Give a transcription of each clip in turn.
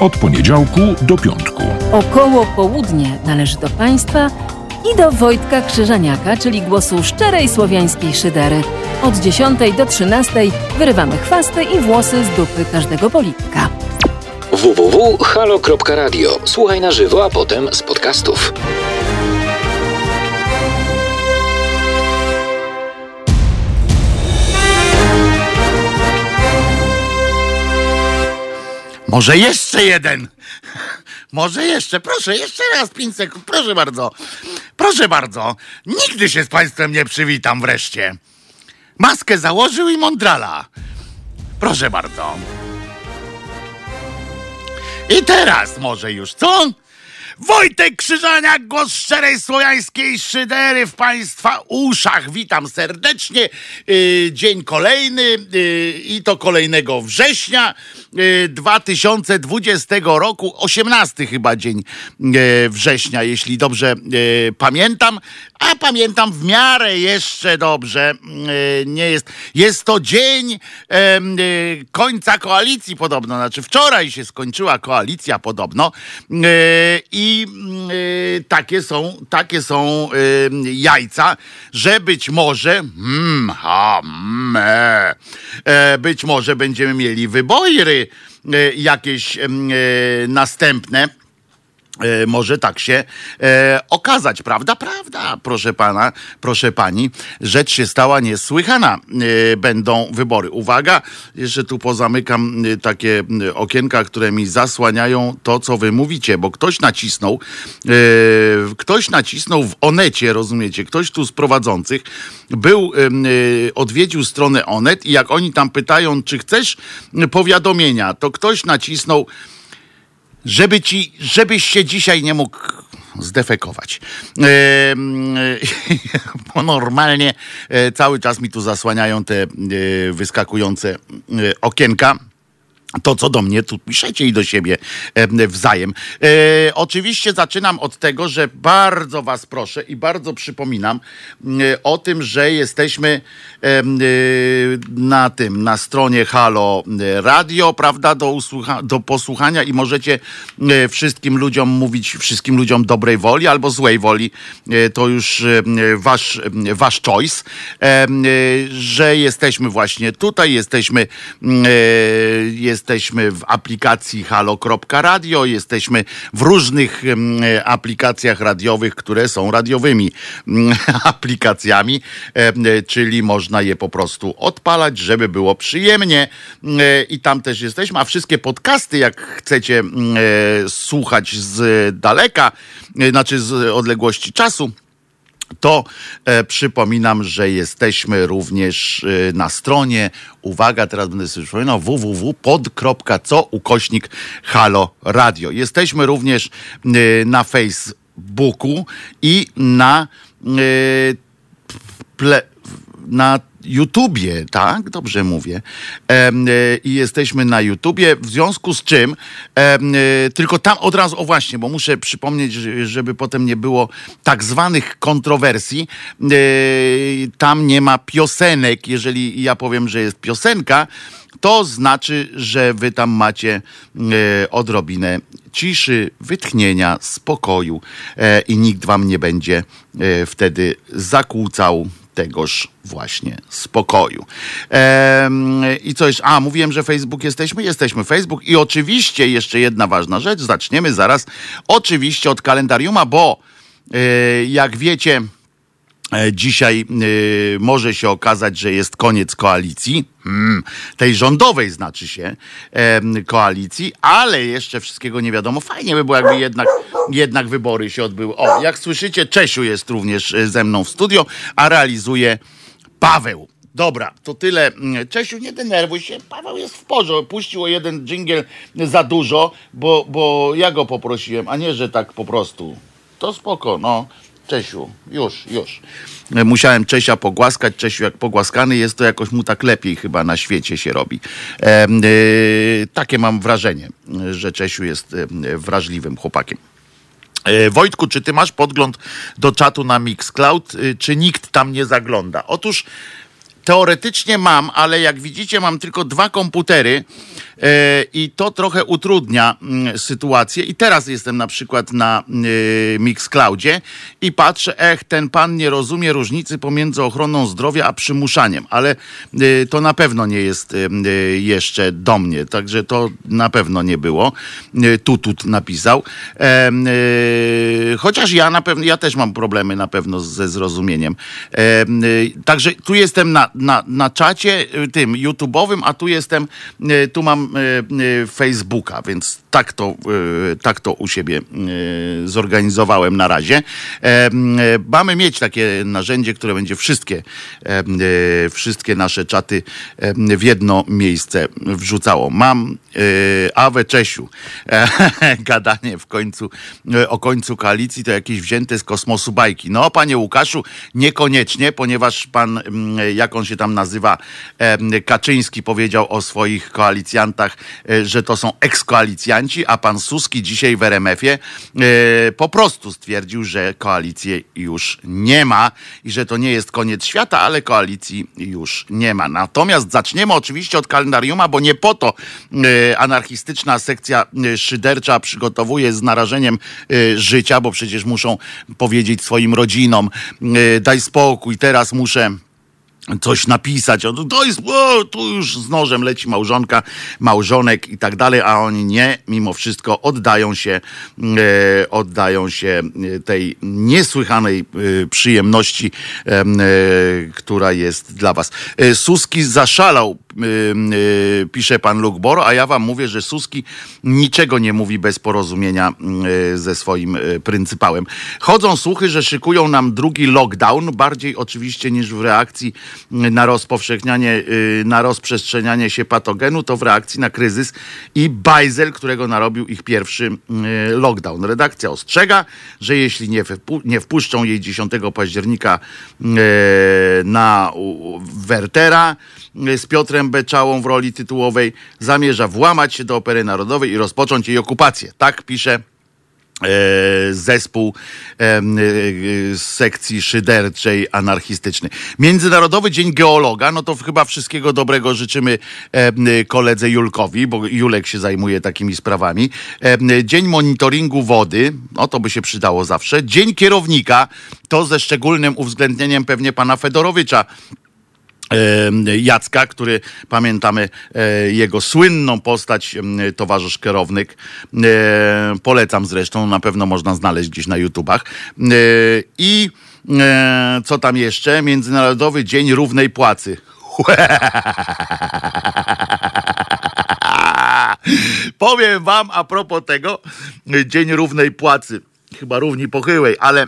Od poniedziałku do piątku. Około południe należy do Państwa i do Wojtka Krzyżaniaka, czyli głosu szczerej słowiańskiej szydery. Od 10 do 13 wyrywamy chwasty i włosy z dupy każdego polityka. www.halo.radio. Słuchaj na żywo, a potem z podcastów. Może jeszcze jeden. Może jeszcze, proszę, jeszcze raz pięć sekund, proszę bardzo. Proszę bardzo. Nigdy się z państwem nie przywitam wreszcie. Maskę założył i mądrala. Proszę bardzo. I teraz może już, co? Wojtek Krzyżaniak, głos szczerej słowiańskiej szydery w Państwa uszach. Witam serdecznie. Yy, Dzień kolejny yy, i to kolejnego września 2020 roku, 18 chyba dzień yy, września, jeśli dobrze yy, pamiętam. A pamiętam w miarę jeszcze dobrze. Nie jest, jest to dzień końca koalicji podobno. Znaczy wczoraj się skończyła koalicja podobno. I takie są, takie są jajca, że być może, mm, ha, mm, e, e, być może będziemy mieli wybory jakieś em, e, następne. E, może tak się e, okazać, prawda? Prawda, proszę pana, proszę pani. Rzecz się stała niesłychana. E, będą wybory. Uwaga, jeszcze tu pozamykam e, takie e, okienka, które mi zasłaniają to, co wy mówicie, bo ktoś nacisnął, e, ktoś nacisnął w Onecie, rozumiecie? Ktoś tu z prowadzących był, odwiedził stronę Onet i jak oni tam pytają, czy chcesz powiadomienia, to ktoś nacisnął żeby ci, żebyś się dzisiaj nie mógł zdefekować. Em, Bo normalnie e, cały czas mi tu zasłaniają te e, wyskakujące e, okienka. To, co do mnie tu piszecie i do siebie e, wzajem. E, oczywiście zaczynam od tego, że bardzo Was proszę i bardzo przypominam e, o tym, że jesteśmy e, na tym, na stronie Halo Radio, prawda, do, usłucha- do posłuchania i możecie wszystkim ludziom mówić, wszystkim ludziom dobrej woli albo złej woli, to już wasz, wasz choice, że jesteśmy właśnie tutaj, jesteśmy, mm, e, jesteśmy w aplikacji halo.radio, jesteśmy w różnych em, e, aplikacjach radiowych, które są radiowymi mm, aplikacjami, e, czyli można je po prostu odpalać, żeby było przyjemnie e, i tam też jesteśmy, a wszystkie podcasty, jak chcecie mm, słuchać z daleka, znaczy z odległości czasu, to e, przypominam, że jesteśmy również e, na stronie, uwaga, teraz będę sobie przypominał, www.pod.co ukośnik Halo Radio. Jesteśmy również e, na Facebooku i na e, ple, na YouTubie, tak? Dobrze mówię. E, I jesteśmy na YouTubie, w związku z czym e, tylko tam od razu, o właśnie, bo muszę przypomnieć, że- żeby potem nie było tak zwanych kontrowersji. e, Tam nie ma piosenek. Jeżeli ja powiem, że jest piosenka, to znaczy, że wy tam macie odrobinę ciszy, wytchnienia, spokoju i nikt wam nie będzie wtedy zakłócał tegoż właśnie spokoju. Em, I coś, a mówiłem, że Facebook jesteśmy? Jesteśmy Facebook i oczywiście jeszcze jedna ważna rzecz, zaczniemy zaraz oczywiście od kalendariuma, bo e, jak wiecie, E, Dzisiaj y, może się okazać, że jest koniec koalicji, hmm, tej rządowej znaczy się, em, koalicji, ale jeszcze wszystkiego nie wiadomo. Fajnie by było, jakby jednak, jednak wybory się odbyły. O, jak słyszycie, Czesiu jest również e, ze mną w studio, a realizuje Paweł. Dobra, to tyle. Mm, Czesiu, nie denerwuj się. Paweł jest w porządku. Puścił o jeden dżingiel za dużo, bo, bo ja go poprosiłem, a nie, że tak po prostu. To spoko, no. Czesiu, już, już. E, Musiałem Czesia pogłaskać. Czesiu, jak pogłaskany jest, to jakoś mu tak lepiej chyba na świecie się robi. E, e, takie mam wrażenie, że Czesiu jest e, wrażliwym chłopakiem. E, Wojtku, czy ty masz podgląd do czatu na Mixcloud, y, czy nikt tam nie zagląda? Otóż teoretycznie mam, ale jak widzicie, mam tylko dwa komputery e, i to trochę utrudnia mm, sytuację. I teraz jestem na przykład na e, Mixcloudzie i patrzę, ech, ten pan nie rozumie różnicy pomiędzy ochroną zdrowia a przymuszaniem, ale e, to na pewno nie jest e, e, jeszcze do mnie, także to na pewno nie było. E, Tutut napisał. E, e, chociaż ja na pewno, ja też mam problemy na pewno ze zrozumieniem. E, e, także tu jestem na, na, na czacie e, tym YouTube'owym, a tu jestem, e, tu mam e, e, Facebooka, więc tak to, e, tak to u siebie e, zorganizowałem na razie. E, e, Mamy mieć takie narzędzie, które będzie wszystkie, e, wszystkie nasze czaty w jedno miejsce wrzucało. Mam Awe Czesiu. Gadanie w końcu o końcu koalicji to jakieś wzięte z kosmosu bajki. No, panie Łukaszu, niekoniecznie, ponieważ pan, jak on się tam nazywa, Kaczyński powiedział o swoich koalicjantach, że to są ekskoalicjanci, a pan Suski dzisiaj w RMF-ie e, po prostu stwierdził, że koalicję już nie ma i że to nie jest koniec świata, ale koalicji już nie ma. Natomiast zaczniemy oczywiście od kalendariuma, bo nie po to e, anarchistyczna sekcja e, szydercza przygotowuje z narażeniem e, życia, bo przecież muszą powiedzieć swoim rodzinom, daj spokój, teraz muszę coś napisać. O, To jest, o, tu już z nożem leci małżonka, małżonek i tak dalej, a oni nie, mimo wszystko oddają się, e, oddają się e, tej niesłychanej e, przyjemności, e, która jest dla was. E, Suski zaszalał, pisze pan Luke Boro, a ja wam mówię, że Suski niczego nie mówi bez porozumienia e, ze swoim e, pryncypałem. Chodzą słuchy, że szykują nam drugi lockdown, bardziej oczywiście niż w reakcji na rozpowszechnianie, y, na rozprzestrzenianie się patogenu, to w reakcji na kryzys i bajzel, którego narobił ich pierwszy y, lockdown. Redakcja ostrzega, że jeśli nie, wpu- nie wpuszczą jej 10 października y, na Wertera y, z Piotrem Beczałą w roli tytułowej, zamierza włamać się do Opery Narodowej i rozpocząć jej okupację. Tak pisze e, zespół em, e, z sekcji szyderczej anarchistycznej. Międzynarodowy Dzień Geologa, no to chyba wszystkiego dobrego życzymy koledze Julkowi, bo Julek się zajmuje takimi sprawami. Dzień monitoringu wody, no to by się przydało zawsze. Dzień kierownika, to ze szczególnym uwzględnieniem pewnie pana Fedorowicza, Jacka, który pamiętamy e, jego słynną postać, towarzysz kierownik. E, Polecam zresztą, na pewno można znaleźć gdzieś na YouTubach. E, I co tam jeszcze? Międzynarodowy Dzień Równej Płacy. Powiem wam a propos tego, Dzień Równej Płacy. Chyba równi pochyłej, ale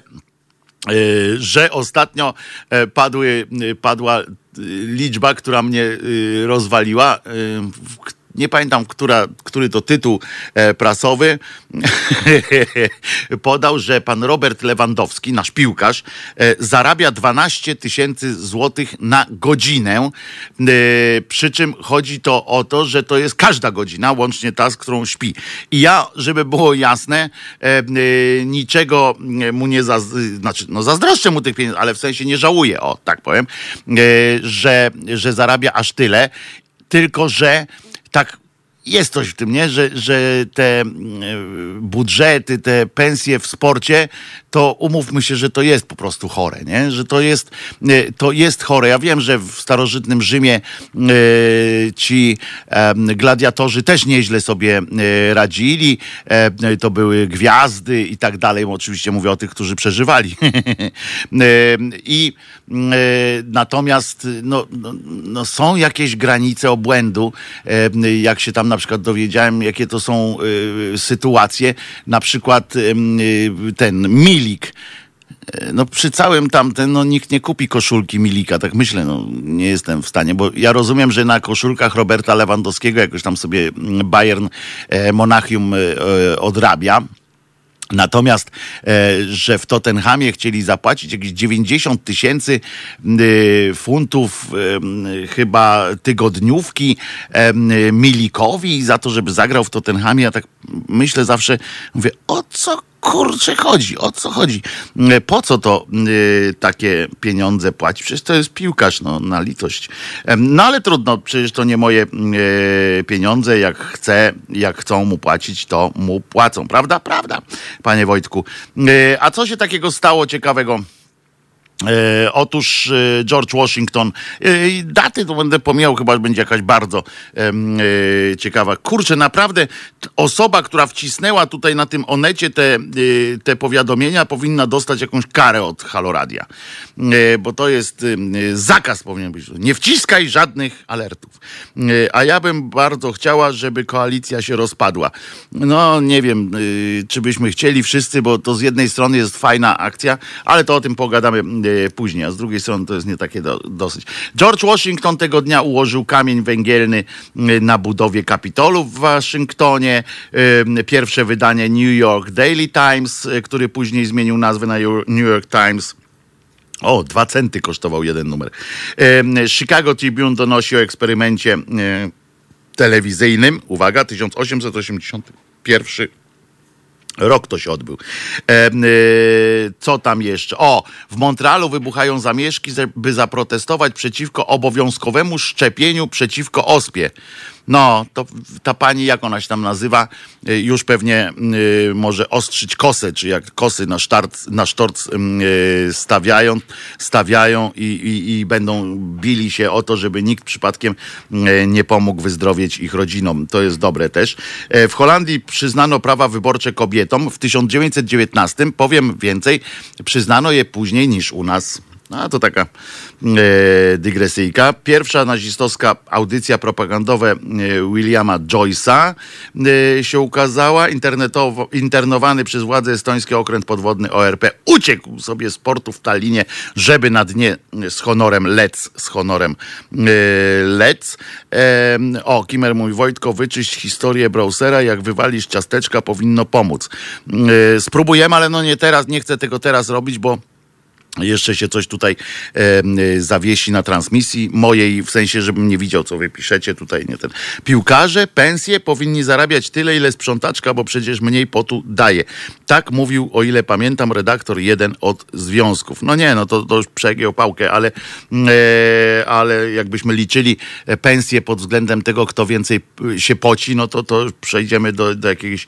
że ostatnio e, padły, e, padła e, liczba, która mnie e, rozwaliła. Nie pamiętam, która, który to tytuł e, prasowy podał, że pan Robert Lewandowski, nasz piłkarz, e, zarabia 12 tysięcy złotych na godzinę. E, Przy czym chodzi to o to, że to jest każda godzina, łącznie ta, z którą śpi. I ja, żeby było jasne, niczego mu nie zaz... znaczy, no zazdroszczę mu tych pieniędzy, ale w sensie nie żałuję, o tak powiem, że, że zarabia aż tyle, tylko że tak jest coś w tym, nie? Że, że te mm, budżety, te pensje w sporcie, to umówmy się, że to jest po prostu chore, nie? Że to jest, e, to jest chore. Ja wiem, że w starożytnym Rzymie e, ci gladiatorzy też nieźle sobie e, radzili. E, To były gwiazdy i tak dalej. Oczywiście mówię o tych, którzy przeżywali. E, I e, natomiast no, no, no są jakieś granice obłędu, e, jak się tam na przykład dowiedziałem, jakie to są e, sytuacje. Na przykład em, e, ten Milik. E, No przy całym tamten, no nikt nie kupi koszulki Milika, tak myślę, no nie jestem w stanie, bo ja rozumiem, że na koszulkach Roberta Lewandowskiego jakoś tam sobie mm, Bayern e, Monachium e, e, odrabia. Natomiast, e, że w Tottenhamie chcieli zapłacić jakieś 90 tysięcy y, funtów y, chyba tygodniówki e, Milikowi za to, żeby zagrał w Tottenhamie, ja tak myślę zawsze, mówię, o co kurczę chodzi? O co chodzi? E, Po co to y, takie pieniądze płaci? Przecież to jest piłkarz, no na litość. No ale trudno, przecież to nie moje y, pieniądze. Jak chce, jak chcą mu płacić, to mu płacą. Prawda? Prawda, panie Wojtku. Y, A co się takiego stało ciekawego? E, otóż e, George Washington, e, daty to będę pomijał, chyba będzie jakaś bardzo ciekawa. Kurczę, naprawdę osoba, która wcisnęła tutaj na tym onecie te, te powiadomienia, powinna dostać jakąś karę od Haloradia. Bo to jest zakaz powinien być. Nie wciskaj żadnych alertów. A ja bym bardzo chciała, żeby koalicja się rozpadła. No nie wiem, czy byśmy chcieli wszyscy, bo to z jednej strony jest fajna akcja, ale to o tym pogadamy e, później, a z drugiej strony to jest nie takie do, dosyć. George Washington tego dnia ułożył kamień węgielny e, na budowie Kapitolu w Waszyngtonie. E, Pierwsze wydanie New York Daily Times, e, który później zmienił nazwę na New York Times. O, dwa centy kosztował jeden numer. Chicago Tribune donosi o eksperymencie telewizyjnym. Uwaga, 1881 Rok to się odbył. E, e, co tam jeszcze? O, w Montrealu wybuchają zamieszki, by zaprotestować przeciwko obowiązkowemu szczepieniu przeciwko ospie. No, to ta pani, jak ona się tam nazywa, e, już pewnie e, może ostrzyć kosę, czy jak kosy na, sztart, na sztorc e, stawiają, stawiają i, i, i będą bili się o to, żeby nikt przypadkiem e, nie pomógł wyzdrowieć ich rodzinom. To jest dobre też. E, W Holandii przyznano prawa wyborcze kobietom w 1919, powiem więcej, przyznano je później niż u nas. No, to taka e, dygresyjka. Pierwsza nazistowska audycja propagandowa e, Williama Joyce'a e, się ukazała. Internetowo, internowany przez władze estońskie okręt podwodny ORP uciekł sobie z portu w Tallinie, żeby na dnie z honorem lec, z honorem e, lec. E, o, Kimer mówi, Wojtko, wyczyść historię browsera, jak wywalisz ciasteczka, powinno pomóc. E, spróbujemy, ale no nie teraz, nie chcę tego teraz robić, bo jeszcze się coś tutaj e, e, zawiesi na transmisji mojej, w sensie, żebym nie widział, co wy piszecie tutaj, nie ten. Piłkarze pensje powinni zarabiać tyle, ile sprzątaczka, bo przecież mniej potu daje. Tak mówił, o ile pamiętam, redaktor jeden od związków. No nie, no to, to już przegiął pałkę, ale, e, ale jakbyśmy liczyli e, pensje pod względem tego, kto więcej e, się poci, no to, to przejdziemy do, do jakiejś,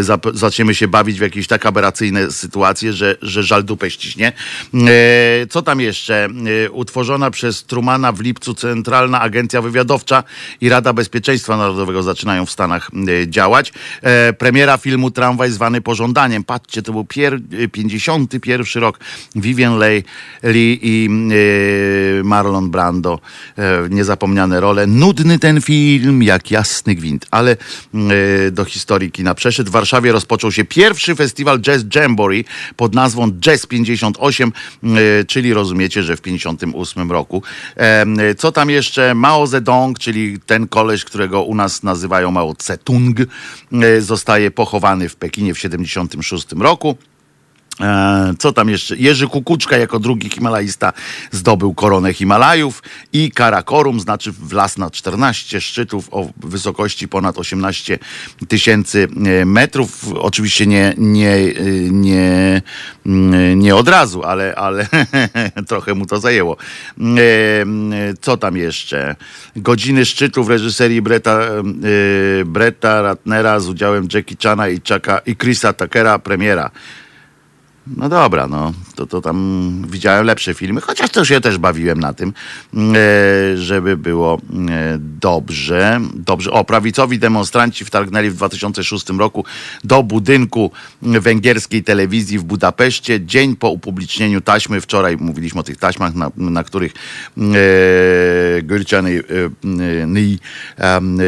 zap- zaczniemy się bawić w jakieś tak aberracyjne sytuacje, że, że żal dupę ściśnie. E, Co tam jeszcze? E, Utworzona przez Trumana w lipcu Centralna Agencja Wywiadowcza i Rada Bezpieczeństwa Narodowego zaczynają w Stanach e, działać. Premiera filmu Tramwaj zwany pożądaniem. Patrzcie, to był pier, e, 51 rok. Vivian Leigh i Marlon Brando. Niezapomniane role. Nudny ten film, jak jasny gwint, ale do historii kina przeszedł. W Warszawie rozpoczął się pierwszy festiwal Jazz Jamboree pod nazwą Jazz 58, e, czyli rozumiecie, że w 58 roku. E, Co tam jeszcze? Mao Zedong, czyli ten koleś, którego u nas nazywają Mao Tse-tung, e, zostaje pochowany w Pekinie w 76 roku. E, Co tam jeszcze? Jerzy Kukuczka jako drugi Himalajista zdobył koronę Himalajów i Karakorum, znaczy wlazł na 14 szczytów o wysokości ponad 18 tysięcy e, metrów. Oczywiście nie, nie, e, nie, mm, nie od razu, ale, ale trochę mu to zajęło. E, Co tam jeszcze? Godziny szczytu w reżyserii Bretta, e, Bretta Ratnera z udziałem Jackie Chana i, Chucka, i Chrisa Tuckera, premiera. No dobra, no to, to tam widziałem lepsze filmy, chociaż też się też bawiłem na tym, e, żeby było e, dobrze. Dobrze. O, prawicowi demonstranci wtargnęli w 2006 roku do budynku węgierskiej telewizji w Budapeszcie. Dzień po upublicznieniu taśmy, wczoraj mówiliśmy o tych taśmach, na, na których e, Gürcan e,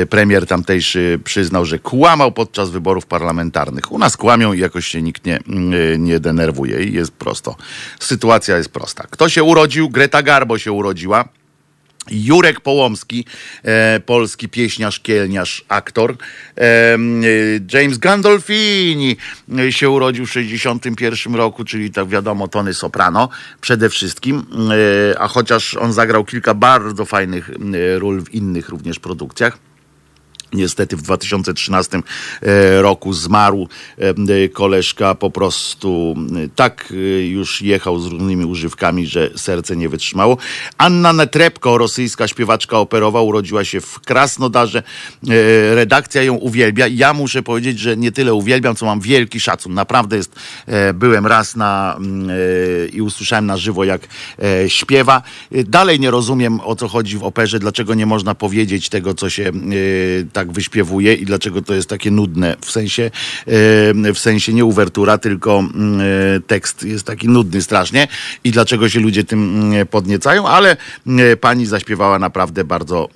e, premier tamtejszy przyznał, że kłamał podczas wyborów parlamentarnych. U nas kłamią i jakoś się nikt nie, nie denerwuje i jest prosto. Sytuacja jest prosta. Kto się urodził? Greta Garbo się urodziła. Jurek Połomski, e, polski pieśniarz, kielniarz, aktor. E, e, James Gandolfini się urodził w 61 roku, czyli tak wiadomo, Tony Soprano przede wszystkim. E, a chociaż on zagrał kilka bardzo fajnych e, ról w innych również produkcjach. Niestety w 2013 e, roku zmarł e, koleżka, po prostu e, tak już jechał z różnymi używkami, że serce nie wytrzymało. Anna Netrepko, rosyjska śpiewaczka operowa, urodziła się w Krasnodarze. Redakcja ją uwielbia. Ja muszę powiedzieć, że nie tyle uwielbiam, co mam wielki szacun. Naprawdę jest, byłem raz na i usłyszałem na żywo, jak śpiewa. Dalej nie rozumiem, o co chodzi w operze, dlaczego nie można powiedzieć tego, co się tak tak wyśpiewuje i dlaczego to jest takie nudne. W sensie, e, w sensie nie uwertura, tylko mm, e, tekst jest taki nudny strasznie i dlaczego się ludzie tym mm, podniecają, ale e, pani zaśpiewała naprawdę bardzo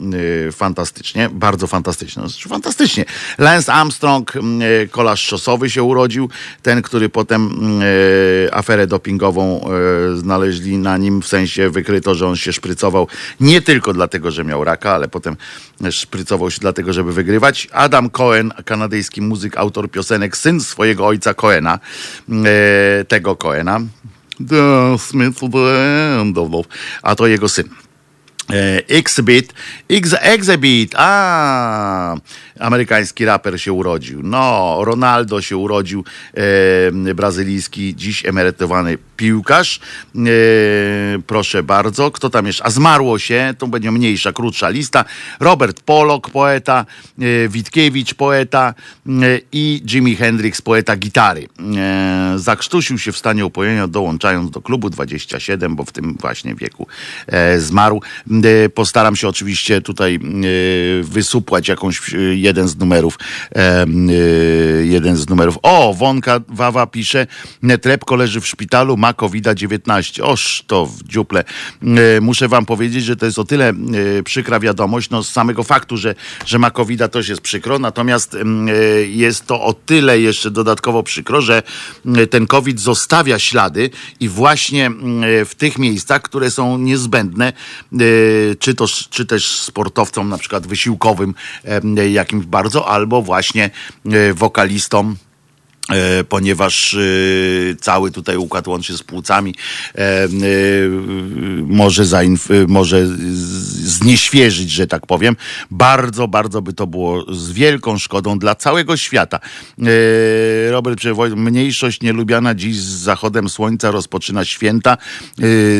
fantastycznie, bardzo fantastycznie. Znaczy fantastycznie. Lance Armstrong, mm, kolarz szosowy się urodził, ten, który potem aferę dopingową znaleźli na nim, w sensie wykryto, że on się szprycował nie tylko dlatego, że miał raka, ale potem szprycował się dlatego, żeby wygrywać. Adam Cohen, kanadyjski muzyk, autor piosenek, syn swojego ojca Cohena, e, tego Cohena. A to jego syn. E, Exhibit, X, Exhibit, a amerykański raper się urodził. No, Ronaldo się urodził, e, brazylijski, dziś emerytowany piłkarz. E, proszę bardzo, kto tam jeszcze? A zmarło się, to będzie mniejsza, krótsza lista. Robert Polok, poeta, e, Witkiewicz, poeta e, i Jimi Hendrix, poeta gitary. E, zakrztusił się w stanie upojenia, dołączając do klubu 27, bo w tym właśnie wieku e, zmarł. E, postaram się oczywiście tutaj e, wysupłać jakąś e, jeden z numerów. Jeden z numerów. O, Wonka Wawa pisze, Netrepko leży w szpitalu, ma COVID-19. Oż to w dziuple. Muszę wam powiedzieć, że to jest o tyle przykra wiadomość, no z samego faktu, że, że ma COVID, to jest przykro, natomiast jest to o tyle jeszcze dodatkowo przykro, że ten COVID zostawia ślady i właśnie w tych miejscach, które są niezbędne czy, to, czy też sportowcom na przykład wysiłkowym jakimś bardzo, albo właśnie e, wokalistom ponieważ e, cały tutaj układ łącznie z płucami e, może, może znieświeżyć, że tak powiem. Bardzo, bardzo by to było z wielką szkodą dla całego świata. Robert Przewoj, mniejszość nielubiana dziś z zachodem słońca rozpoczyna święta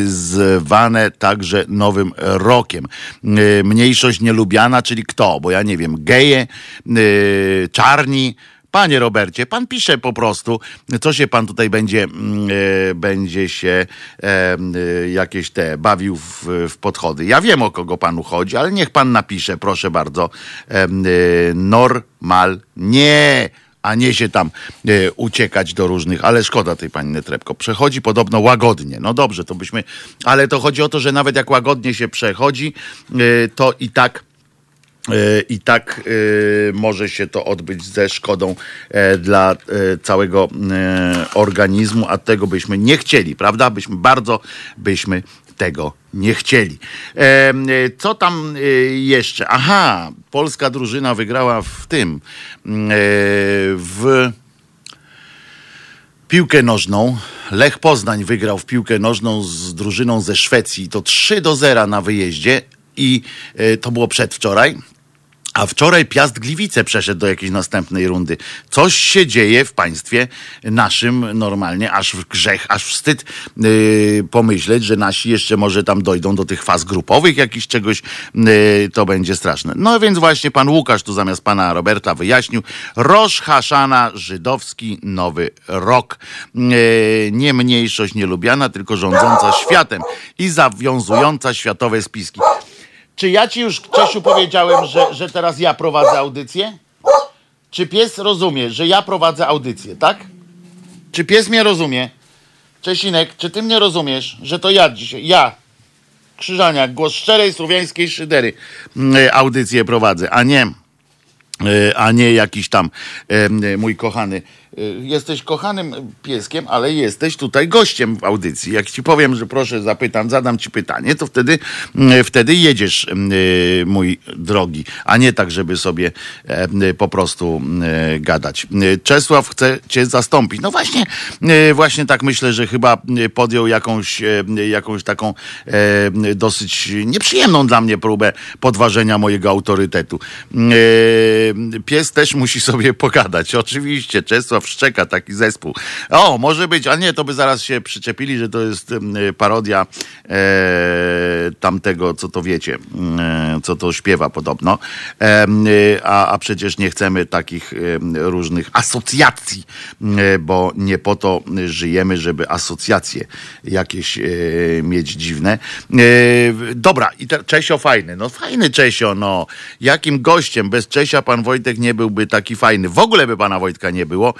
zwane także Nowym Rokiem. Mniejszość nielubiana, czyli kto? Bo ja nie wiem, geje, czarni, Panie Robercie, pan pisze po prostu, co się pan tutaj będzie, mm, e, będzie się e, e, jakieś te bawił w, w, podchody. Ja wiem o kogo panu chodzi, ale niech pan napisze, proszę bardzo. E normal. Nie a nie się tam uciekać do różnych, ale szkoda tej pani Netrepko. Przechodzi podobno łagodnie. No dobrze, to byśmy, ale to chodzi o to, że nawet jak łagodnie się przechodzi, to i tak I tak e, może się to odbyć ze szkodą e, dla całego organizmu, a tego byśmy nie chcieli, prawda? Byśmy bardzo byśmy tego nie chcieli. Co tam jeszcze? Aha, polska drużyna wygrała w tym w piłkę nożną. Lech Poznań wygrał w piłkę nożną z drużyną ze Szwecji. To 3 do 0 na wyjeździe i to było przedwczoraj. A wczoraj Piast Gliwice przeszedł do jakiejś następnej rundy. Coś się dzieje w państwie naszym normalnie, aż w grzech, aż wstyd yy, pomyśleć, że nasi jeszcze może tam dojdą do tych faz grupowych jakiś czegoś, yy, to będzie straszne. No więc właśnie pan Łukasz tu zamiast pana Roberta wyjaśnił. Rosh Haszana, żydowski nowy rok. Yy, nie mniejszość nielubiana, tylko rządząca światem i zawiązująca światowe spiski. Czy ja ci już, Czesiu, powiedziałem, że, że teraz ja prowadzę audycję? Czy pies rozumie, że ja prowadzę audycję, tak? Czy pies mnie rozumie? Czesinek, czy ty mnie rozumiesz, że to ja dzisiaj, ja, Krzyżania, głos szczerej słowiańskiej szydery, mm, audycję prowadzę, a nie, e, a nie jakiś tam mój kochany jesteś kochanym pieskiem, ale jesteś tutaj gościem w audycji. Jak ci powiem, że proszę zapytam, zadam ci pytanie, to wtedy, y, wtedy jedziesz, y, mój drogi, a nie tak, żeby sobie y, po prostu y, gadać. Y, Czesław chce cię zastąpić. No właśnie, y, właśnie tak myślę, że chyba y, podjął jakąś, jakąś taką dosyć nieprzyjemną dla mnie próbę podważenia mojego autorytetu. Pies też musi sobie pogadać. Oczywiście, Czesław Szczeka, taki zespół. O, może być, a nie, to by zaraz się przyczepili, że to jest em, parodia e, tamtego, co to wiecie, e, co to śpiewa podobno. E, a, a przecież nie chcemy takich różnych asocjacji, e, bo nie po to żyjemy, żeby asocjacje jakieś e, mieć dziwne. E, dobra, i te, Czesio fajny. No fajny Czesio, no. Jakim gościem bez Czesia pan Wojtek nie byłby taki fajny. W ogóle by pana Wojtka nie było.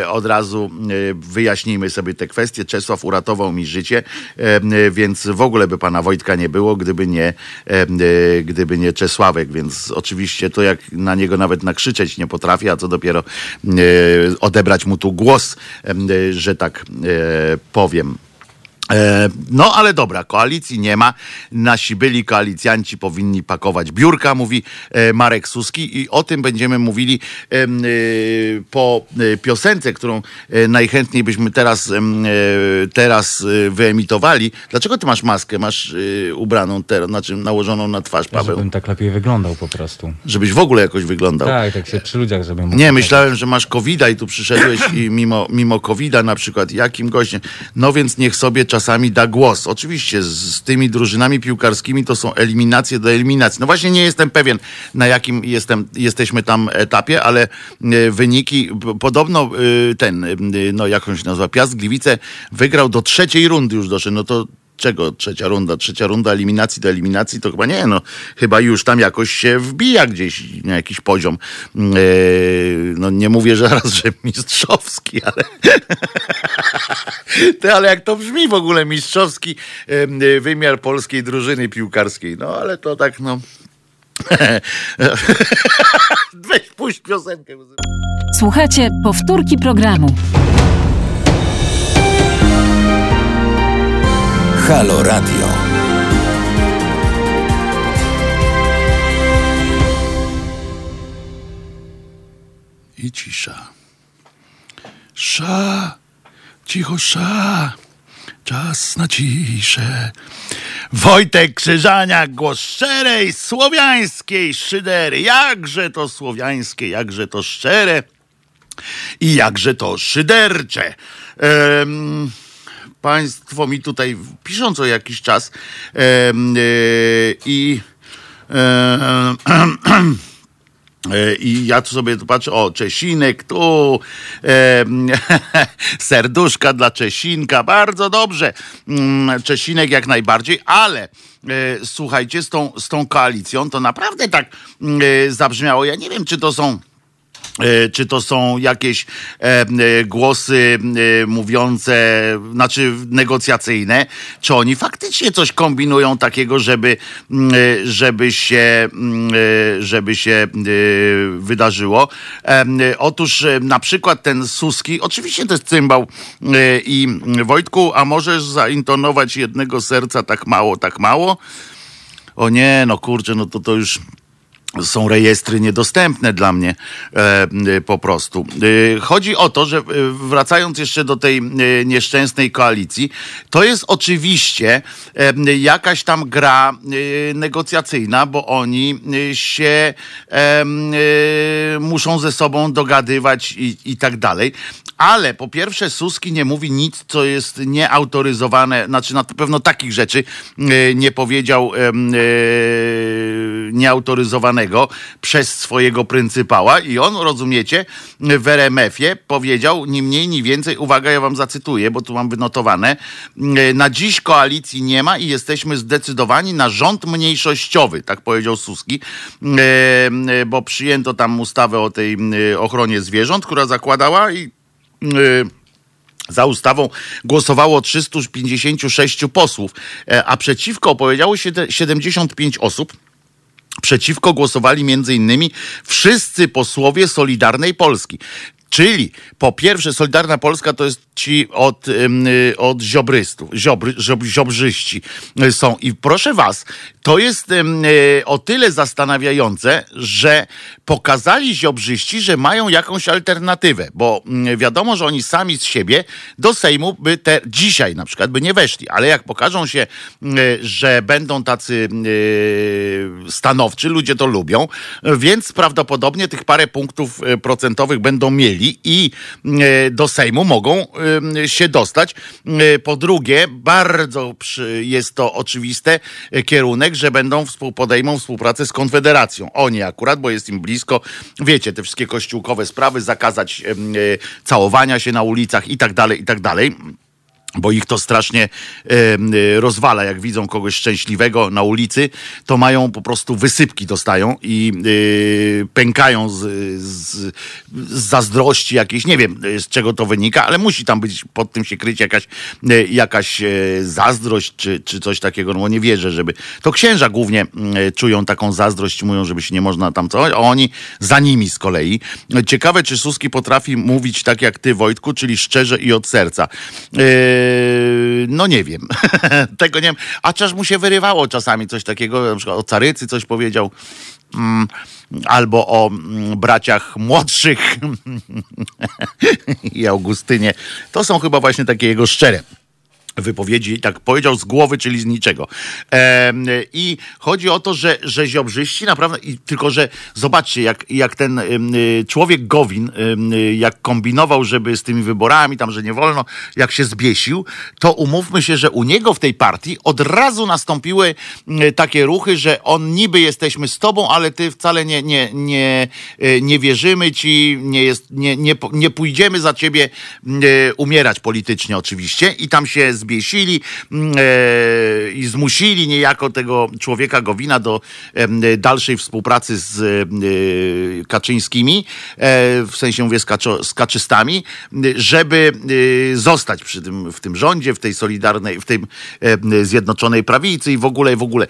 E, od razu e, wyjaśnijmy sobie te kwestie. Czesław uratował mi życie, e, więc w ogóle by pana Wojtka nie było, gdyby nie, gdyby nie Czesławek, więc oczywiście to jak na niego nawet nakrzyczeć nie potrafię, a co dopiero odebrać mu tu głos, że tak powiem. E, No ale dobra, koalicji nie ma. Nasi byli koalicjanci powinni pakować biurka, mówi e, Marek Suski i o tym będziemy mówili e, po piosence, którą najchętniej byśmy teraz, teraz wyemitowali. Dlaczego ty masz maskę? Masz ubraną teraz, znaczy nałożoną na twarz, Paweł? Żebym tak lepiej wyglądał po prostu. Żebyś w ogóle jakoś wyglądał. Tak, tak się przy ludziach, żebym mógł Nie, myślałem, że masz covida i tu przyszedłeś i mimo, mimo covida na przykład, jakim gościem? No więc niech sobie czasami da głos. Oczywiście z, z tymi drużynami piłkarskimi to są eliminacje do eliminacji. No właśnie nie jestem pewien, na jakim jestem, jesteśmy tam etapie, ale e, wyniki, podobno e, ten, e, no jak on się nazywa, Piast Gliwice wygrał do trzeciej rundy już doszedł, no to czego trzecia runda? Trzecia runda eliminacji do eliminacji to chyba nie, no chyba już tam jakoś się wbija gdzieś na jakiś poziom. Yy, no nie mówię że zaraz, że mistrzowski, ale Ty, ale jak to brzmi w ogóle mistrzowski wymiar polskiej drużyny piłkarskiej. No ale to tak no. Weź puść piosenkę. Słuchajcie powtórki programu. Halo Radio. I cisza. Sza, cicho sza, czas na ciszę. Wojtek Krzyżaniak, głos szczerej, słowiańskiej szydery. Jakże to słowiańskie, jakże to szczere i jakże to szydercze. Em, państwo mi tutaj piszą co jakiś czas em, e, i E, I ja tu sobie tu patrzę, o, Czesinek tu, e, serduszka dla Czesinka, bardzo dobrze, Mm, Czesinek jak najbardziej, ale e, słuchajcie, z tą, z tą koalicją to naprawdę tak mm, e, zabrzmiało, ja nie wiem, czy to są E, czy to są jakieś e, e, głosy e, mówiące, znaczy negocjacyjne, czy oni faktycznie coś kombinują takiego, żeby, e, żeby się, e, żeby się e, wydarzyło. E, e, Otóż e, na przykład ten Suski, oczywiście to jest cymbał e, i Wojtku, a możesz zaintonować jednego serca tak mało, tak mało? O nie, no kurczę, no to to już są rejestry niedostępne dla mnie e, po prostu. E, chodzi o to, że e, wracając jeszcze do tej nieszczęsnej koalicji, to jest oczywiście jakaś tam gra negocjacyjna, bo oni się muszą ze sobą dogadywać i, i tak dalej. Ale po pierwsze, Suski nie mówi nic, co jest nieautoryzowane, znaczy na pewno takich rzeczy nie powiedział em, nieautoryzowanego przez swojego pryncypała i on, rozumiecie, w RMF-ie powiedział ni mniej, ni więcej, uwaga, ja wam zacytuję, bo tu mam wynotowane, e, na dziś koalicji nie ma i jesteśmy zdecydowani na rząd mniejszościowy, tak powiedział Suski, e, e, bo przyjęto tam ustawę o tej ochronie zwierząt, która zakładała i za ustawą głosowało 356 posłów, a przeciwko opowiedziało się te 75 osób. Przeciwko głosowali innymi wszyscy posłowie Solidarnej Polski. Czyli po pierwsze Solidarna Polska to jest ci od, y, od ziobrystów, ziobry, ziob, ziobrzyści y, są. I proszę was, to jest y, o tyle zastanawiające, że pokazali ziobrzyści, że mają jakąś alternatywę, bo mm, wiadomo, że oni sami z siebie do Sejmu by te, dzisiaj na przykład by nie weszli, ale jak pokażą się, y, że będą tacy y, stanowczy, ludzie to lubią, więc prawdopodobnie tych parę punktów procentowych będą mieli i do Sejmu mogą się dostać. Po drugie, bardzo jest to oczywiste y, że będą współ, podejmą współpracę z Konfederacją. Oni akurat, bo jest im blisko, wiecie, te wszystkie kościółkowe sprawy, zakazać y, całowania się na ulicach i tak dalej, i tak dalej bo ich to strasznie y, rozwala. Jak widzą kogoś szczęśliwego na ulicy, to mają po prostu wysypki dostają i y, pękają z, z, z zazdrości jakiejś. Nie wiem y, z czego to wynika, ale musi tam być pod tym się kryć jakaś, y, jakaś y, zazdrość czy, czy coś takiego. No nie wierzę, żeby. To księża głównie y, czują taką zazdrość, mówią, żeby się nie można tam co, a oni za nimi z kolei. Ciekawe, czy Suski potrafi mówić tak jak ty, Wojtku, czyli szczerze i od serca. Yy, no nie wiem. Tego nie wiem. A chociaż mu się wyrywało czasami coś takiego, na przykład o Carycy coś powiedział. Mm, albo o mm, braciach młodszych i Augustynie. To są chyba właśnie takie jego szczere wypowiedzi, tak powiedział z głowy, czyli z niczego. Em, I chodzi o to, że, że ziobrzyści naprawdę, i tylko że zobaczcie, jak, jak ten y, człowiek Gowin, y, jak kombinował, żeby z tymi wyborami, tam, że nie wolno, jak się zbiesił, to umówmy się, że u niego w tej partii od razu nastąpiły y, takie ruchy, że on niby jesteśmy z tobą, ale ty wcale nie, nie, nie, y, nie wierzymy ci, nie, jest, nie, nie, nie pójdziemy za ciebie y, umierać politycznie oczywiście i tam się zbiesili mm, e, i zmusili niejako tego człowieka Gowina do dalszej współpracy z e, Kaczyńskimi, e, w sensie mówię z, kaczo, z kaczystami, żeby zostać przy tym, w tym rządzie, w tej solidarnej, w tej zjednoczonej prawicy i w ogóle, w ogóle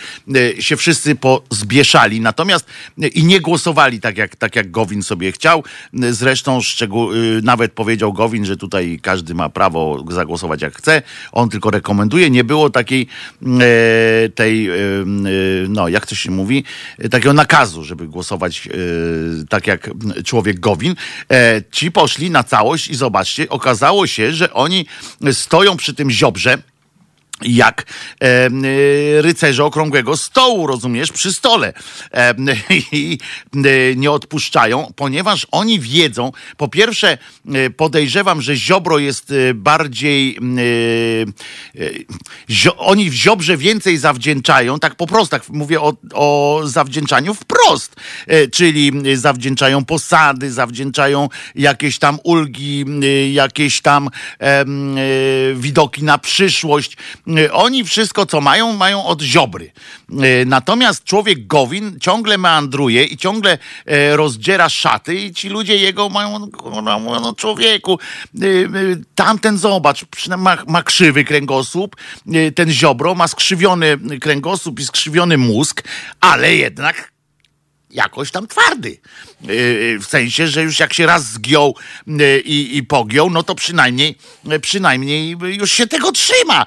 się wszyscy pozbieszali, natomiast i nie głosowali tak jak, tak jak Gowin sobie chciał. Zresztą szczegół, nawet powiedział Gowin, że tutaj każdy ma prawo zagłosować jak chce. Tylko rekomenduje. Nie było takiej e, tej, e, e, no jak to się mówi, takiego nakazu, żeby głosować tak jak człowiek Gowin. Ci poszli na całość i zobaczcie, okazało się, że oni stoją przy tym ziobrze jak e, y, rycerze okrągłego stołu, rozumiesz, przy stole. E, I e, nie odpuszczają, ponieważ oni wiedzą, po pierwsze e, podejrzewam, że Ziobro jest e, bardziej, e, e, zio, oni w Ziobrze więcej zawdzięczają, tak po prostu, tak mówię o, o zawdzięczaniu wprost, e, czyli zawdzięczają posady, zawdzięczają jakieś tam ulgi, e, jakieś tam e, widoki na przyszłość, Oni wszystko, co mają, mają od ziobry. Y, Natomiast człowiek Gowin ciągle meandruje i ciągle e, rozdziera szaty i ci ludzie jego mają, no, człowieku, y, y, tamten zobacz, ma, ma krzywy kręgosłup, y, ten ziobro ma skrzywiony kręgosłup i skrzywiony mózg, ale jednak jakoś tam twardy. W sensie, że już jak się raz zgiął i, i pogiął, no to przynajmniej, przynajmniej już się tego trzyma.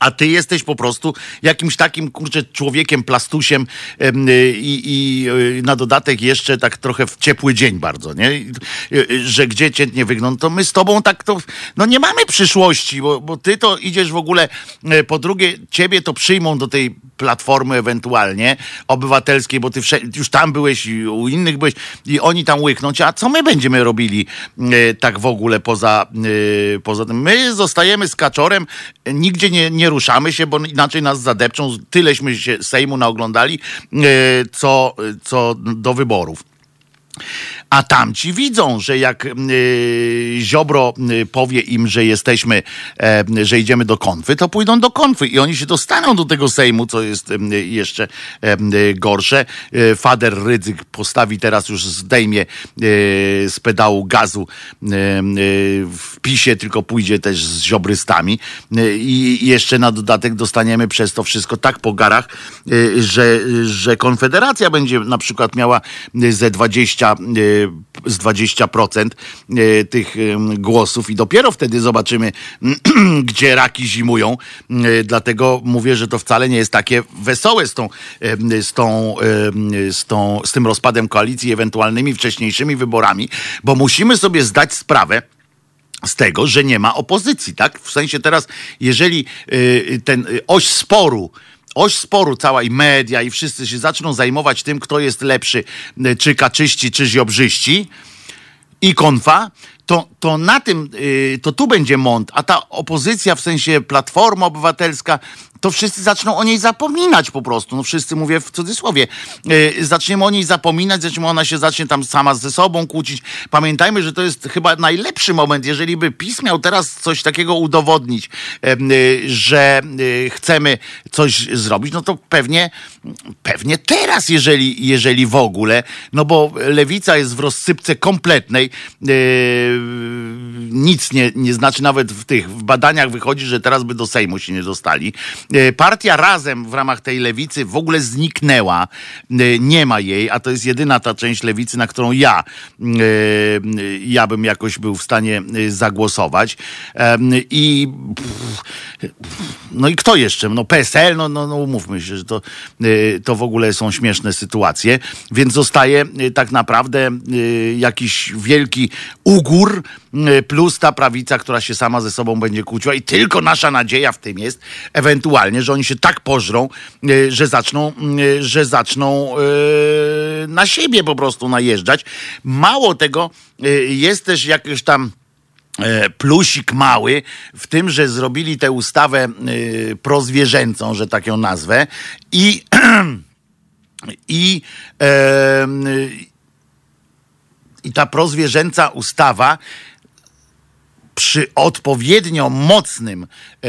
A ty jesteś po prostu jakimś takim, kurczę, człowiekiem, plastusiem em, y, i, i y, na dodatek jeszcze tak trochę w ciepły dzień bardzo, nie? Y, Że gdzie cię nie wygląda, to my z tobą tak to, no nie mamy przyszłości, bo, bo ty to idziesz w ogóle, e, po drugie, ciebie to przyjmą do tej platformy ewentualnie obywatelskiej, bo ty już tam byłeś i u innych byłeś i oni tam łykną cię, a co my będziemy robili e, tak w ogóle poza, e, poza tym? My zostajemy z kaczorem, nigdzie nie, nie ruszamy się, bo inaczej nas zadepczą, tyleśmy się Sejmu naoglądali, e, co, co do wyborów. A tamci widzą, że jak y, Ziobro y, powie im, że jesteśmy, że idziemy do konfy, to pójdą do konfy i oni się dostaną do tego Sejmu, co jest jeszcze y, gorsze. Y, Fader Rydzyk postawi teraz już zdejmie z pedału gazu w PiSie, tylko pójdzie też z ziobrystami i jeszcze na dodatek dostaniemy przez to wszystko tak po garach, że, że Konfederacja będzie na przykład miała ze 20 20, y, z 20% y, tych głosów i dopiero wtedy zobaczymy, gdzie raki zimują. Y, Dlatego mówię, że to wcale nie jest takie wesołe z, tą, z, tą, z, tą, z tym rozpadem koalicji, ewentualnymi wcześniejszymi wyborami, bo musimy sobie zdać sprawę, z tego, że nie ma opozycji, tak? W sensie teraz, jeżeli y, ten oś sporu, oś sporu cała i media i wszyscy się zaczną zajmować tym, kto jest lepszy, y, czy kaczyści, czy ziobrzyści i konfa, to, to na tym, y, to tu będzie mąd, a ta opozycja, w sensie Platforma Obywatelska, to wszyscy zaczną o niej zapominać po prostu. No wszyscy mówię w cudzysłowie. Yy, zaczniemy o niej zapominać, zaczniemy ona się zacznie tam sama ze sobą kłócić. Pamiętajmy, że to jest chyba najlepszy moment, jeżeli by PiS miał teraz coś takiego udowodnić, yy, że yy, chcemy coś zrobić, no to pewnie, pewnie teraz, jeżeli, jeżeli w ogóle, no bo lewica jest w rozsypce kompletnej. Yy, nic nie, nie znaczy, nawet w tych w badaniach wychodzi, że teraz by do Sejmu się nie dostali. E, Partia razem w ramach tej lewicy w ogóle zniknęła. E, Nie ma jej, a to jest jedyna ta część lewicy, na którą ja, ja bym jakoś był w stanie zagłosować. I no i kto jeszcze? No PSL, no, no, no umówmy się, że to, to w ogóle są śmieszne sytuacje, więc zostaje e, tak naprawdę e, jakiś wielki ugór e, plus ta prawica, która się sama ze sobą będzie kłóciła i tylko nasza nadzieja w tym jest ewentualnie, że oni się tak pożrą, że zaczną, że zaczną na siebie po prostu najeżdżać. Mało tego, jest też jakieś tam plusik mały w tym, że zrobili tę ustawę e, prozwierzęcą, że tak ją nazwę. I i e, i ta prozwierzęca ustawa przy odpowiednio mocnym e,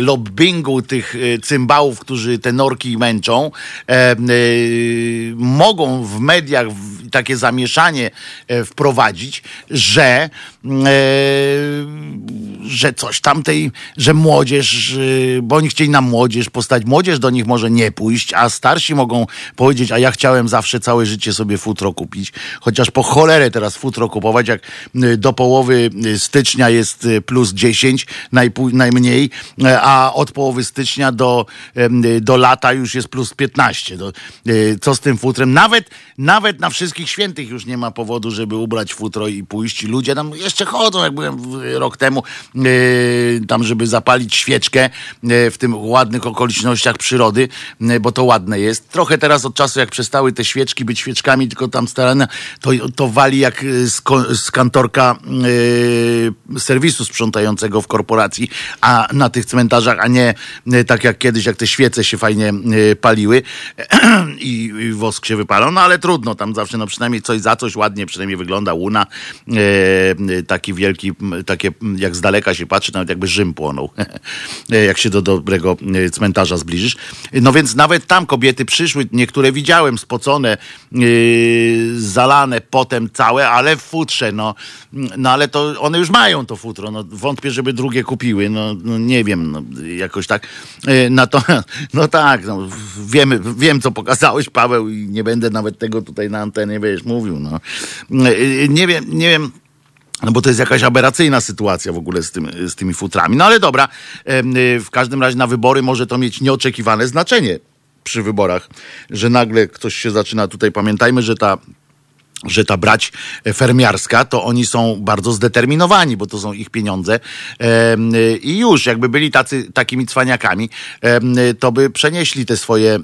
lobbingu tych e, cymbałów, którzy te norki męczą, e, e, mogą w mediach takie zamieszanie e, wprowadzić, że, e, że coś tamtej, że młodzież, e, bo oni chcieli na młodzież postać, młodzież do nich może nie pójść, a starsi mogą powiedzieć, a ja chciałem zawsze całe życie sobie futro kupić, chociaż po cholerę teraz futro kupować, jak e, do połowy e, stycznia jest plus 10 najpó- najmniej, e, a od połowy stycznia do, do lata już jest plus 15. Do, y, co z tym futrem? Nawet, nawet na wszystkich świętych już nie ma powodu, żeby ubrać futro i pójść. Ludzie tam jeszcze chodzą, jak byłem rok temu, y, tam żeby zapalić świeczkę y, w tym ładnych okolicznościach przyrody, y, bo to ładne jest. Trochę teraz od czasu, jak przestały te świeczki być świeczkami, tylko tam starane, to, to wali jak z, z kantorka serwisu sprzątającego w korporacji, a na tych cmentarzach, a nie tak jak kiedyś, jak te świece się fajnie paliły i, i wosk się wypalał, no ale trudno, tam zawsze no przynajmniej coś za coś ładnie przynajmniej wygląda łuna, taki wielki, takie jak z daleka się patrzy, nawet jakby Rzym płonął, jak się do dobrego y, cmentarza zbliżysz. No więc nawet tam kobiety przyszły, niektóre widziałem spocone, zalane potem całe, ale w futrze, no, no ale to one już mają to futro, no wątpię, żeby drugie kupiły, no, no nie wiem, no, jakoś tak. Natomiast, no tak, no, wiemy, wiem co pokazałeś Paweł i nie będę nawet tego tutaj na antenie, wiesz, mówił, no. Nie wiem, nie wiem, no bo to jest jakaś aberracyjna sytuacja w ogóle z, tym, z tymi futrami. No ale dobra, y, w każdym razie na wybory może to mieć nieoczekiwane znaczenie przy wyborach, że nagle ktoś się zaczyna tutaj, pamiętajmy, że ta że ta brać fermiarska, to oni są bardzo zdeterminowani, bo to są ich pieniądze y, i już jakby byli tacy, takimi cwaniakami, y, to by przenieśli te swoje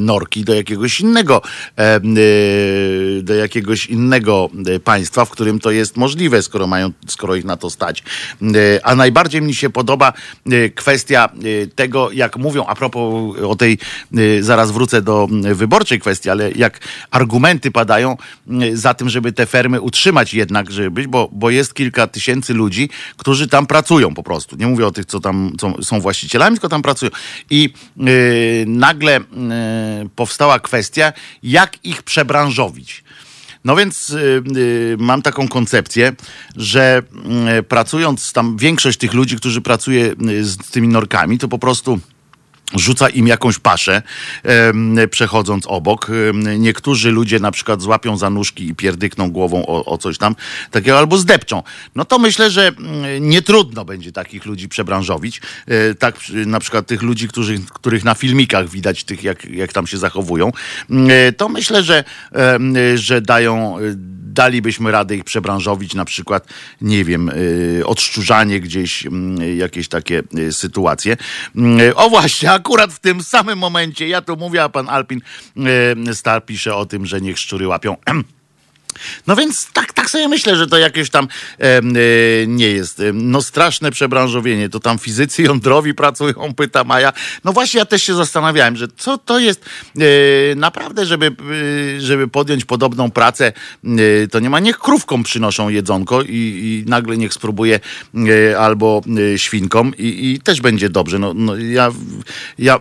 norki do jakiegoś innego do jakiegoś innego państwa, w którym to jest możliwe, skoro mają, skoro ich na to stać. A najbardziej mi się podoba kwestia tego, jak mówią, a propos o tej, zaraz wrócę do wyborczej kwestii, ale jak argumenty padają za tym, żeby te fermy utrzymać jednak, żeby być, bo, bo jest kilka tysięcy ludzi, którzy tam pracują po prostu. Nie mówię o tych, co tam co są właścicielami, tylko tam pracują. I y, nagle y, powstała kwestia, jak ich przebranżowić. No więc y, mam taką koncepcję, że pracując tam, większość tych ludzi, którzy pracuje z tymi norkami, to po prostu rzuca im jakąś paszę, przechodząc obok. Niektórzy ludzie na przykład złapią za nóżki i pierdykną głową o, o coś tam takiego, albo zdepczą. No to myślę, że mm, nie trudno będzie takich ludzi przebranżowić. E, Tak na przykład tych ludzi, którzy, których na filmikach widać, tych jak, jak tam się zachowują. Mm, e, To myślę, że, że dają... e, dalibyśmy radę ich przebranżowić, na przykład, nie wiem, odszczurzanie gdzieś, mm, jakieś takie sytuacje. O właśnie, akurat w tym samym momencie, ja tu mówię, a pan Alpin y, Star pisze o tym, że niech szczury łapią. No więc tak, tak sobie myślę, że to jakieś tam e, nie jest. No straszne przebranżowienie. To tam fizycy jądrowi pracują, pyta Maja. No właśnie ja też się zastanawiałem, że co to jest e, naprawdę, żeby, e, żeby podjąć podobną pracę, e, to nie ma. Niech krówkom przynoszą jedzonko i, i nagle niech spróbuje e, albo e, świnkom i, i też będzie dobrze. No, no ja, ja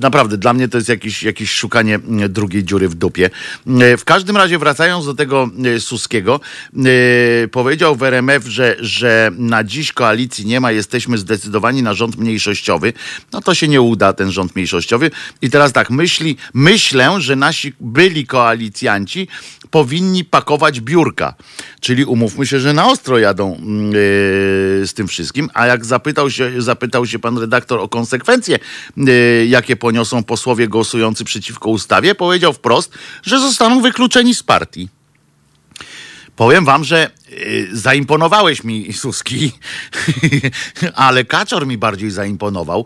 naprawdę dla mnie to jest jakieś, jakieś szukanie mm, drugiej dziury w dupie. E, W każdym razie wracając do tego e, Suskiego, powiedział w RMF, że, że na dziś koalicji nie ma, jesteśmy zdecydowani na rząd mniejszościowy. No to się nie uda, ten rząd mniejszościowy. I teraz tak, myśli, myślę, że nasi byli koalicjanci powinni pakować biurka. Czyli umówmy się, że na ostro jadą e, z tym wszystkim. A jak zapytał się, zapytał się pan redaktor o konsekwencje, e, jakie poniosą posłowie głosujący przeciwko ustawie, powiedział wprost, że zostaną wykluczeni z partii. Powiem wam, że y, zaimponowałeś mi, Suski, ale Kaczor mi bardziej zaimponował. Y,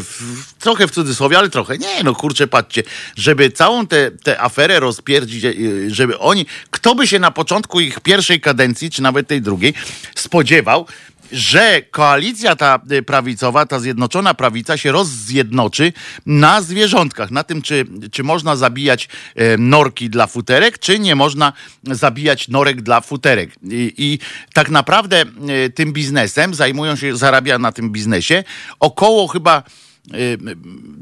w, trochę w cudzysłowie, ale trochę. Nie, no kurczę, patrzcie, żeby całą tę aferę rozpierdzić, y, żeby oni, kto by się na początku ich pierwszej kadencji, czy nawet tej drugiej, spodziewał, że koalicja ta y, prawicowa, ta zjednoczona prawica się rozzjednoczy na zwierzątkach, na tym, czy, czy można zabijać e, norki dla futerek, czy nie można zabijać norek dla futerek. I, i tak naprawdę e, tym biznesem zajmują się, zarabia na tym biznesie około chyba y,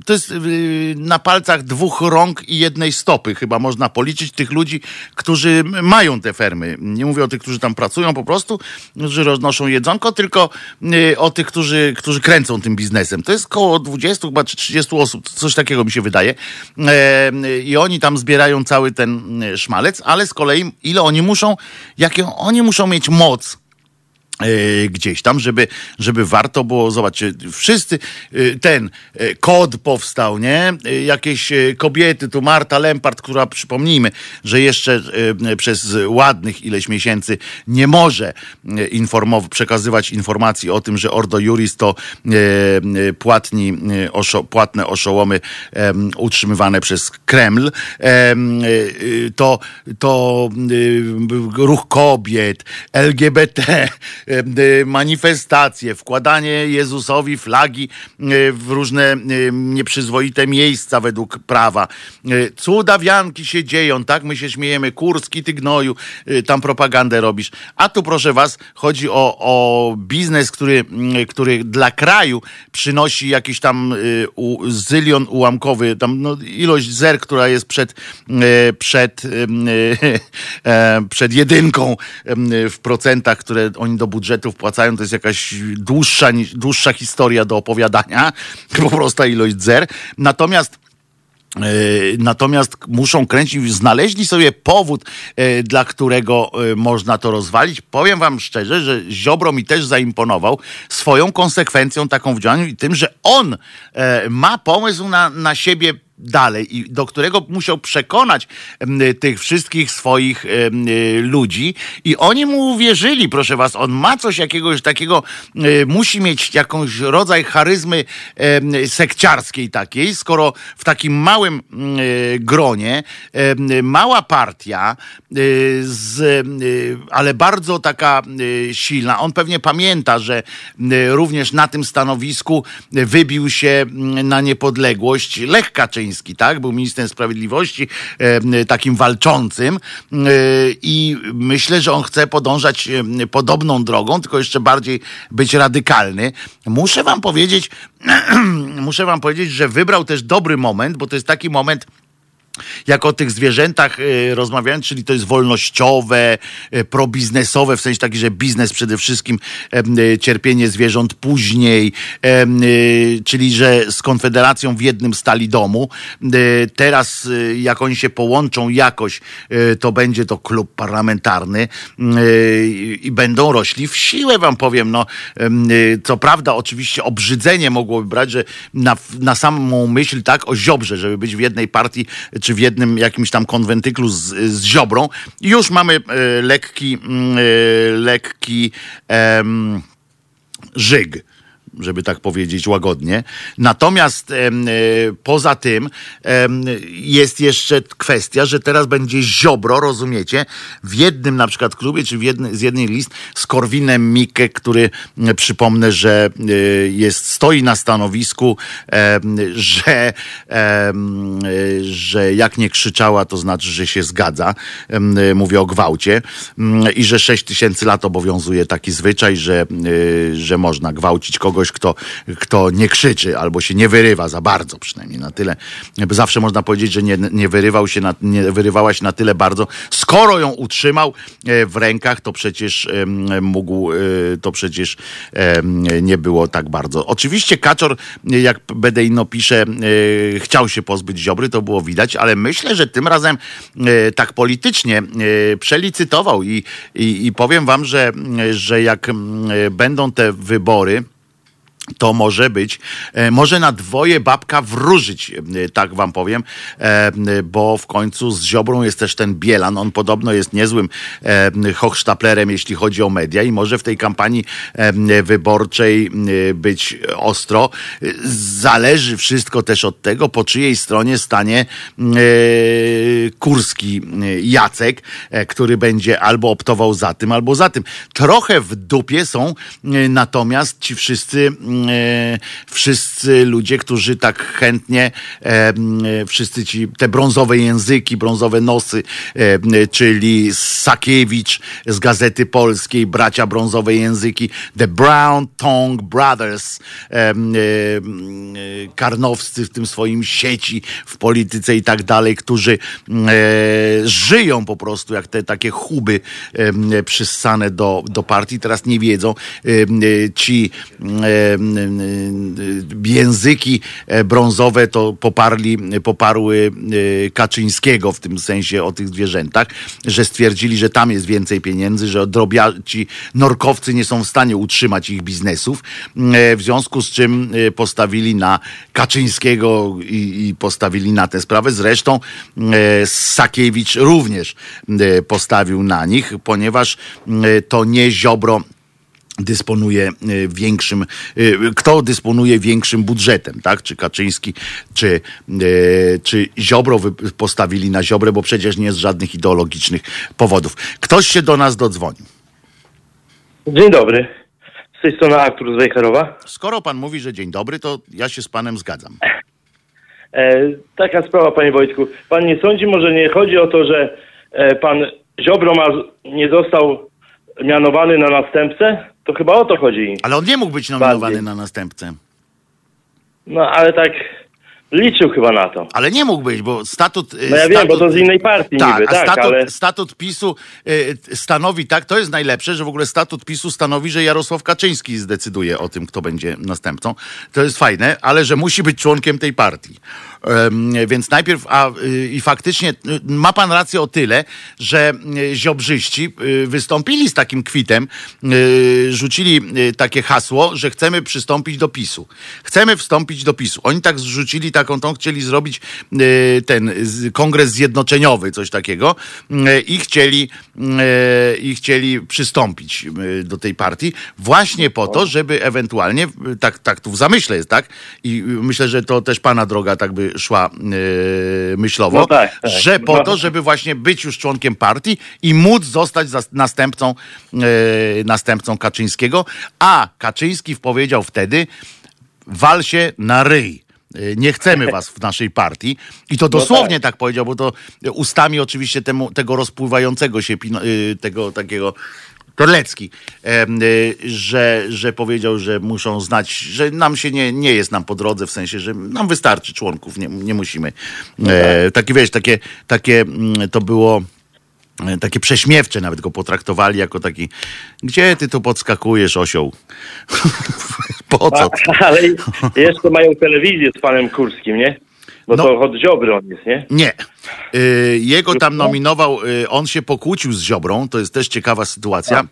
to jest y, na palcach dwóch rąk i jednej stopy chyba można policzyć tych ludzi, którzy mają te fermy. Nie mówię o tych, którzy tam pracują po prostu, którzy roznoszą jedzonko, tylko y, o tych, którzy, którzy kręcą tym biznesem. To jest około 20 chyba czy 30 osób, coś takiego mi się wydaje. E, I oni tam zbierają cały ten y, szmalec, ale z kolei ile oni muszą, jaką oni muszą mieć moc, gdzieś tam, żeby, żeby warto było, zobaczcie, wszyscy, e, ten e, kod powstał, nie? E, Jakieś e, kobiety, tu Marta Lempart, która przypomnijmy, że jeszcze e, przez ładnych ileś miesięcy nie może e, informow- przekazywać informacji o tym, że Ordo Juris to e, e, płatni, e, oszo- płatne oszołomy utrzymywane przez Kreml, em, e, e, to, to e, ruch kobiet, LGBT, e, e, manifestacje, wkładanie Jezusowi flagi e, w różne nieprzyzwoite miejsca według prawa. E, Cudawianki się dzieją, tak? My się śmiejemy, Kurski, ty gnoju, tam propagandę robisz. A tu proszę was, chodzi o, o biznes, który, który dla kraju przynosi jakiś tam y, zylion ułamkowy, tam no, ilość zer, która jest przed, y, przed, y, e, przed jedynką y, w procentach, które oni do budżetu wpłacają, to jest jakaś dłuższa, dłuższa historia do opowiadania, po prostu ilość zer. Natomiast E, Natomiast muszą kręcić, znaleźli sobie powód, e, dla którego e, można to rozwalić. Powiem wam szczerze, że Ziobro mi też zaimponował swoją konsekwencją taką w działaniu i tym, że on ma pomysł na, na siebie dalej i do którego musiał przekonać tych wszystkich swoich y, ludzi. I oni mu uwierzyli, proszę was, on ma coś jakiegoś takiego, y, musi mieć jakąś rodzaj charyzmy sekciarskiej takiej, skoro w takim małym y, gronie, mała partia, z, ale bardzo taka silna. On pewnie pamięta, że również na tym stanowisku wybił się mm, na niepodległość. Lech Kaczyński, tak? Był ministrem sprawiedliwości, takim walczącym i myślę, że on chce podążać podobną drogą, tylko jeszcze bardziej być radykalny. Muszę wam powiedzieć, muszę wam powiedzieć, że wybrał też dobry moment, bo to jest taki moment, jak o tych zwierzętach y, rozmawiałem, czyli to jest wolnościowe, y, probiznesowe, w sensie taki, że biznes przede wszystkim, y, cierpienie zwierząt później, czyli że z Konfederacją w jednym stali domu. Teraz, jak oni się połączą jakoś, to będzie to klub parlamentarny i będą rośli w siłę, wam powiem. No, co prawda, oczywiście obrzydzenie mogłoby brać, że na, na samą myśl, tak, o Ziobrze, żeby być w jednej partii, czy w jednym jakimś tam konwentyklu z, z Ziobrą, już mamy e, lekki, mm, e, lekki żyg żeby tak powiedzieć łagodnie. Natomiast e, poza tym jest jeszcze kwestia, że teraz będzie Ziobro, rozumiecie, w jednym na przykład klubie, czy w jedny, z jednej list z Korwinem Mikke, który e, przypomnę, że e, jest, stoi na stanowisku, że, e, że jak nie krzyczała, to znaczy, że się zgadza. E, Mówię o gwałcie Mm, i że 6 tysięcy lat obowiązuje taki zwyczaj, że, y, że można gwałcić kogoś, kto, kto nie krzyczy albo się nie wyrywa za bardzo przynajmniej na tyle. Zawsze można powiedzieć, że nie, nie wyrywał się, na, nie wyrywała się na tyle bardzo. Skoro ją utrzymał e, w rękach, to przecież mógł, e, to przecież nie było tak bardzo. Oczywiście Kaczor, jak Bedeino pisze, e, chciał się pozbyć Ziobry, to było widać, ale myślę, że tym razem tak politycznie przelicytował i, i, i powiem wam, że, że jak mm, będą te wybory, to może być, e, może na dwoje babka wróżyć, e, tak wam powiem, e, bo w końcu z Ziobrą jest też ten Bielan, on podobno jest niezłym hochsztaplerem, jeśli chodzi o media i może w tej kampanii wyborczej być ostro. Zależy wszystko też od tego, po czyjej stronie stanie Kurski Jacek, który będzie albo optował za tym, albo za tym. Trochę w dupie są natomiast ci wszyscy e, wszyscy ludzie, którzy tak chętnie, e, e, wszyscy ci, te brązowe języki, brązowe nosy, e, czyli Sakiewicz z Gazety Polskiej, bracia brązowe języki, The Brown Tongue Brothers, e, karnowscy w tym swoim sieci, w polityce i tak dalej, którzy żyją po prostu jak te takie chuby przyssane do, do partii, teraz nie wiedzą. Ci języki e, brązowe to poparli, poparły e, Kaczyńskiego w tym sensie o tych zwierzętach, że stwierdzili, że tam jest więcej pieniędzy, że drobia, ci norkowcy nie są w stanie utrzymać ich biznesów, e, w związku z czym e, postawili na Kaczyńskiego i, i postawili na tę sprawę. Zresztą e, Sakiewicz również e, postawił na nich, ponieważ e, to nie Ziobro dysponuje e, większym, e, kto dysponuje większym budżetem, tak? Czy Kaczyński, czy, e, czy Ziobro postawili na Ziobrę, bo przecież nie z żadnych ideologicznych powodów. Ktoś się do nas dodzwonił. Dzień dobry. Z tej strony Artur z Wejherowa. Skoro pan mówi, że dzień dobry, to ja się z panem zgadzam. E, taka sprawa, panie Wojtku. Pan nie sądzi, może nie chodzi o to, że pan Ziobro ma, nie został mianowany na następcę? To chyba o to chodzi. Ale on nie mógł być nominowany Bardziej. na następcę. No ale tak liczył chyba na to. Ale nie mógł być, bo statut. No ja wiem, bo to z innej partii tak, niby, a tak, statut, ale- statut PiSu y, stanowi tak, to jest najlepsze, że w ogóle statut PiSu stanowi, że Jarosław Kaczyński zdecyduje o tym, kto będzie następcą. To jest fajne, ale że musi być członkiem tej partii. Więc najpierw, a y, i faktycznie y, ma pan rację o tyle, że y, ziobrzyści wystąpili z takim kwitem, rzucili takie hasło, że chcemy przystąpić do PiSu. Chcemy wstąpić do PiSu. Oni tak zrzucili taką tą, chcieli zrobić ten kongres zjednoczeniowy, coś takiego i chcieli i chcieli przystąpić do tej partii właśnie po to, żeby ewentualnie, tak, tak tu w zamyśle jest, tak? I myślę, że to też pana droga tak by szła y, myślowo, No tak, tak. że po No. to, żeby właśnie być już członkiem partii i móc zostać następcą, y, następcą Kaczyńskiego, a Kaczyński powiedział wtedy, wal się na ryj. Y, Nie chcemy was w naszej partii. I to dosłownie tak powiedział, bo to ustami oczywiście temu, tego rozpływającego się, tego takiego Terlecki, y, że, że powiedział, że muszą znać, że nam się nie, nie jest nam po drodze, w sensie, że nam wystarczy członków, nie, nie musimy. E, takie wiesz, takie, takie mm, to było e, takie prześmiewcze nawet go potraktowali jako taki, gdzie ty tu podskakujesz, osioł? po co? Ale jeszcze mają telewizję z panem Kurskim, nie? Bo No. to od Ziobry on jest, nie? Nie. Y, jego tam nominował, y, on się pokłócił z Ziobrą, to jest też ciekawa sytuacja.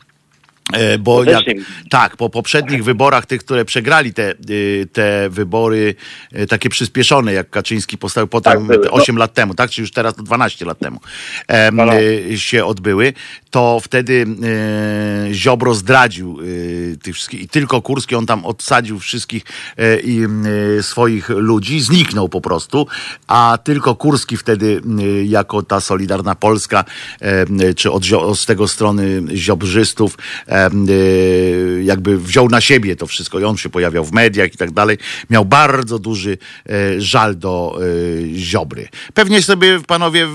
E, Bo jak, tak, po poprzednich wyborach, tych, które przegrali te, y, te wybory y, takie przyspieszone, jak Kaczyński postawił potem Tak, były. te 8 lat temu, tak? Czy już teraz to 12 lat temu y, się odbyły, to wtedy y, Ziobro zdradził y, tych wszystkich i tylko Kurski, on tam odsadził wszystkich y, i y, swoich ludzi, zniknął po prostu, a tylko Kurski wtedy jako ta Solidarna Polska, y, czy od, z tego strony ziobrzystów, y, jakby wziął na siebie to wszystko i on się pojawiał w mediach i tak dalej. Miał bardzo duży e, żal do e, Ziobry. Pewnie sobie panowie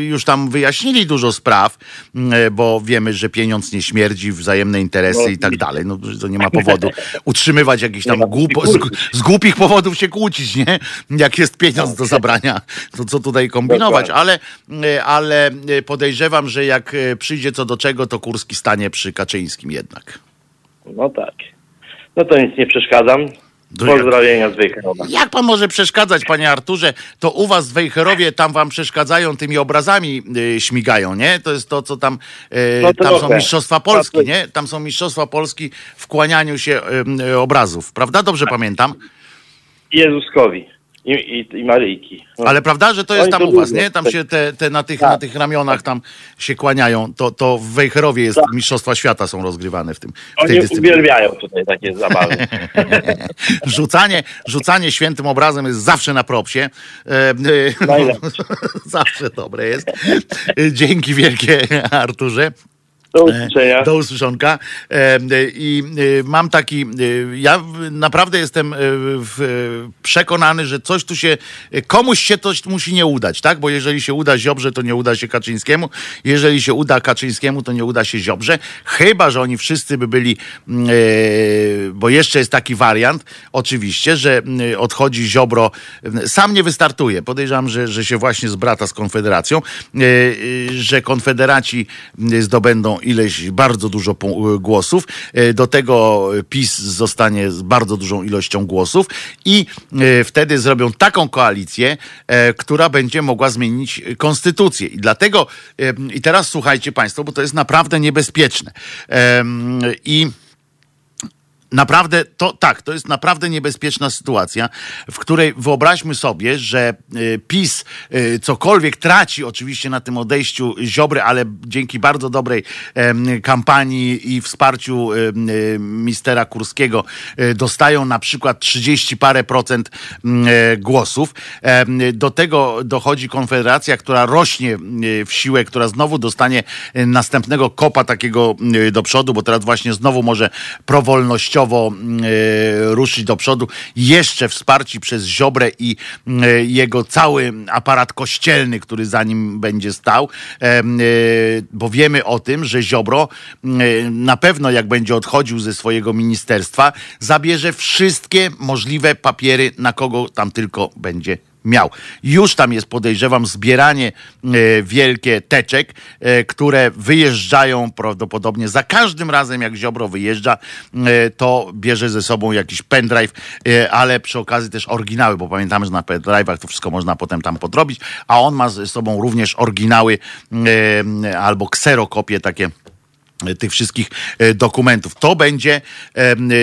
już tam wyjaśnili dużo spraw, e, bo wiemy, że pieniądz nie śmierdzi, wzajemne interesy No, i tak dalej. No to nie ma powodu utrzymywać jakichś tam głupo, z, z głupich powodów się kłócić, nie? Jak jest pieniądz do zabrania, to co tutaj kombinować? Ale, e, ale e, podejrzewam, że jak e, przyjdzie co do czego, to Kurski stanie przy Kaczyńskim jednak. No tak. No to nic nie przeszkadzam. To Pozdrowienia z Wejherowa. Jak pan może przeszkadzać, panie Arturze? To u was w Wejherowie tam wam przeszkadzają, tymi obrazami y, śmigają, nie? To jest to, co tam. Y, No tam trochę. są Mistrzostwa Polski, Tak, nie? Tam są Mistrzostwa Polski w kłanianiu się y, y, obrazów, prawda? Dobrze pamiętam. Jezuskowi i, i, i Maryjki. No. Ale prawda, że to jest Oni tam to u was, lubią. nie? Tam się te, te na, tych, Tak. na tych ramionach tam się kłaniają. To, to w Wejherowie jest Mistrzostwa Świata są rozgrywane w tym. W tej Oni dyscyplinie. uwielbiają tutaj takie zabawy. Rzucanie, rzucanie świętym obrazem jest zawsze na propsie. E, e, Najlepsze. zawsze dobre jest. E, Dzięki wielkie, Arturze. Do usłyszenia. Do usłyszonka. E, e, I e, mam taki, e, ja naprawdę jestem e, przekonany, że coś tu się, komuś się coś musi nie udać, tak? Bo jeżeli się uda Ziobrze, to nie uda się Kaczyńskiemu. Jeżeli się uda Kaczyńskiemu, to nie uda się Ziobrze. Chyba, że oni wszyscy by byli, mm, e, bo jeszcze jest taki wariant, oczywiście, że mm, odchodzi Ziobro, mm, sam nie wystartuje. Podejrzewam, że, że się właśnie zbrata z Konfederacją, e, e, że Konfederaci zdobędą ileś bardzo dużo głosów. E, Do tego PiS zostanie z bardzo dużą ilością głosów i e, wtedy zrobią taką koalicję, e, która będzie mogła zmienić konstytucję. I dlatego, i teraz słuchajcie Państwo, bo to jest naprawdę niebezpieczne. I naprawdę, to tak, to jest naprawdę niebezpieczna sytuacja, w której wyobraźmy sobie, że y, PiS y, cokolwiek traci oczywiście na tym odejściu Ziobry, ale dzięki bardzo dobrej kampanii i wsparciu y, mistera Kurskiego dostają na przykład 30 parę procent e, głosów. Do tego dochodzi Konfederacja, która rośnie w siłę, która znowu dostanie następnego kopa takiego do przodu, bo teraz właśnie znowu może prowolnościowo y, ruszyć do przodu. Jeszcze wsparci przez Ziobrę i y, jego cały aparat kościelny, który za nim będzie stał, y, bo wiemy o tym, że Ziobro na pewno jak będzie odchodził ze swojego ministerstwa, zabierze wszystkie możliwe papiery, na kogo tam tylko będzie miał. Już tam jest, podejrzewam, zbieranie e, wielkie teczek, e, które wyjeżdżają prawdopodobnie za każdym razem, jak Ziobro wyjeżdża, e, to bierze ze sobą jakiś pendrive, ale przy okazji też oryginały, bo pamiętamy, że na pendrive'ach to wszystko można potem tam podrobić, a on ma ze sobą również oryginały albo kserokopie takie tych wszystkich e, dokumentów. To będzie, em, e,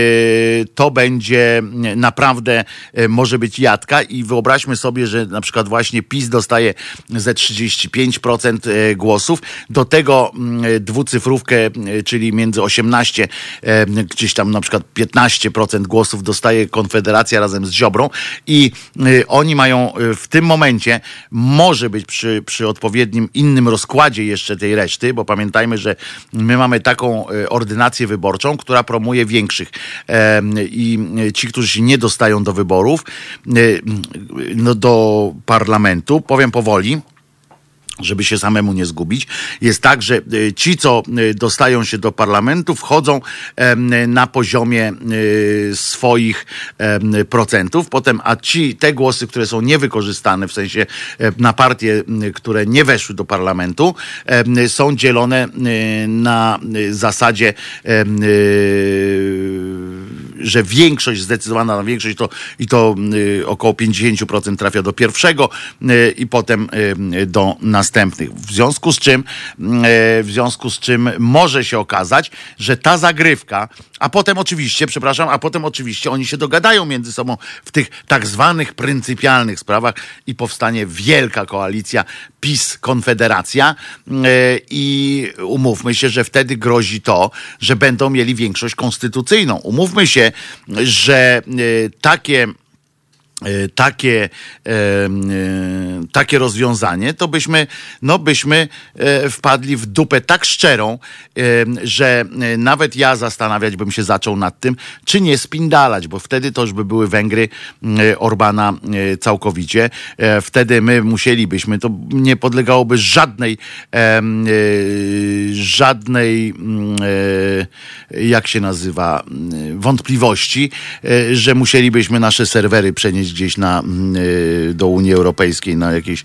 to będzie naprawdę, e, może być jadka i wyobraźmy sobie, że na przykład właśnie PiS dostaje ze 35% e, głosów, do tego dwucyfrówkę, e, czyli między 18, e, gdzieś tam na przykład 15% głosów dostaje Konfederacja razem z Ziobrą i e, oni mają e, w tym momencie, może być przy, przy odpowiednim innym rozkładzie jeszcze tej reszty, bo pamiętajmy, że my mamy taką e, ordynację wyborczą, która promuje większych. I e, ci, którzy się nie dostają do wyborów, e, no do parlamentu, powiem powoli, żeby się samemu nie zgubić, jest tak, że y, ci, co y, dostają się do parlamentu, wchodzą na poziomie y, swoich procentów, potem, a ci, te głosy, które są niewykorzystane, w sensie e, na partie, które nie weszły do parlamentu, są dzielone na zasadzie że większość, zdecydowana większość to i to y, około 50% trafia do pierwszego y, i potem y, do następnych. W związku z czym, w związku z czym może się okazać, że ta zagrywka, a potem oczywiście, przepraszam, a potem oczywiście oni się dogadają między sobą w tych tak zwanych pryncypialnych sprawach i powstanie wielka koalicja PiS Konfederacja y, i umówmy się, że wtedy grozi to, że będą mieli większość konstytucyjną. Umówmy się, że y, takie e, takie, e, e, takie rozwiązanie, to byśmy, no byśmy e, wpadli w dupę tak szczerą, e, że e, nawet ja zastanawiać bym się zaczął nad tym, czy nie spindalać, bo wtedy to już by były Węgry e, Orbana e, całkowicie. E, Wtedy my musielibyśmy, to nie podlegałoby żadnej, e, żadnej, e, jak się nazywa, wątpliwości, e, że musielibyśmy nasze serwery przenieść gdzieś na, mm, e, do Unii Europejskiej, na jakieś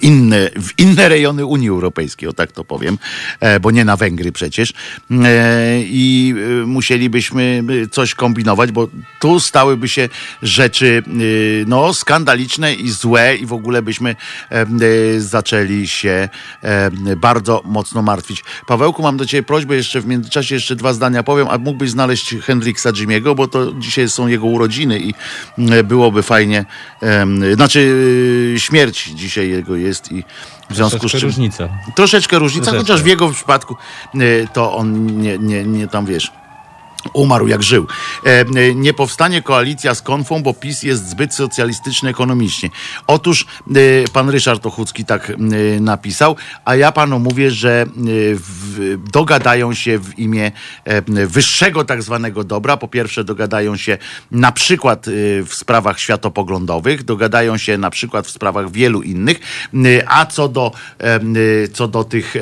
inne, w inne rejony Unii Europejskiej, o tak to powiem, e, bo nie na Węgry przecież. E, I e, musielibyśmy e, coś kombinować, bo tu stałyby się rzeczy no, skandaliczne i złe i w ogóle byśmy zaczęli się bardzo mocno martwić. Pawełku, mam do Ciebie prośbę, jeszcze w międzyczasie jeszcze dwa zdania powiem, a mógłbyś znaleźć Hendriksa Jimiego, bo to dzisiaj są jego urodziny i mm, byłoby fajnie, znaczy y, śmierć dzisiaj jego jest i w związku z Troszeczkę czym... różnica. Troszeczkę różnica, Troszeczkę. chociaż w jego przypadku y, to on nie, nie, nie tam wiesz. Umarł jak żył. E, nie powstanie koalicja z konfą, bo PiS jest zbyt socjalistyczny ekonomicznie. Otóż e, pan Ryszard Ochucki tak e, napisał, a ja panu mówię, że dogadają się w imię wyższego tak zwanego dobra. Po pierwsze dogadają się na przykład w sprawach światopoglądowych, dogadają się na przykład w sprawach wielu innych, a co do, co do tych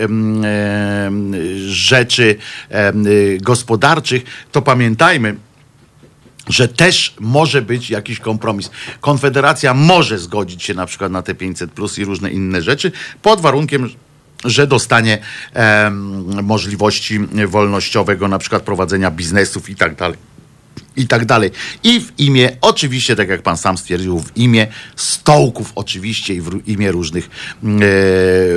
rzeczy gospodarczych, to pamiętajmy, że też może być jakiś kompromis. Konfederacja może zgodzić się na przykład na te 500 plus i różne inne rzeczy, pod warunkiem, że dostanie em, możliwości wolnościowego, na przykład prowadzenia biznesów i tak dalej. I tak dalej. I w imię, oczywiście, tak jak pan sam stwierdził, w imię stołków, oczywiście, i w imię różnych, mm, e,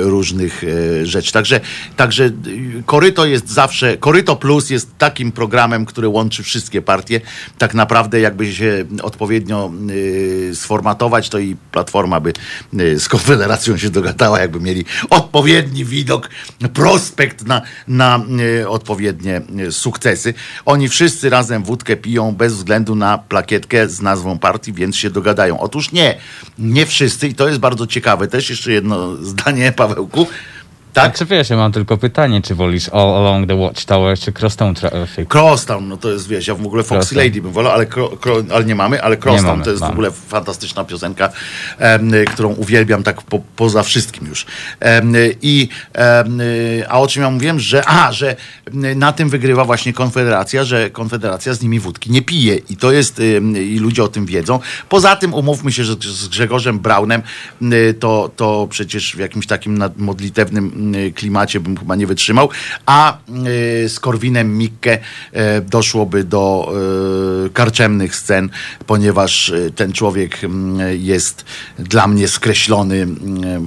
różnych e, rzeczy. Także, także y, Koryto jest zawsze, Koryto Plus jest takim programem, który łączy wszystkie partie. Tak naprawdę, jakby się odpowiednio y, sformatować, to i Platforma by y, z Konfederacją się dogadała, jakby mieli odpowiedni widok, prospekt na, na odpowiednie sukcesy. Oni wszyscy razem wódkę piją bez względu na plakietkę z nazwą partii, więc się dogadają. Otóż nie, nie wszyscy i to jest bardzo ciekawe. Też jeszcze jedno zdanie, Pawełku. Tak? Znaczy wiesz, ja mam tylko pytanie, czy wolisz All Along the Watchtower, czy Crosstown Traffic? Crosstown, no to jest, wiesz, ja w ogóle Foxy Crosstown. Lady bym wolał, ale, kro, kro, ale nie mamy, ale Crosstown mamy, to jest w mamy. ogóle fantastyczna piosenka, em, którą uwielbiam tak po, poza wszystkim już. Em, I, em, a o czym ja mówiłem, że, a, że na tym wygrywa właśnie Konfederacja, że Konfederacja z nimi wódki nie pije i to jest, i ludzie o tym wiedzą. Poza tym umówmy się, że z Grzegorzem Braunem y, to, to przecież w jakimś takim modlitewnym klimacie bym chyba nie wytrzymał, a y, z Korwinem Mikke e, doszłoby do karczemnych scen, ponieważ ten człowiek jest dla mnie skreślony.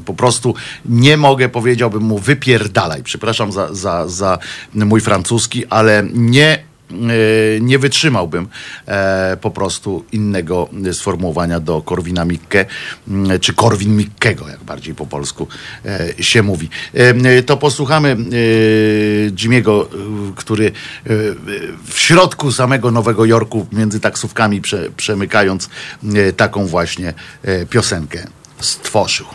Po prostu nie mogę, powiedziałbym mu, wypierdalaj. Przepraszam za, za, za mój francuski, ale nie nie wytrzymałbym e, po prostu innego sformułowania do Korwina Mikke, czy Korwin Mikkego, jak bardziej po polsku e, się mówi. E, to posłuchamy e, Jimiego, e, który e, w środku samego Nowego Jorku, między taksówkami prze, przemykając, e, taką właśnie e, piosenkę stworzył.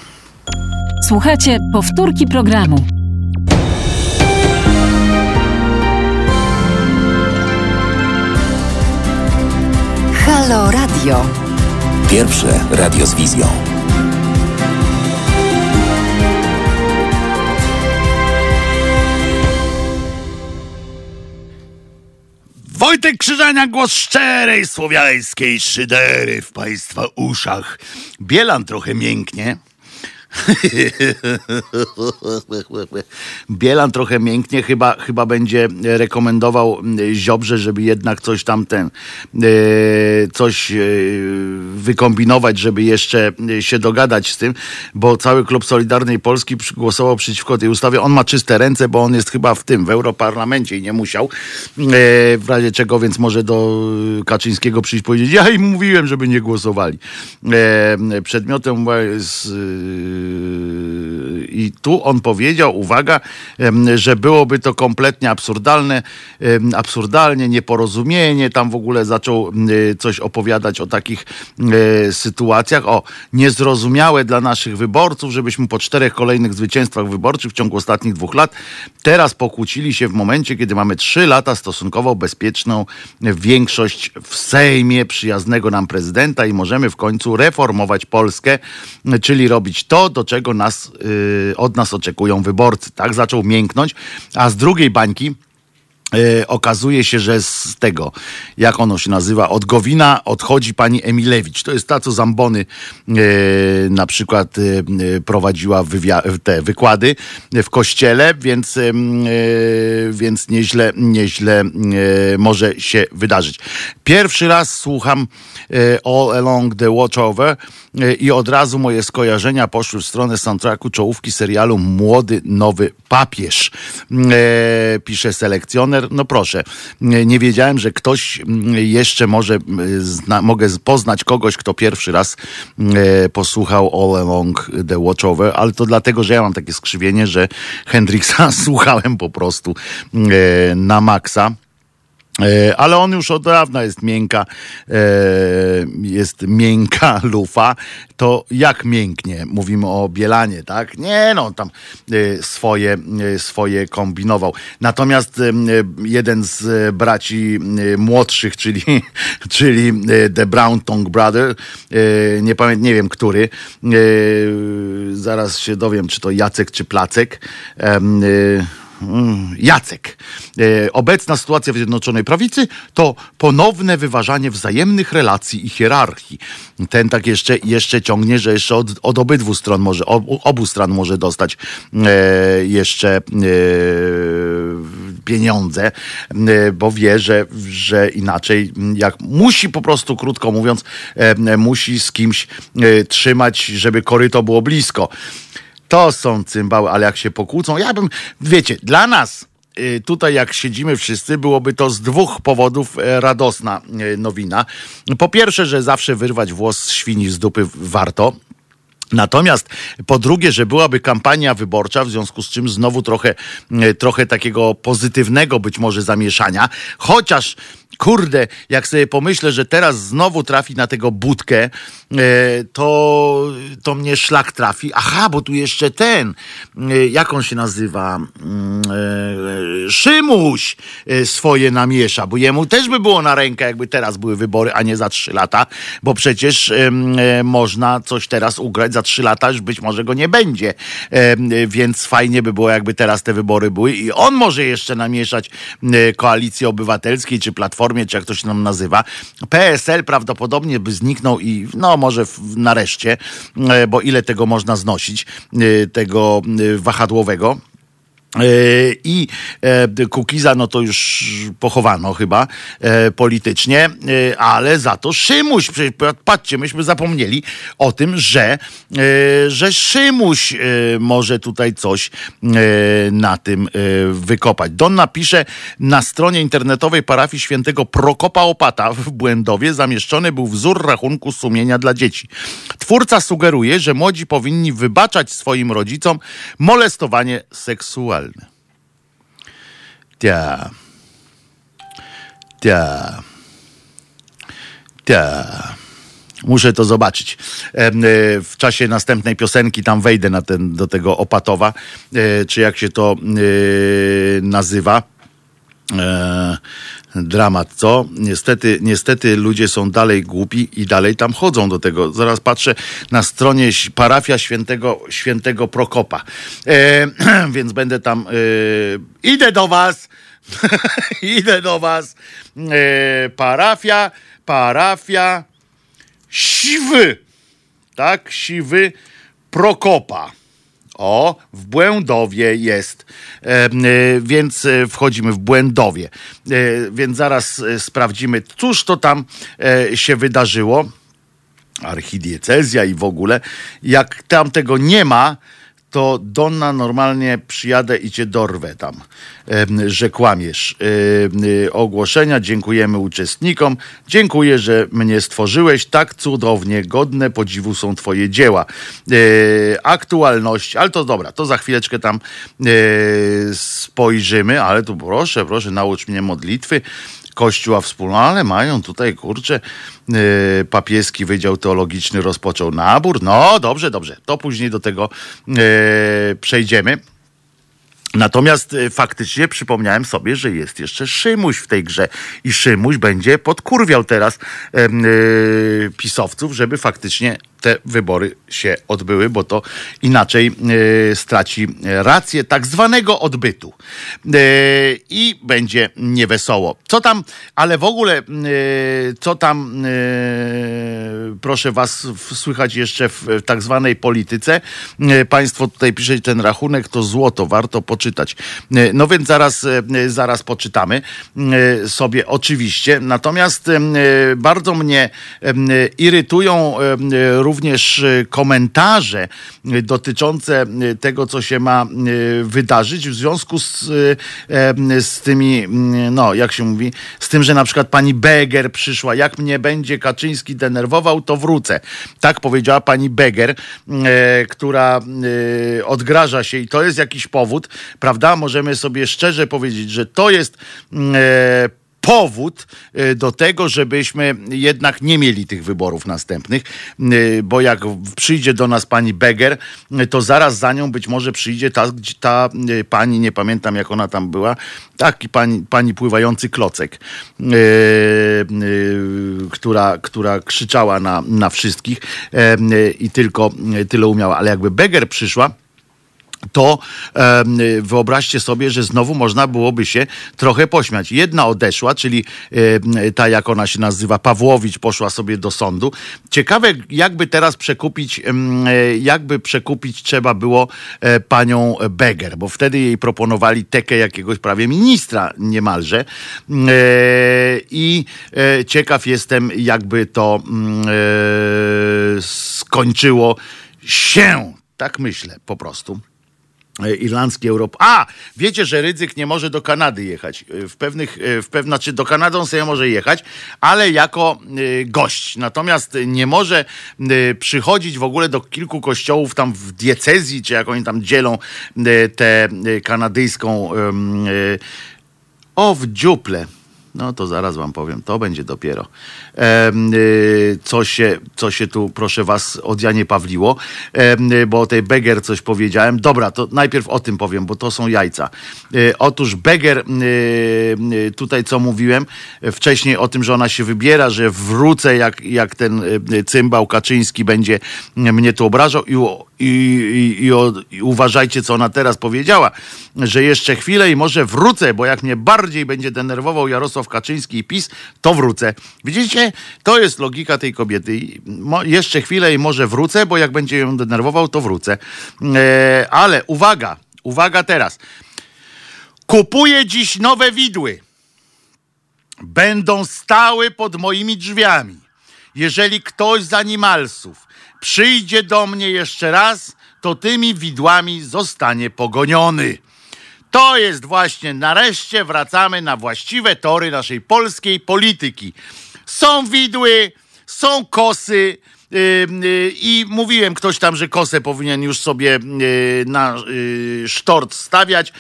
Słuchajcie powtórki programu. Halo Radio. Pierwsze radio z wizją. Wojtek Krzyżania, głos szczerej słowiańskiej szydery w Państwa uszach. Bielan trochę mięknie, Bielan trochę mięknie, chyba, chyba będzie rekomendował Ziobrze, żeby jednak coś tam ten, e, coś e, wykombinować, żeby jeszcze się dogadać z tym, bo cały klub Solidarnej Polski głosował przeciwko tej ustawie. On ma czyste ręce, bo on jest chyba w tym, w Europarlamencie i nie musiał. E, w razie czego, więc może do Kaczyńskiego przyjść powiedzieć, ja im mówiłem, żeby nie głosowali. Przedmiotem jest euh, i tu on powiedział, uwaga, że byłoby to kompletnie absurdalne, absurdalnie, nieporozumienie, tam w ogóle zaczął coś opowiadać o takich e, sytuacjach, o niezrozumiałe dla naszych wyborców, żebyśmy po czterech kolejnych zwycięstwach wyborczych w ciągu ostatnich dwóch lat teraz pokłócili się w momencie, kiedy mamy trzy lata stosunkowo bezpieczną większość w Sejmie przyjaznego nam prezydenta i możemy w końcu reformować Polskę, czyli robić to, do czego nas, y, od nas oczekują wyborcy. Tak zaczął mięknąć, a z drugiej bańki E, okazuje się, że z tego, jak ono się nazywa, od Gowina odchodzi pani Emilewicz. To jest ta, co Zambony e, na przykład e, prowadziła te wykłady w kościele, więc, e, więc nieźle, nieźle może się wydarzyć. Pierwszy raz słucham All Along the Watchover i od razu moje skojarzenia poszły w stronę soundtracku czołówki serialu Młody Nowy Papież. Pisze selekcjoner no proszę, nie wiedziałem, że ktoś mm, jeszcze może, zna, mogę poznać kogoś, kto pierwszy raz e, posłuchał All Along the Watchover, ale to dlatego, że ja mam takie skrzywienie, że Hendrixa słuchałem po prostu e, na maksa. E, ale on już od dawna jest miękka, e, jest miękka lufa. To jak mięknie? Mówimy o Bielanie, tak? Nie, no tam e, swoje, swoje kombinował. Natomiast jeden z braci młodszych, czyli, czyli The Brown Tongue Brother, nie pamiętam, nie wiem który, zaraz się dowiem, czy to Jacek, czy Placek, Jacek. E, obecna sytuacja w Zjednoczonej Prawicy to ponowne wyważanie wzajemnych relacji i hierarchii. Ten tak jeszcze, jeszcze ciągnie, że jeszcze od, od obydwu stron może, obu stron może dostać e, jeszcze e, pieniądze, e, bo wie, że, że inaczej, jak musi po prostu, krótko mówiąc, e, musi z kimś e, trzymać, żeby koryto było blisko. To są cymbały, ale jak się pokłócą, ja bym, wiecie, dla nas y, tutaj jak siedzimy wszyscy, byłoby to z dwóch powodów e, radosna e, nowina. Po pierwsze, że zawsze wyrwać włos z świni z dupy warto, Natomiast po drugie, że byłaby kampania wyborcza, w związku z czym znowu trochę, trochę takiego pozytywnego być może zamieszania, chociaż kurde, jak sobie pomyślę, że teraz znowu trafi na tego budkę, e, to, to mnie szlak trafi. Aha, bo tu jeszcze ten, e, jak on się nazywa? Mm, e, Szymuś swoje namiesza, bo jemu też by było na rękę, jakby teraz były wybory, a nie za trzy lata, bo przecież można coś teraz ugrać, za trzy lata już być może go nie będzie. Więc fajnie by było, jakby teraz te wybory były i on może jeszcze namieszać koalicji obywatelskiej czy platformy Platformie, czy jak to się nam nazywa. PSL prawdopodobnie by zniknął i no może nareszcie, e, bo ile tego można znosić, e, tego e, wahadłowego. E, I e, Kukiza, no to już pochowano chyba e, politycznie, ale za to Szymuś, patrzcie, myśmy zapomnieli o tym, że, że Szymuś może tutaj coś na tym wykopać. Donna pisze, na stronie internetowej parafii świętego Prokopa Opata w Błędowie zamieszczony był wzór rachunku sumienia dla dzieci. Twórca sugeruje, że młodzi powinni wybaczać swoim rodzicom molestowanie seksualne aktualne. Tia. Tia. Tia. Muszę to zobaczyć. E, w czasie następnej piosenki tam wejdę ten, do tego Opatowa, e, czy jak się to e, dramat, co? Niestety, niestety ludzie są dalej głupi i dalej tam chodzą do tego. Zaraz patrzę na stronie parafia świętego, świętego Prokopa. E, więc będę tam, e, idę do was, Idę do was. E, parafia, parafia Siwy. Tak, Siwy Prokopa. O, w Błędowie jest. E, e, więc e, wchodzimy w Błędowie. E, więc zaraz e, sprawdzimy, cóż to tam e, się wydarzyło. Archidiecezja i w ogóle. Jak tam tego nie ma, to Donna normalnie przyjadę i cię dorwę tam, że kłamiesz. Y, ogłoszenia, dziękujemy uczestnikom. Dziękuję, że mnie stworzyłeś. Tak cudownie, godne podziwu są twoje dzieła. E, aktualność, ale to dobra, to za chwileczkę tam e, spojrzymy, ale tu proszę, proszę, naucz mnie modlitwy. Kościoła wspólna, ale mają tutaj, kurczę, yy, papieski Wydział Teologiczny rozpoczął nabór. No, dobrze, dobrze, to później do tego yy, przejdziemy. Natomiast y, faktycznie przypomniałem sobie, że jest jeszcze Szymuś w tej grze i Szymuś będzie podkurwiał teraz em, y, pisowców, żeby faktycznie te wybory się odbyły, bo to inaczej y, straci rację tak zwanego odbytu y, i będzie niewesoło. Co tam, ale w ogóle, co tam, proszę was, w, słychać jeszcze w, w tak zwanej polityce. Państwo tutaj pisze ten rachunek, to złoto, warto poczytać. No więc zaraz, zaraz poczytamy sobie oczywiście. Natomiast bardzo mnie irytują y, również y, komentarze y, dotyczące y, tego, co się ma wydarzyć w związku z, z tymi, mm, no jak się mówi, z tym, że na przykład pani Beger przyszła, jak mnie będzie Kaczyński denerwował, to wrócę. Tak powiedziała pani Beger, która odgraża się i to jest jakiś powód, prawda? Możemy sobie szczerze powiedzieć, że to jest powód e, do tego, żebyśmy jednak nie mieli tych wyborów następnych, e, bo jak przyjdzie do nas pani Beger, e, to zaraz za nią być może przyjdzie ta, ta pani, nie pamiętam jak ona tam była, taki pani, pani pływający klocek, która, która krzyczała na, na wszystkich i tylko tyle umiała, ale jakby Beger przyszła, to wyobraźcie sobie, że znowu można byłoby się trochę pośmiać. Jedna odeszła, czyli ta, jak ona się nazywa, Pawłowicz, poszła sobie do sądu. Ciekawe, jakby teraz przekupić, e, jakby przekupić trzeba było e, panią Beger, bo wtedy jej proponowali tekę jakiegoś prawie ministra niemalże. E, I ciekaw jestem, jakby to mm, skończyło się. Tak myślę po prostu irlandzki Europ. A! Wiecie, że Rydzyk nie może do Kanady jechać. E, W pewnych, e, w pew... znaczy do Kanady on sobie może jechać, ale jako e, gość. Natomiast nie może e, przychodzić w ogóle do kilku kościołów tam w diecezji, czy jak oni tam dzielą e, tę e, kanadyjską e, o, w dziuple. No to zaraz wam powiem, to będzie dopiero. Y, co, się, co się tu, proszę was, od Janie Pawliło, y, bo o tej Beger coś powiedziałem. Dobra, to najpierw o tym powiem, bo to są jajca. Y, otóż Beger, tutaj co mówiłem wcześniej o tym, że ona się wybiera, że wrócę, jak, jak ten cymbał Kaczyński będzie mnie tu obrażał i, i, i, i, i uważajcie, co ona teraz powiedziała, że jeszcze chwilę i może wrócę, bo jak mnie bardziej będzie denerwował Jarosław Kaczyński i PiS, to wrócę. Widzicie? To jest logika tej kobiety. Mo, jeszcze chwilę i może wrócę, bo jak będzie ją denerwował, to wrócę. E, ale uwaga, uwaga teraz. Kupuję dziś nowe widły. Będą stały pod moimi drzwiami. Jeżeli ktoś z animalsów przyjdzie do mnie jeszcze raz, to tymi widłami zostanie pogoniony. To jest właśnie, nareszcie wracamy na właściwe tory naszej polskiej polityki. Są widły, są kosy. yy, yy, I mówiłem ktoś tam, że kosę powinien już sobie yy, na yy, sztort stawiać.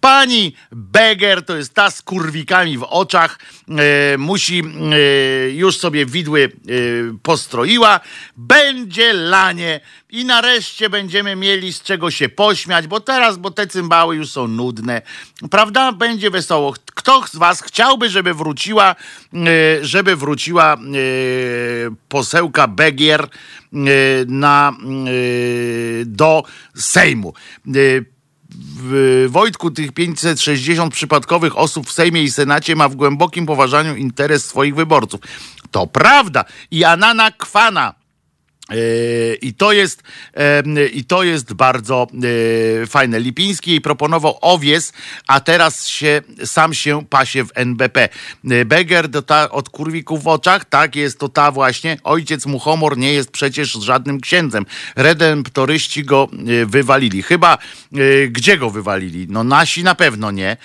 Pani Beger to jest ta z kurwikami w oczach. yy, musi yy, już sobie widły yy, postroiła. Będzie lanie i nareszcie będziemy mieli z czego się pośmiać, bo teraz, bo te cymbały już są nudne. Prawda? Będzie wesoło. Kto z was chciałby, żeby wróciła, yy, żeby wróciła yy, posełka Begier yy, na, do Sejmu? W, Wojtku, tych 560 przypadkowych osób w Sejmie i Senacie ma w głębokim poważaniu interes swoich wyborców. To prawda. I Anana Kwana. Yy, I to jest, i to jest bardzo e, fajne. Lipiński proponował owies, a teraz się, sam się pasie w NBP. E, Beger to ta od kurwików w oczach, tak jest to ta właśnie. Ojciec Muchomor nie jest przecież żadnym księdzem. Redemptoryści go e, wywalili. Chyba e, gdzie go wywalili? No nasi na pewno nie.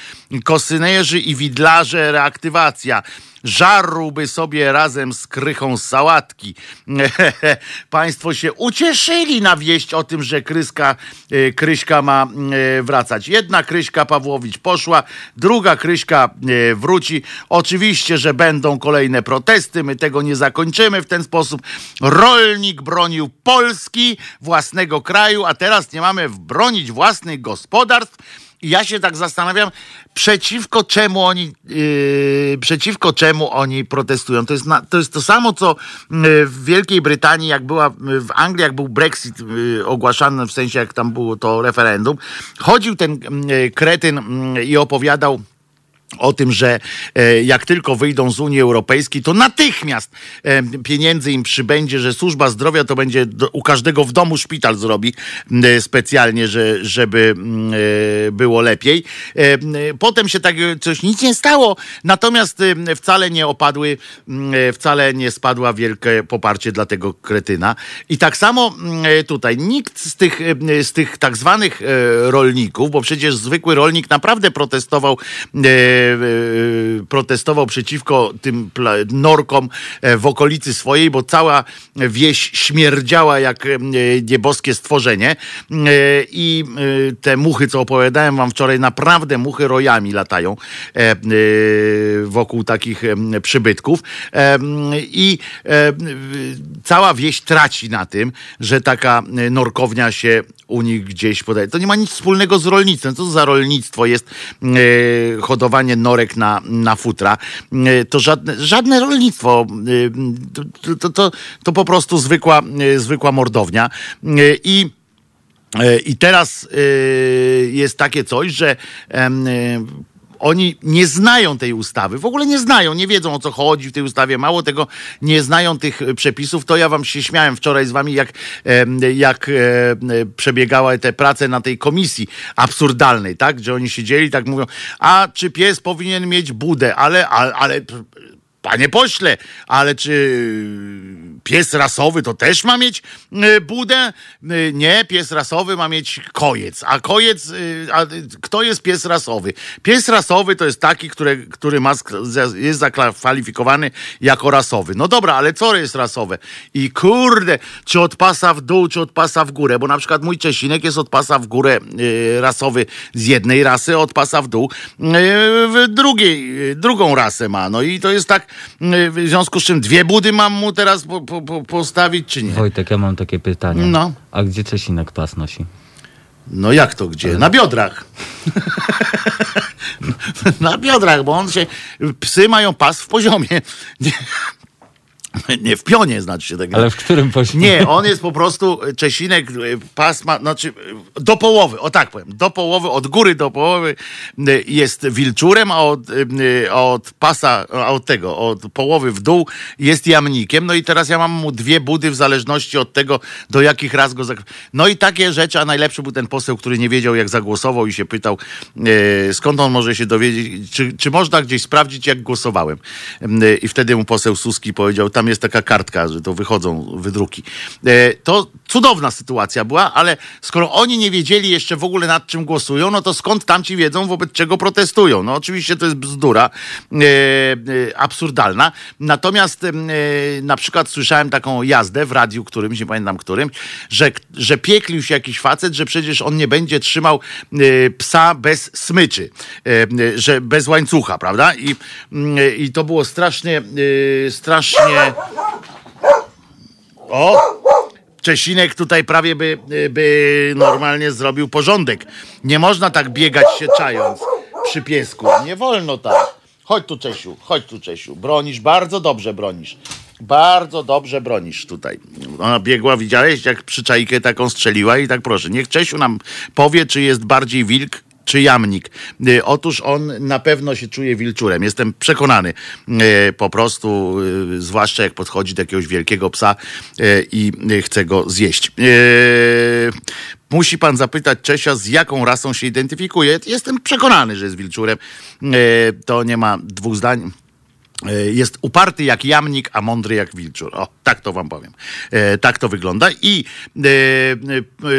Kosynerzy i widlarze reaktywacja żarłby sobie razem z krychą sałatki. Państwo się ucieszyli na wieść o tym, że Kryska, e, Kryśka ma e, wracać. Jedna Kryśka Pawłowicz poszła, druga Kryśka e, wróci. Oczywiście, że będą kolejne protesty, my tego nie zakończymy w ten sposób. Rolnik bronił Polski, własnego kraju, a teraz nie mamy bronić własnych gospodarstw. Ja się tak zastanawiam, przeciwko czemu oni, yy, przeciwko czemu oni protestują. To jest, na, to jest to samo, co yy, w Wielkiej Brytanii, jak była yy, w Anglii, jak był Brexit yy, ogłaszany, w sensie jak tam było to referendum. Chodził ten yy, kretyn yy, i opowiadał o tym, że e, jak tylko wyjdą z Unii Europejskiej, to natychmiast e, pieniędzy im przybędzie, że służba zdrowia to będzie u każdego w domu szpital zrobi e, specjalnie, że, żeby było lepiej. Potem się tak coś nic nie stało, natomiast wcale nie opadły, wcale nie spadła wielkie poparcie dla tego kretyna. I tak samo tutaj nikt z tych, z tych tak zwanych rolników, bo przecież zwykły rolnik naprawdę protestował protestował przeciwko tym norkom e, w okolicy swojej, bo cała wieś śmierdziała jak e, nieboskie stworzenie E, i e, te muchy, co opowiadałem wam wczoraj, naprawdę muchy rojami latają e, e, wokół takich e, przybytków E, i e, cała wieś traci na tym, że taka e, norkownia się u nich gdzieś podaje. To nie ma nic wspólnego z rolnictwem. Co za rolnictwo jest e, hodowanie norek na, na futra? E, to żadne, żadne rolnictwo. To, to, to, to po prostu zwykła, e, zwykła mordownia. I I teraz jest takie coś, że oni nie znają tej ustawy, w ogóle nie znają, nie wiedzą o co chodzi w tej ustawie, mało tego, nie znają tych e, przepisów. To ja wam się śmiałem wczoraj z wami, jak, jak e, e, przebiegały te prace na tej komisji absurdalnej, tak? Gdzie oni siedzieli, tak mówią, a czy pies powinien mieć budę, ale, ale, ale Panie pośle, ale czy pies rasowy to też ma mieć y, budę? Y, Nie, pies rasowy ma mieć kojec. A kojec, y, a kto jest pies rasowy? Pies rasowy to jest taki, który, który ma, jest zakwalifikowany jako rasowy. No dobra, ale co jest rasowe? I kurde, czy od pasa w dół, czy od pasa w górę? Bo na przykład mój Czesinek jest od pasa w górę y, rasowy z jednej rasy, od pasa w dół y, w drugiej, y, drugą rasę ma. No i to jest tak, y, w związku z czym dwie budy mam mu teraz po, po, po, postawić, czy nie? Wojtek, ja mam takie pytanie. No. A gdzie Czesinek pas nosi? No jak to gdzie? Na biodrach. Na biodrach, bo on się. Psy mają pas w poziomie. Nie, w pionie, znaczy się tak. Ale w którym poziomie? Nie, on jest po prostu Czesinek, y, pas ma, znaczy y, do połowy, o tak powiem, do połowy, od góry do połowy jest wilczurem, a od, od pasa, a od tego, od połowy w dół jest jamnikiem. No i teraz ja mam mu dwie budy w zależności od tego, do jakich raz go zak... No i takie rzeczy, a najlepszy był ten poseł, który nie wiedział, jak zagłosował i się pytał, skąd on może się dowiedzieć, czy, czy można gdzieś sprawdzić, jak głosowałem. I wtedy mu poseł Suski powiedział, tam jest taka kartka, że to wychodzą wydruki. E, To cudowna sytuacja była, ale skoro oni nie wiedzieli jeszcze w ogóle nad czym głosują, no to skąd tamci wiedzą, wobec czego protestują? No oczywiście to jest bzdura e, e, absurdalna. Natomiast na przykład słyszałem taką jazdę w radiu którymś, nie pamiętam którym, że, że pieklił się jakiś facet, że przecież on nie będzie trzymał psa bez smyczy, że bez łańcucha, prawda? I, mm, i to było strasznie, e, o! Czesinek tutaj prawie by, by normalnie zrobił porządek. Nie można tak biegać się czając przy piesku. Nie wolno tak. Chodź tu, Czesiu, chodź tu, Czesiu. Bronisz, bardzo dobrze bronisz. Bardzo dobrze bronisz tutaj. Ona biegła, widziałeś, jak przyczajkę taką strzeliła i tak proszę. Niech Czesiu nam powie, czy jest bardziej wilk, czy jamnik. Y, Otóż on na pewno się czuje wilczurem. Jestem przekonany y, po prostu, y, zwłaszcza jak podchodzi do jakiegoś wielkiego psa i chce go zjeść. Musi pan zapytać Czesia, z jaką rasą się identyfikuje. Jestem przekonany, że jest wilczurem. To nie ma dwóch zdań. E, Jest uparty jak jamnik, a mądry jak wilczur. O, tak to wam powiem. E, tak to wygląda. I e,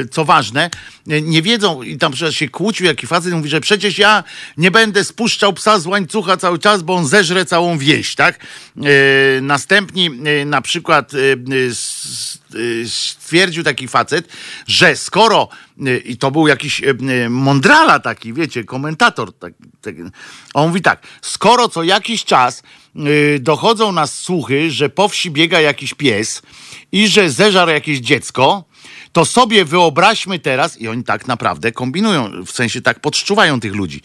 e, co ważne, e, nie wiedzą, i tam przecież się kłócił, jaki facet mówi, że przecież ja nie będę spuszczał psa z łańcucha cały czas, bo on zeżre całą wieś, tak? E, następni e, na przykład e, e, e, stwierdził taki facet, że skoro e, i to był jakiś e, e, mądrala taki, wiecie, komentator. Tak, tak, on mówi tak, skoro co jakiś czas y, dochodzą nas słuchy, że po wsi biega jakiś pies i że zeżarł jakieś dziecko, to sobie wyobraźmy teraz, i oni tak naprawdę kombinują, w sensie tak podszczuwają tych ludzi,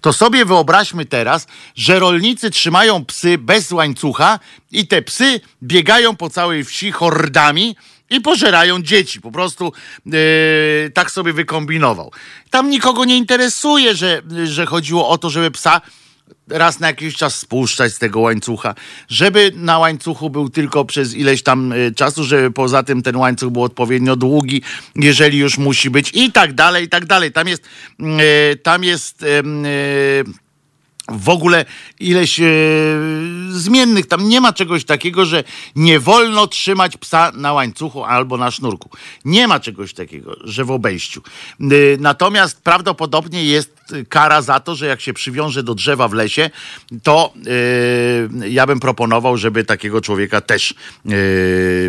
to sobie wyobraźmy teraz, że rolnicy trzymają psy bez łańcucha i te psy biegają po całej wsi hordami i pożerają dzieci. Po prostu yy, tak sobie wykombinował. Tam nikogo nie interesuje, że, że chodziło o to, żeby psa raz na jakiś czas spuszczać z tego łańcucha, żeby na łańcuchu był tylko przez ileś tam y, czasu, żeby poza tym ten łańcuch był odpowiednio długi, jeżeli już musi być i tak dalej, i tak dalej. Tam jest, y, tam jest w ogóle ileś e, zmiennych. Tam nie ma czegoś takiego, że nie wolno trzymać psa na łańcuchu albo na sznurku. Nie ma czegoś takiego, że w obejściu. E, natomiast prawdopodobnie jest kara za to, że jak się przywiąże do drzewa w lesie, to e, ja bym proponował, żeby takiego człowieka też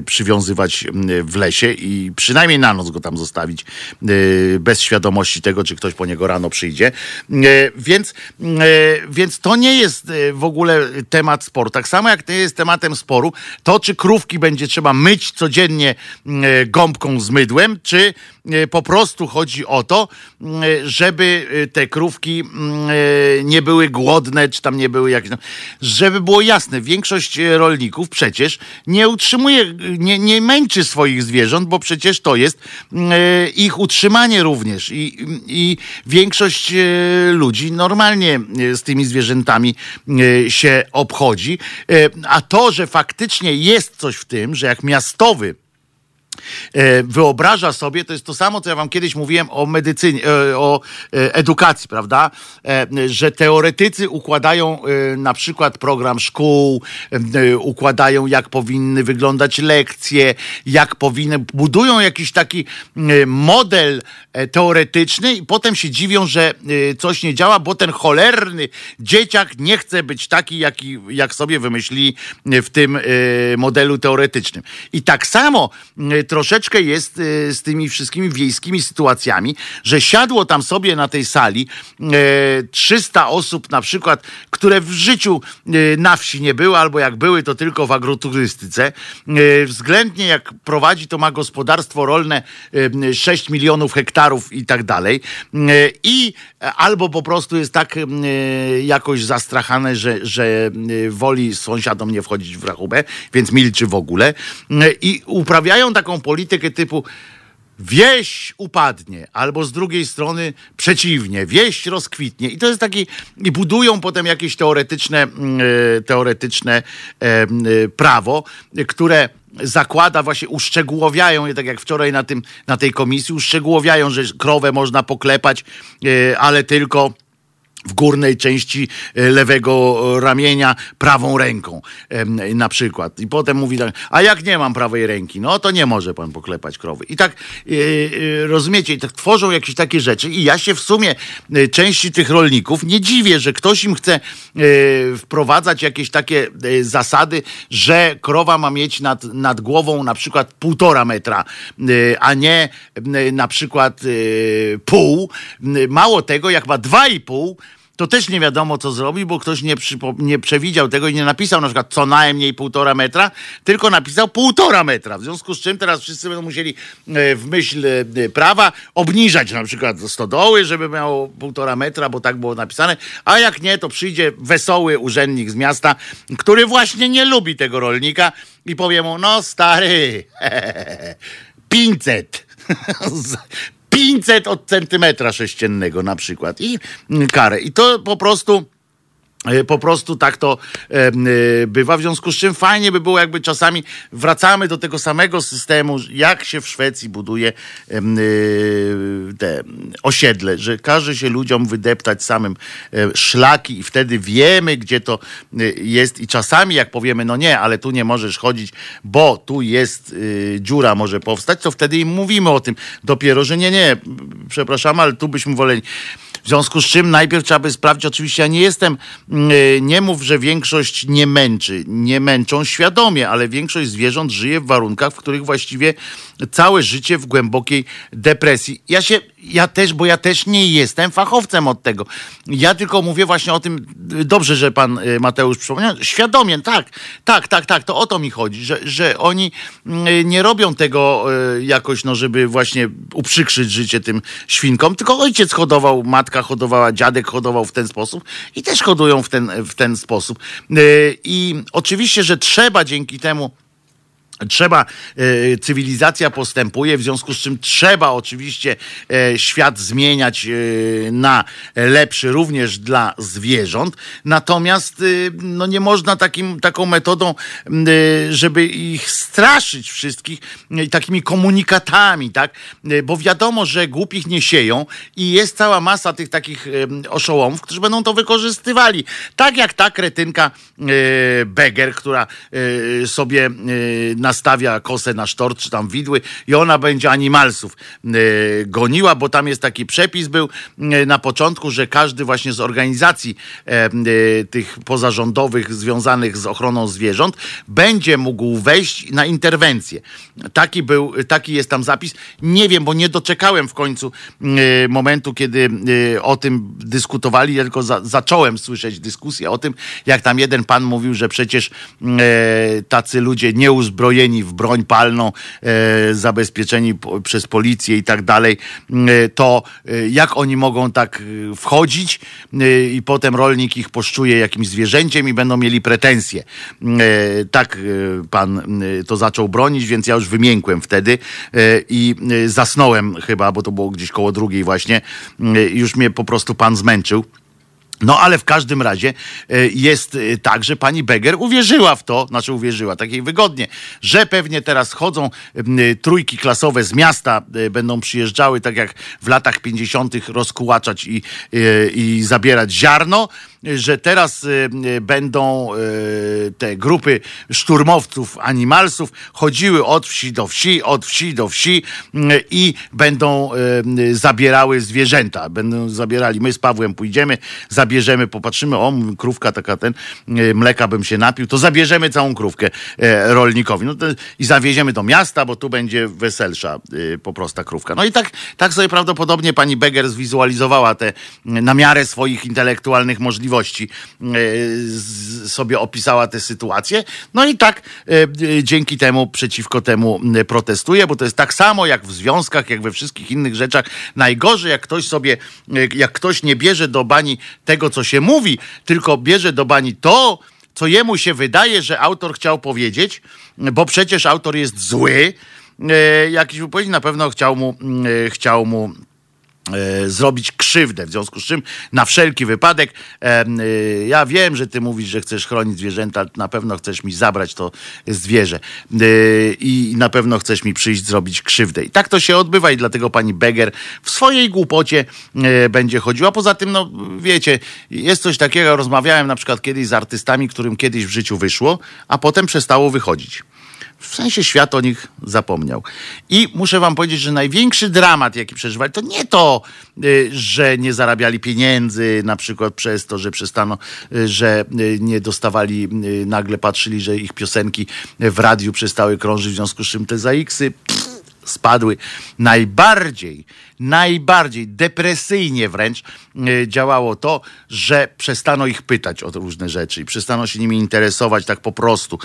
przywiązywać w lesie i przynajmniej na noc go tam zostawić bez świadomości tego, czy ktoś po niego rano przyjdzie. Więc, więc to nie jest e, w ogóle temat sporu. Tak samo jak nie jest tematem sporu, to czy krówki będzie trzeba myć codziennie m, e, gąbką z mydłem, czy e, po prostu chodzi o to, m, żeby te krówki m, e, nie były głodne, czy tam nie były jakieś. Żeby było jasne, większość rolników przecież nie utrzymuje, nie, nie męczy swoich zwierząt, bo przecież to jest ich utrzymanie również. I, i większość ludzi normalnie z tymi zwierzętami e, się obchodzi. E, A to, że faktycznie jest coś w tym, że jak miastowy wyobraża sobie, to jest to samo, co ja wam kiedyś mówiłem o medycynie, e, o e, edukacji, prawda? E, Że teoretycy układają e, na przykład program szkół, e, układają jak powinny wyglądać lekcje, jak powinny, budują jakiś taki e, model e, teoretyczny i potem się dziwią, że e, coś nie działa, bo ten cholerny dzieciak nie chce być taki, jaki, jak sobie wymyślili e, w tym e, modelu teoretycznym. I tak samo e, troszeczkę jest e, z tymi wszystkimi wiejskimi sytuacjami, że siadło tam sobie na tej sali e, 300 osób na przykład, które w życiu e, na wsi nie były, albo jak były, to tylko w agroturystyce. Względnie jak prowadzi, to ma gospodarstwo rolne e, 6 milionów hektarów i tak dalej. I e, albo po prostu jest tak jakoś zastrachane, że, że woli sąsiadom nie wchodzić w rachubę, więc milczy w ogóle. I uprawiają taką politykę typu wieś upadnie, albo z drugiej strony przeciwnie, wieś rozkwitnie. I to jest taki, i budują potem jakieś teoretyczne, mm, e, teoretyczne e, e, prawo, które zakłada, właśnie uszczegółowiają je, tak jak wczoraj na, tym, na tej komisji, uszczegółowiają, że krowę można poklepać, ale tylko w górnej części e, lewego ramienia prawą ręką na przykład. I potem mówi tak, a jak nie mam prawej ręki, no to nie może pan poklepać krowy. I tak e, e, rozumiecie, i tak tworzą jakieś takie rzeczy i ja się w sumie e, części tych rolników nie dziwię, że ktoś im chce e, wprowadzać jakieś takie e, zasady, że krowa ma mieć nad, nad głową na przykład półtora metra, e, a nie e, na przykład e, pół. Mało tego, jak ma dwa i pół, to też nie wiadomo, co zrobi, bo ktoś nie, nie przewidział tego i nie napisał na przykład co najmniej półtora metra, tylko napisał półtora metra. W związku z czym teraz wszyscy będą musieli e, w myśl e, prawa obniżać na przykład stodoły, żeby miało półtora metra, bo tak było napisane, a jak nie, to przyjdzie wesoły urzędnik z miasta, który właśnie nie lubi tego rolnika i powie mu, no stary, 500. 500 od centymetra sześciennego na przykład i karę. I to po prostu po prostu tak to e, e, bywa, w związku z czym fajnie by było, jakby czasami wracamy do tego samego systemu, jak się w Szwecji buduje e, e, te osiedle, że każe się ludziom wydeptać samym e, szlaki i wtedy wiemy, gdzie to e, jest. I czasami jak powiemy, no nie, ale tu nie możesz chodzić, bo tu jest e, dziura może powstać, to wtedy im mówimy o tym. Dopiero, że nie, nie, przepraszam, ale tu byśmy woleli. W związku z czym najpierw trzeba by sprawdzić, oczywiście ja nie jestem, mm, y, nie mów, że większość nie męczy, nie męczą świadomie, ale większość zwierząt żyje w warunkach, w których właściwie całe życie w głębokiej depresji. Ja się, ja też, bo ja też nie jestem fachowcem od tego. Ja tylko mówię właśnie o tym, dobrze, że pan y, Mateusz przypomniał, świadomie, tak, tak, tak, tak, to o to mi chodzi, że, że oni mm, nie robią tego y, jakoś, no, żeby właśnie uprzykrzyć życie tym świnkom, tylko ojciec hodował, matka hodowała, dziadek hodował w ten sposób i też hodują w ten, w ten sposób. Y, I oczywiście, że trzeba dzięki temu Trzeba, e, cywilizacja postępuje, w związku z czym trzeba oczywiście e, świat zmieniać e, na lepszy również dla zwierząt. Natomiast no nie można takim, taką metodą, żeby ich straszyć wszystkich takimi komunikatami, tak? Bo wiadomo, że głupich nie sieją i jest cała masa tych takich oszołomów, którzy będą to wykorzystywali. Tak jak ta kretynka Beger, która sobie e, nastawia kosę na sztort, czy tam widły i ona będzie animalsów e, goniła, bo tam jest taki przepis był e, na początku, że każdy właśnie z organizacji e, tych pozarządowych związanych z ochroną zwierząt będzie mógł wejść na interwencję. Taki był, taki jest tam zapis. Nie wiem, bo nie doczekałem w końcu momentu, kiedy o tym dyskutowali, tylko za, zacząłem słyszeć dyskusję o tym, jak tam jeden pan mówił, że przecież tacy ludzie nieuzbrojeni w broń palną, e, zabezpieczeni przez policję i tak dalej, e, to e, jak oni mogą tak wchodzić i potem rolnik ich poszczuje jakimś zwierzęciem i będą mieli pretensje. Tak pan to zaczął bronić, więc ja już wymiękłem wtedy i zasnąłem chyba, bo to było gdzieś koło drugiej właśnie. Już mnie po prostu pan zmęczył. No ale w każdym razie e, jest e, tak, że pani Beger uwierzyła w to, znaczy uwierzyła, tak jej wygodnie, że pewnie teraz chodzą e, trójki klasowe z miasta, będą przyjeżdżały tak jak w latach 50. rozkułaczać i, i zabierać ziarno, że teraz e, e, będą e, te grupy szturmowców, animalsów chodziły od wsi do wsi, od wsi do wsi i będą zabierały zwierzęta. Będą zabierali, my z Pawłem pójdziemy, zabierzemy, popatrzymy, o, krówka taka ten, mleka bym się napił, to zabierzemy całą krówkę rolnikowi. No to, I zawieziemy do miasta, bo tu będzie weselsza po prosta krówka. No i tak, tak sobie prawdopodobnie pani Beger zwizualizowała te na miarę swoich intelektualnych możliwości e, z, sobie opisała tę sytuację. No i tak e, e, dzięki temu przeciwko temu protestuje, bo to jest tak samo jak w związkach, jak we wszystkich innych rzeczach. Najgorzej, jak ktoś sobie, e, jak ktoś nie bierze do bani tego, co się mówi, tylko bierze do bani to, co jemu się wydaje, że autor chciał powiedzieć, bo przecież autor jest zły. E, jakiś wypowiedź na pewno chciał mu, e, chciał mu e, zrobić krzywdę. W związku z czym na wszelki wypadek em, e, ja wiem, że ty mówisz, że chcesz chronić zwierzęta, na pewno chcesz mi zabrać to zwierzę E, i na pewno chcesz mi przyjść zrobić krzywdę. I tak to się odbywa i dlatego pani Beger w swojej głupocie e, będzie chodziła. Poza tym, no wiecie, jest coś takiego, rozmawiałem na przykład kiedyś z artystami, którym kiedyś w życiu wyszło, a potem przestało wychodzić. W sensie świat o nich zapomniał. I muszę wam powiedzieć, że największy dramat, jaki przeżywali, to nie to, y, że nie zarabiali pieniędzy, na przykład przez to, że przestano, y, że y, nie dostawali, nagle patrzyli, że ich piosenki w radiu przestały krążyć, w związku z czym te zaiksy. spadły. Najbardziej, najbardziej depresyjnie wręcz e, działało to, że przestano ich pytać o różne rzeczy i przestano się nimi interesować tak po prostu.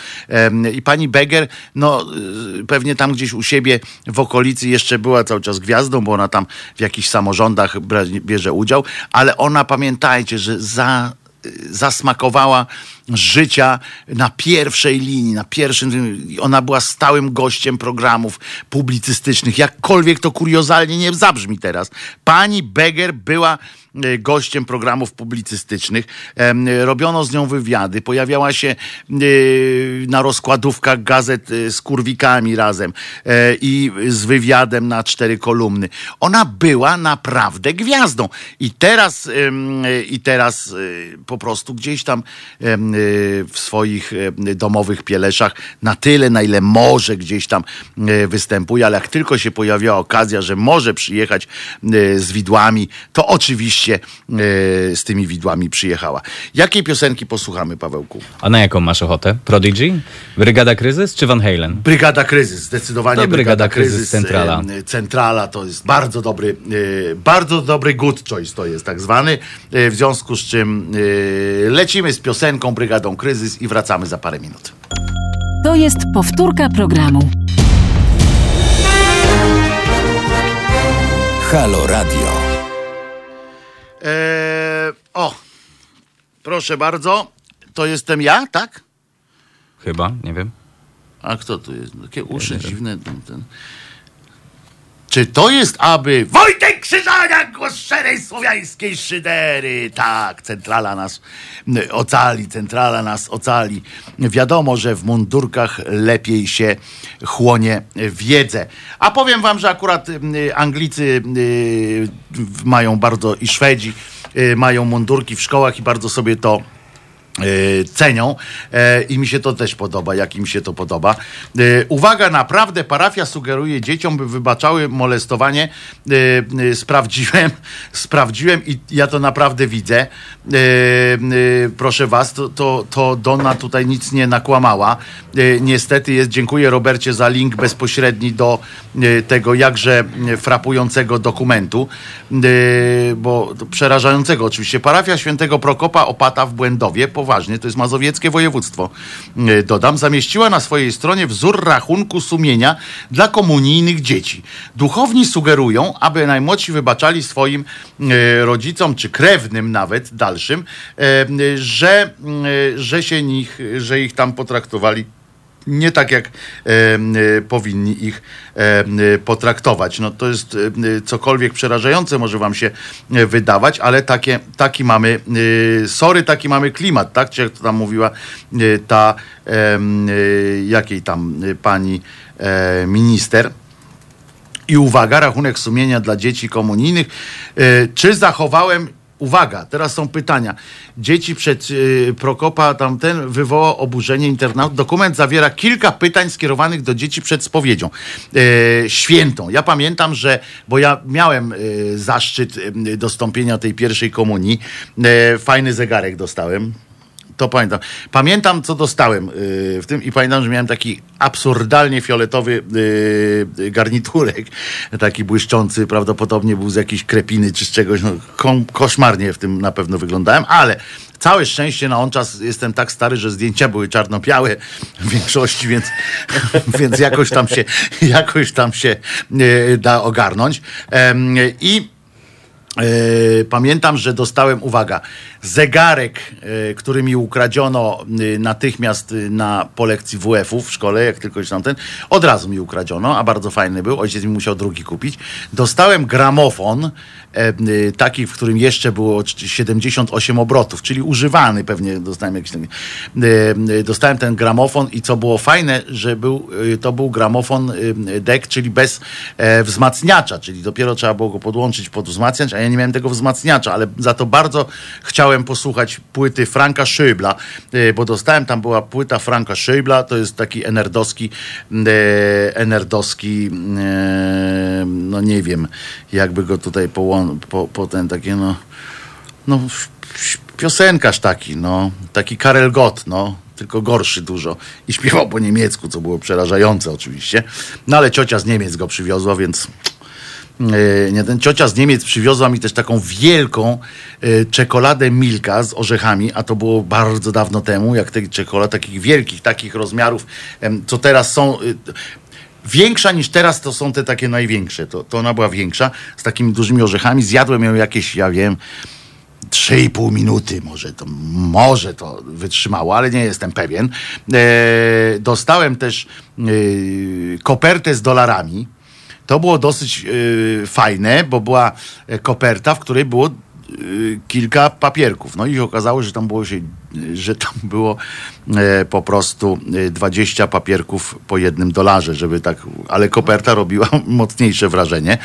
I pani Beger, no e, pewnie tam gdzieś u siebie w okolicy jeszcze była cały czas gwiazdą, bo ona tam w jakichś samorządach bierze udział, ale ona pamiętajcie, że za zasmakowała życia na pierwszej linii, na pierwszym. Ona była stałym gościem programów publicystycznych. Jakkolwiek to kuriozalnie nie zabrzmi teraz. Pani Beger była e, gościem programów publicystycznych. Robiono z nią wywiady. Pojawiała się e, na rozkładówkach gazet e, z kurwikami razem i z wywiadem na cztery kolumny. Ona była naprawdę gwiazdą. I teraz, i teraz po prostu gdzieś tam w swoich e, domowych pieleszach na tyle, na ile może gdzieś tam e, występuje, ale jak tylko się pojawiła okazja, że może przyjechać z widłami, to oczywiście z tymi widłami przyjechała. Jakiej piosenki posłuchamy, Pawełku? A na jaką masz ochotę? Prodigy? Brygada Kryzys czy Van Halen? Brygada Kryzys, zdecydowanie To Brygada Kryzys, Centrala. e, Centrala to jest bardzo dobry, bardzo dobry good choice to jest tak zwany, w związku z czym lecimy z piosenką Brygadą Kryzys i wracamy za parę minut. To jest powtórka programu. Halo Radio. E, o, proszę bardzo, to jestem ja, tak? Chyba, nie wiem. A kto tu jest? Takie uszy dziwne. Ten, ten. Czy to jest aby Wojtek Krzyżaniak, głos szczerej słowiańskiej szydery? Tak, centrala nas ocali, centrala nas ocali. Wiadomo, że w mundurkach lepiej się chłonie wiedzę. A powiem wam, że akurat m, Anglicy y, mają bardzo i Szwedzi y, mają mundurki w szkołach i bardzo sobie to cenią e, i mi się to też podoba, jak im się to podoba. E, Uwaga, naprawdę parafia sugeruje dzieciom, by wybaczały molestowanie. Sprawdziłem, sprawdziłem i ja to naprawdę widzę. Proszę was, to, to, to Donna tutaj nic nie nakłamała. Niestety jest, dziękuję Robercie za link bezpośredni do tego jakże frapującego dokumentu, bo przerażającego oczywiście. Parafia świętego Prokopa Opata w Błędowie, poważnie, to jest mazowieckie województwo, e, dodam, zamieściła na swojej stronie wzór rachunku sumienia dla komunijnych dzieci. Duchowni sugerują, aby najmłodsi wybaczali swoim e, rodzicom, czy krewnym nawet dalszym, e, że, że się nich, że ich tam potraktowali nie tak, jak e, e, powinni ich e, potraktować. No to jest cokolwiek przerażające może wam się wydawać, ale takie, taki mamy, sorry, taki mamy klimat, tak? Czy jak to tam mówiła ta, jakiej tam pani minister. I uwaga, rachunek sumienia dla dzieci komunijnych. Czy zachowałem. Uwaga, teraz są pytania. Dzieci przed e, Prokopa tamten wywołał oburzenie internautów. Dokument zawiera kilka pytań skierowanych do dzieci przed spowiedzią e, świętą. Ja pamiętam, że, bo ja miałem e, zaszczyt dostąpienia tej pierwszej komunii. E, fajny zegarek dostałem. To pamiętam. Pamiętam, co dostałem yy, w tym i pamiętam, że miałem taki absurdalnie fioletowy yy, garniturek, taki błyszczący, prawdopodobnie był z jakiejś krepiny czy z czegoś. No, koszmarnie w tym na pewno wyglądałem, ale całe szczęście na on czas jestem tak stary, że zdjęcia były czarno-białe w większości, więc, więc jakoś tam się, jakoś tam się da ogarnąć. I E, Pamiętam, że dostałem, uwaga, zegarek, e, który mi ukradziono e, natychmiast e, na po lekcji WF-u w szkole, jak tylko się tam ten, od razu mi ukradziono, a bardzo fajny był, ojciec mi musiał drugi kupić. Dostałem gramofon, taki, w którym jeszcze było 78 obrotów, czyli używany pewnie dostałem jakiś ten, dostałem ten gramofon i co było fajne, że był, to był gramofon deck, czyli bez wzmacniacza, czyli dopiero trzeba było go podłączyć pod wzmacniacz, a ja nie miałem tego wzmacniacza, ale za to bardzo chciałem posłuchać płyty Franka Schöbla, e, bo dostałem, tam była płyta Franka Schöbla, to jest taki enerdowski, e, enerdowski, e, no nie wiem, jakby go tutaj połą- po, po ten takie, no, no piosenkarz taki, no, taki Karel Gott, no, tylko gorszy dużo. I śpiewał po niemiecku, co było przerażające oczywiście. No ale ciocia z Niemiec go przywiozła, więc nie, ten ciocia z Niemiec przywiozła mi też taką wielką e, czekoladę Milka z orzechami, a to było bardzo dawno temu, jak te czekolad takich wielkich, takich rozmiarów, co teraz są. y, Większa niż teraz to są te takie największe. To, to ona była większa, z takimi dużymi orzechami. Zjadłem ją jakieś, ja wiem, 3,5 minuty może to, może to wytrzymało, ale nie jestem pewien. E, dostałem też e, kopertę z dolarami. To było dosyć e, fajne, bo była e, koperta, w której było e, kilka papierków. No i się okazało, że tam było się, że tam było e, po prostu e, 20 papierków po jednym dolarze, żeby tak, ale koperta robiła mocniejsze wrażenie.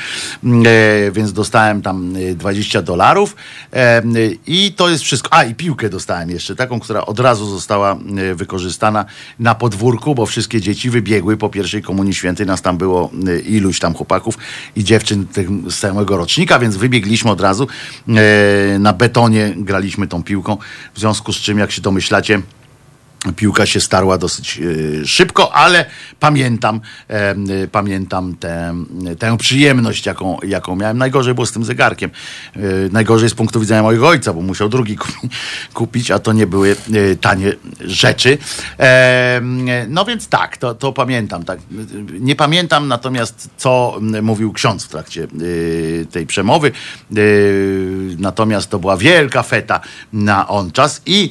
E, więc dostałem tam e, 20 dolarów e, i to jest wszystko. A i piłkę dostałem jeszcze, taką, która od razu została e, wykorzystana na podwórku, bo wszystkie dzieci wybiegły po pierwszej komunii świętej. Nas tam było e, iluś tam chłopaków i dziewczyn z samego rocznika, więc wybiegliśmy od razu e, na betonie, graliśmy tą piłką. W związku z czym, jak się domyślacie, Piłka się starła dosyć e, szybko, ale pamiętam, e, e, pamiętam tę, tę przyjemność, jaką, jaką miałem. Najgorzej było z tym zegarkiem. Najgorzej z punktu widzenia mojego ojca, bo musiał drugi kupi, kupić, a to nie były tanie rzeczy. No więc tak, to, to pamiętam. Tak. Nie pamiętam natomiast, co mówił ksiądz w trakcie tej przemowy. Natomiast to była wielka feta na on czas i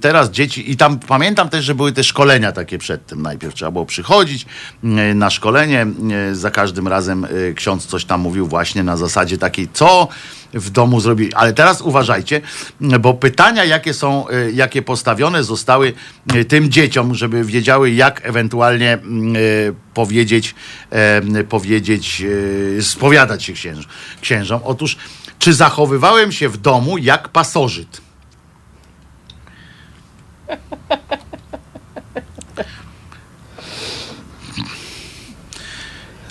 teraz dzieci, i tam pamiętam też, że były te szkolenia takie przed tym. Najpierw trzeba było przychodzić e, na szkolenie. e, Za każdym razem e, ksiądz coś tam mówił właśnie na zasadzie takiej, co w domu zrobili. Ale teraz uważajcie, bo pytania, jakie są, jakie postawione zostały tym dzieciom, żeby wiedziały, jak ewentualnie mm, powiedzieć, powiedzieć, spowiadać się księż, księżom. Otóż, czy zachowywałem się w domu jak pasożyt?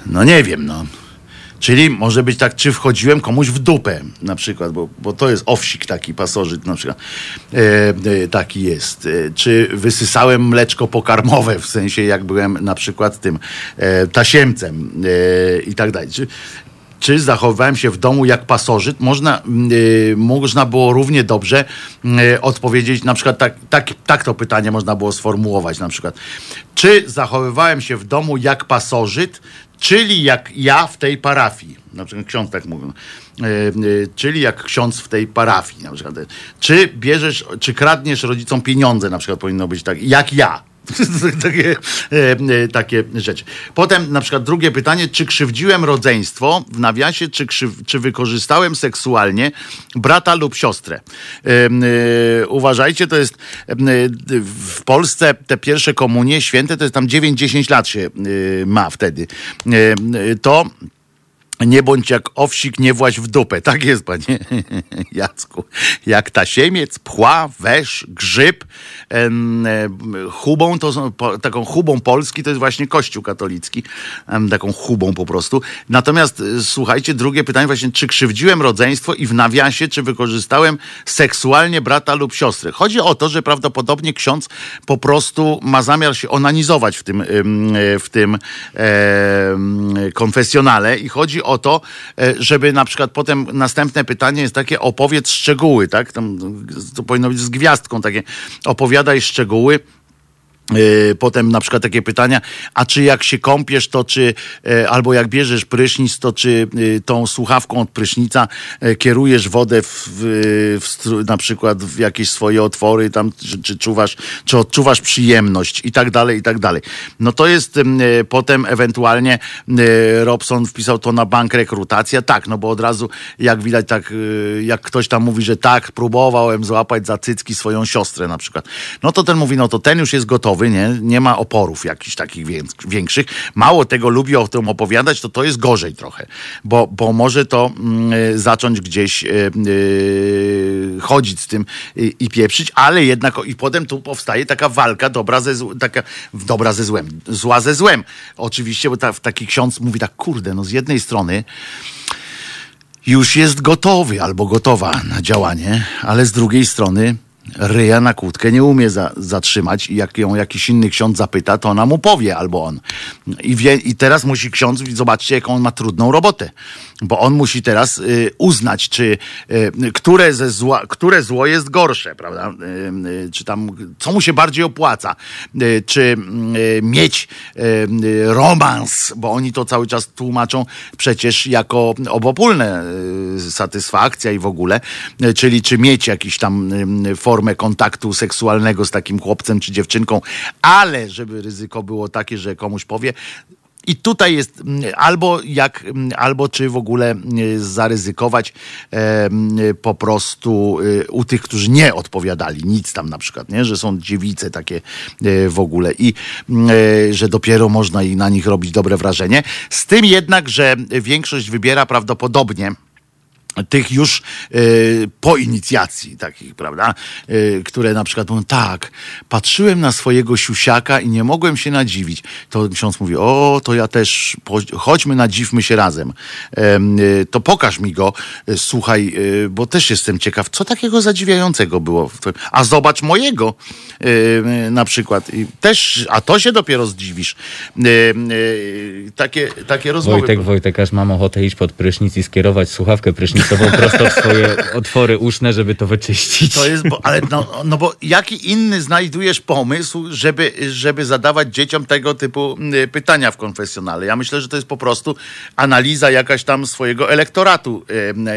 No nie wiem, no. Czyli może być tak, czy wchodziłem komuś w dupę na przykład, bo, bo to jest owsik taki, pasożyt na przykład. E, e, taki jest. E, czy wysysałem mleczko pokarmowe, w sensie jak byłem na przykład tym e, tasiemcem e, i tak dalej. Czy, czy zachowywałem się w domu jak pasożyt? Można, y, można było równie dobrze y, odpowiedzieć, na przykład tak, tak, tak to pytanie można było sformułować na przykład. Czy zachowywałem się w domu jak pasożyt, czyli jak ja w tej parafii? Na przykład ksiądz tak mówił. Y, y, czyli jak ksiądz w tej parafii na przykład. Czy bierzesz, czy kradniesz rodzicom pieniądze na przykład powinno być tak, jak ja. takie, e, e, takie rzeczy. Potem na przykład drugie pytanie, czy krzywdziłem rodzeństwo, w nawiasie, czy, krzyw, czy wykorzystałem seksualnie brata lub siostrę. E, uważajcie, to jest w Polsce te pierwsze komunie święte, to jest tam 9-10 lat się ma wtedy. To nie bądź jak owsik, nie właź w dupę. Tak jest, panie Jacku. Jak tasiemiec, pchła, wesz, grzyb, chubą, to taką chubą Polski to jest właśnie Kościół katolicki. Taką chubą po prostu. Natomiast e, słuchajcie, drugie pytanie właśnie, czy krzywdziłem rodzeństwo i w nawiasie, czy wykorzystałem seksualnie brata lub siostrę. Chodzi o to, że prawdopodobnie ksiądz po prostu ma zamiar się onanizować w tym, e, w tym konfesjonale i chodzi o to, e, żeby na przykład potem następne pytanie jest takie opowiedz szczegóły, tak? Tam, to powinno być z gwiazdką takie opowiadaj szczegóły. Yy, Potem na przykład takie pytania, a czy jak się kąpiesz, to czy, e, albo jak bierzesz prysznic, to czy y, tą słuchawką od prysznica e, kierujesz wodę w, w, na przykład w jakieś swoje otwory, tam, czy, czy czuwasz, czy odczuwasz przyjemność i tak dalej, i tak dalej. No to jest e, potem ewentualnie e, Robson wpisał to na bank rekrutacja, tak, no bo od razu jak widać tak, jak ktoś tam mówi, że tak, próbowałem złapać za cycki swoją siostrę na przykład, no to ten mówi, no to ten już jest gotowy, nie, nie ma oporów jakichś takich wię- większych. Mało tego lubi o tym opowiadać, to to jest gorzej trochę, bo, bo może to e, zacząć gdzieś e, e, chodzić z tym i, pieprzyć, ale jednak i potem tu powstaje taka walka dobra ze, taka, dobra ze złem, zła ze złem. Oczywiście, bo ta, taki ksiądz mówi tak, kurde, no z jednej strony już jest gotowy albo gotowa na działanie, ale z drugiej strony ryja na kłódkę nie umie za, zatrzymać i jak ją jakiś inny ksiądz zapyta, to ona mu powie albo on. I, wie, I teraz musi ksiądz, zobaczcie jaką on ma trudną robotę, bo on musi teraz y, uznać, czy y, które, ze zła, które zło jest gorsze, prawda? Y, y, czy tam, co mu się bardziej opłaca, y, czy y, mieć romans, bo oni to cały czas tłumaczą przecież jako obopólne satysfakcja i w ogóle, czyli czy mieć jakiś tam y, formę kontaktu seksualnego z takim chłopcem czy dziewczynką, ale żeby ryzyko było takie, że komuś powie, i tutaj jest mm, albo jak, mm, albo czy w ogóle mm, zaryzykować e, po prostu e, u tych, którzy nie odpowiadali nic tam na przykład, nie? że są dziewice takie e, w ogóle i e, że dopiero można i na nich robić dobre wrażenie. Z tym jednak, że większość wybiera prawdopodobnie tych już y, po inicjacji takich, prawda, y, które na przykład mówią, tak, patrzyłem na swojego siusiaka i nie mogłem się nadziwić. To ksiądz mówi, o, to ja też, chodźmy, nadziwmy się razem. Em, y, to pokaż mi go, słuchaj, bo też jestem ciekaw, co takiego zadziwiającego było. A zobacz mojego na przykład. I też, a to się dopiero zdziwisz. Takie, takie rozmowy. Wojtek, Wojtek, aż mam ochotę iść pod prysznic i skierować słuchawkę prysznicową prosto w swoje otwory uszne, żeby to wyczyścić. To jest, bo, ale no, no bo jaki inny znajdujesz pomysł, żeby, żeby zadawać dzieciom tego typu y, pytania w konfesjonale? Ja myślę, że to jest po prostu analiza jakaś tam swojego elektoratu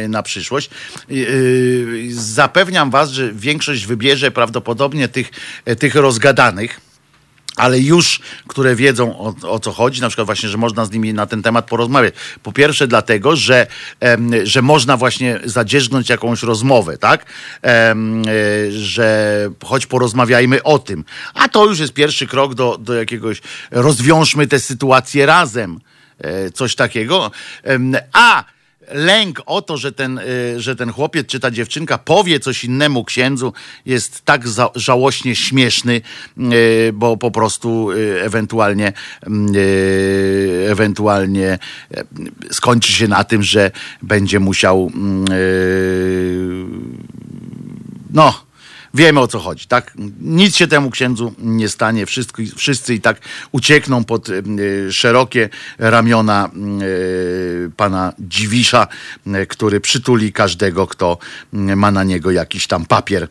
y, na przyszłość. Y, Zapewniam was, że większość wybierze prawdopodobnie tych, tych rozgadanych ale już, które wiedzą o, o co chodzi, na przykład właśnie, że można z nimi na ten temat porozmawiać. Po pierwsze dlatego, że, em, że można właśnie zadzierzgnąć jakąś rozmowę, tak? Em, e, że choć porozmawiajmy o tym. A to już jest pierwszy krok do, do jakiegoś, rozwiążmy tę sytuację razem. E, Coś takiego. A lęk o to, że ten, y, że ten chłopiec czy ta dziewczynka powie coś innemu księdzu, jest tak żałośnie śmieszny, y, bo po prostu y, ewentualnie, y, ewentualnie skończy się na tym, że będzie musiał y, no. Wiemy o co chodzi, tak? Nic się temu księdzu nie stanie. Wszyscy, wszyscy i tak uciekną pod y, szerokie ramiona y, pana Dziwisza, y, który przytuli każdego, kto ma na niego jakiś tam papier.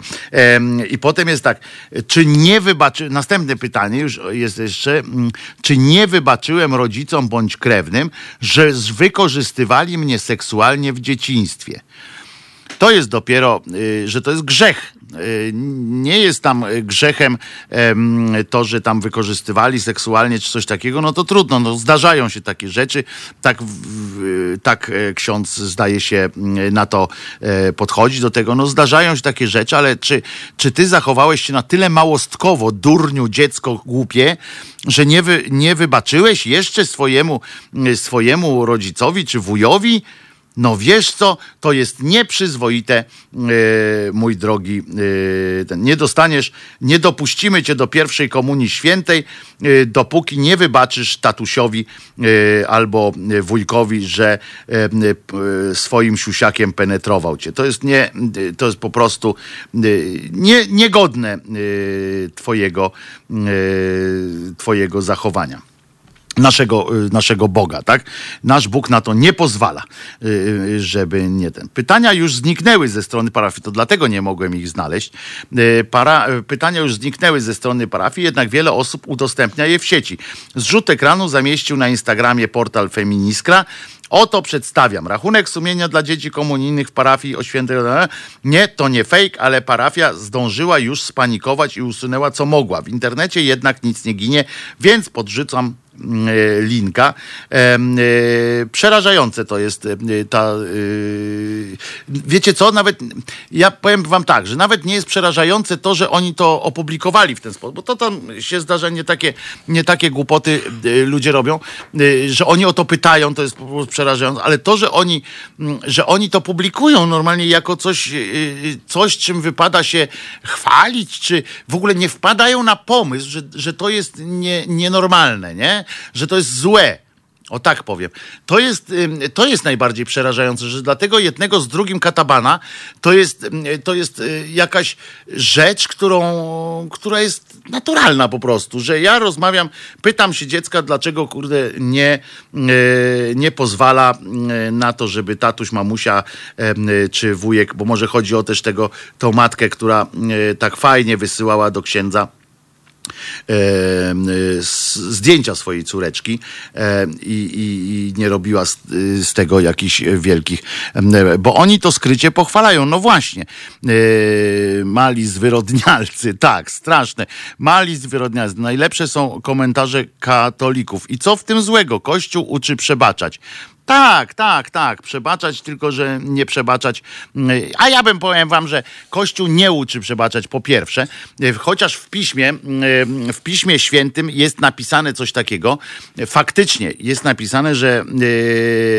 I potem jest tak, czy nie wybaczy, następne pytanie już jest jeszcze, mm, czy nie wybaczyłem rodzicom bądź krewnym, że wykorzystywali mnie seksualnie w dzieciństwie? To jest dopiero, y, że to jest grzech. Nie jest tam y, grzechem em, to, że tam wykorzystywali seksualnie czy coś takiego, no to trudno, no zdarzają się takie rzeczy. Tak, tak e, ksiądz zdaje się na to e, podchodzi do tego. No zdarzają się takie rzeczy, ale czy, czy ty zachowałeś się na tyle małostkowo, durniu, dziecko głupie, że nie, wy, nie wybaczyłeś jeszcze swojemu, swojemu rodzicowi czy wujowi? No wiesz co, to jest nieprzyzwoite, e, mój drogi. e, nie dostaniesz, nie dopuścimy cię do pierwszej komunii świętej, e, dopóki nie wybaczysz tatusiowi albo wujkowi, że swoim siusiakiem penetrował cię. To jest nie, to jest po prostu nie, niegodne twojego, twojego zachowania naszego, y, naszego Boga, tak? Nasz Bóg na to nie pozwala, y, y, żeby nie ten. Pytania już zniknęły ze strony parafii, to dlatego nie mogłem ich znaleźć. Para, pytania już zniknęły ze strony parafii, jednak wiele osób udostępnia je w sieci. Zrzut ekranu zamieścił na Instagramie portal Feminiskra. Oto przedstawiam. Rachunek sumienia dla dzieci komunijnych w parafii o świętej... Nie, to nie fake, ale parafia zdążyła już spanikować i usunęła co mogła. W internecie jednak nic nie ginie, więc podrzucam mm, e, linka. E, Przerażające to jest e, ta. Wiecie co? Nawet ja powiem wam tak, że nawet nie jest przerażające to, że oni to opublikowali w ten sposób, bo to tam się zdarza nie takie, nie takie głupoty ludzie robią, że oni o to pytają, to jest po prostu przerażające, ale to, że oni, mm, że oni to publikują normalnie jako coś, e, coś, czym wypada się chwalić, czy w ogóle nie wpadają na pomysł, że, że to jest nie, nienormalne, nie? że to jest złe. O tak powiem. To jest, to jest najbardziej przerażające, że dla tego jednego z drugim katabana to jest, to jest y, jakaś rzecz, którą, która jest naturalna po prostu, że ja rozmawiam, pytam się dziecka, dlaczego kurde nie, y, nie pozwala y, na to, żeby tatuś, mamusia czy wujek, bo może chodzi o też tego, tą matkę, która tak fajnie wysyłała do księdza zdjęcia swojej córeczki i, i, i nie robiła z, z tego jakichś wielkich, bo oni to skrycie pochwalają. No właśnie, e, mali zwyrodnialcy, tak, straszne. Mali zwyrodnialcy. Najlepsze są komentarze katolików. I co w tym złego? Kościół uczy przebaczać. Tak, tak, tak. Przebaczać, tylko że nie przebaczać. A ja bym powiem wam, że Kościół nie uczy przebaczać po pierwsze, chociaż w piśmie, w piśmie świętym jest napisane coś takiego. Faktycznie jest napisane, że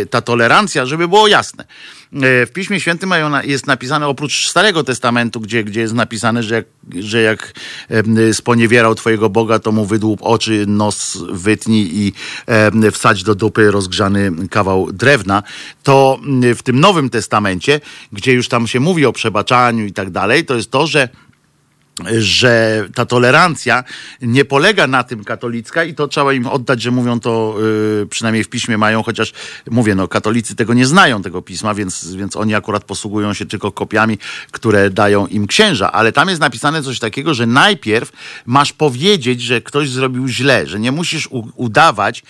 e, ta tolerancja, żeby było jasne. E, W Piśmie Świętym jest napisane oprócz Starego Testamentu, gdzie, gdzie jest napisane, że jak, że jak sponiewierał twojego Boga, to mu wydłup oczy, nos wytnij i wsadź do dupy rozgrzany kawał drewna, to mm, w tym Nowym Testamencie, gdzie już tam się mówi o przebaczaniu i tak dalej, to jest to, że że ta tolerancja nie polega na tym katolicka i to trzeba im oddać, że mówią to y, przynajmniej w piśmie mają, chociaż mówię, no katolicy tego nie znają, tego pisma, więc, więc oni akurat posługują się tylko kopiami, które dają im księża, ale tam jest napisane coś takiego, że najpierw masz powiedzieć, że ktoś zrobił źle, że nie musisz u, udawać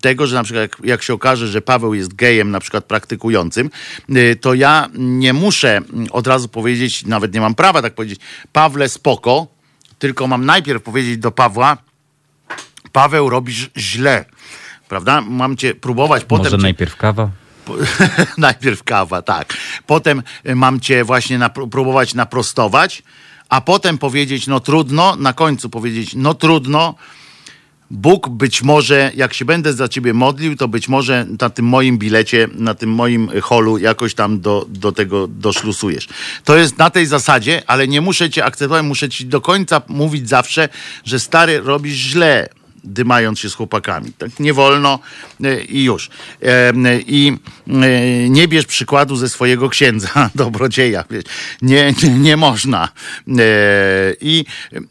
tego, że na przykład jak, jak się okaże, że Paweł jest gejem na przykład praktykującym, y, to ja nie muszę mm, od razu powiedzieć, nawet nie mam prawa tak powiedzieć, Pawle spoko, tylko mam najpierw powiedzieć do Pawła, Paweł robisz źle. Prawda? Mam cię próbować potem. Może cię, najpierw kawa? najpierw kawa, tak. Potem y, mam cię właśnie napr- próbować naprostować, a potem powiedzieć, no trudno, na końcu powiedzieć, no trudno. Bóg być może, jak się będę za ciebie modlił, to być może na tym moim bilecie, na tym moim holu jakoś tam do, do tego doszlusujesz. To jest na tej zasadzie, ale nie muszę cię akceptować, muszę ci do końca mówić zawsze, że stary, robisz źle, dymając się z chłopakami. Tak nie wolno e, i już. E, I e, nie bierz przykładu ze swojego księdza, dobrodzieja. Nie, nie, nie można. I,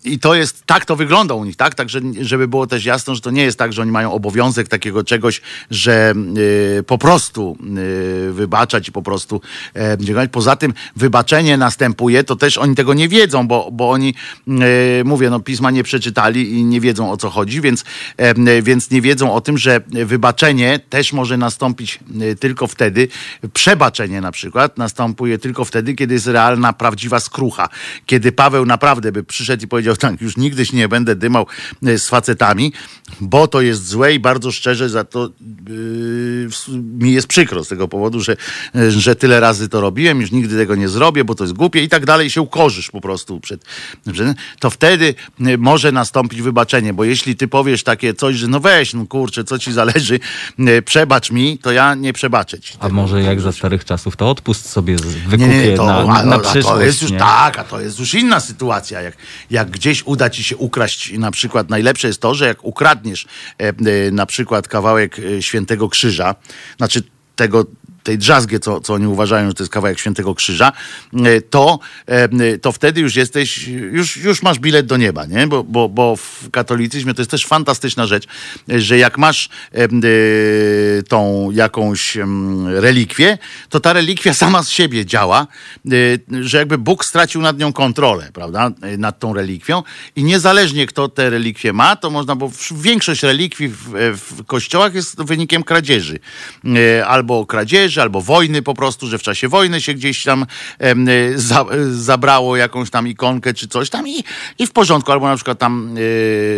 I to jest, tak to wygląda u nich, tak? Także, żeby było też jasno, że to nie jest tak, że oni mają obowiązek takiego czegoś, że po prostu wybaczać i po prostu działać. Poza tym wybaczenie następuje, to też oni tego nie wiedzą, bo, bo oni, mówię, no pisma nie przeczytali i nie wiedzą o co chodzi, więc, więc nie wiedzą o tym, że wybaczenie też może nastąpić e, tylko wtedy, przebaczenie na przykład następuje tylko wtedy, kiedy jest realna, prawdziwa skrucha. Kiedy Paweł naprawdę by przyszedł i powiedział tak, już nigdy się nie będę dymał e, z facetami, bo to jest złe i bardzo szczerze za to yy, mi jest przykro z tego powodu, że, że tyle razy to robiłem, już nigdy tego nie zrobię, bo to jest głupie i tak dalej, się ukorzysz po prostu przed, to wtedy może nastąpić wybaczenie, bo jeśli ty powiesz takie coś, że no weź, no kurczę, co ci zależy, y, przebacz mi, to ja nie przebaczę ci. A może jak za starych czasów, to odpust sobie wykupię nie, nie, to, na, a, na a, to przyszłość. jest już nie? tak, a to jest już inna sytuacja. Jak, jak gdzieś uda ci się ukraść, na przykład najlepsze jest to, że jak ukradniesz e, e, na przykład kawałek e, świętego krzyża, znaczy tego tej drzazgie, co, co oni uważają, że to jest kawałek Świętego Krzyża, e, to, e, to wtedy już jesteś, już, już masz bilet do nieba, nie? Bo, bo, bo w katolicyzmie to jest też fantastyczna rzecz, że jak masz e, tą jakąś relikwię, to ta relikwia sama z siebie działa, że jakby Bóg stracił nad nią kontrolę, prawda? Nad tą relikwią i niezależnie kto te relikwie ma, to można, bo większość relikwii w, w kościołach jest wynikiem kradzieży. Albo kradzieży, albo wojny po prostu, że w czasie wojny się gdzieś tam e, za, e, zabrało jakąś tam ikonkę czy coś tam i, i w porządku, albo na przykład tam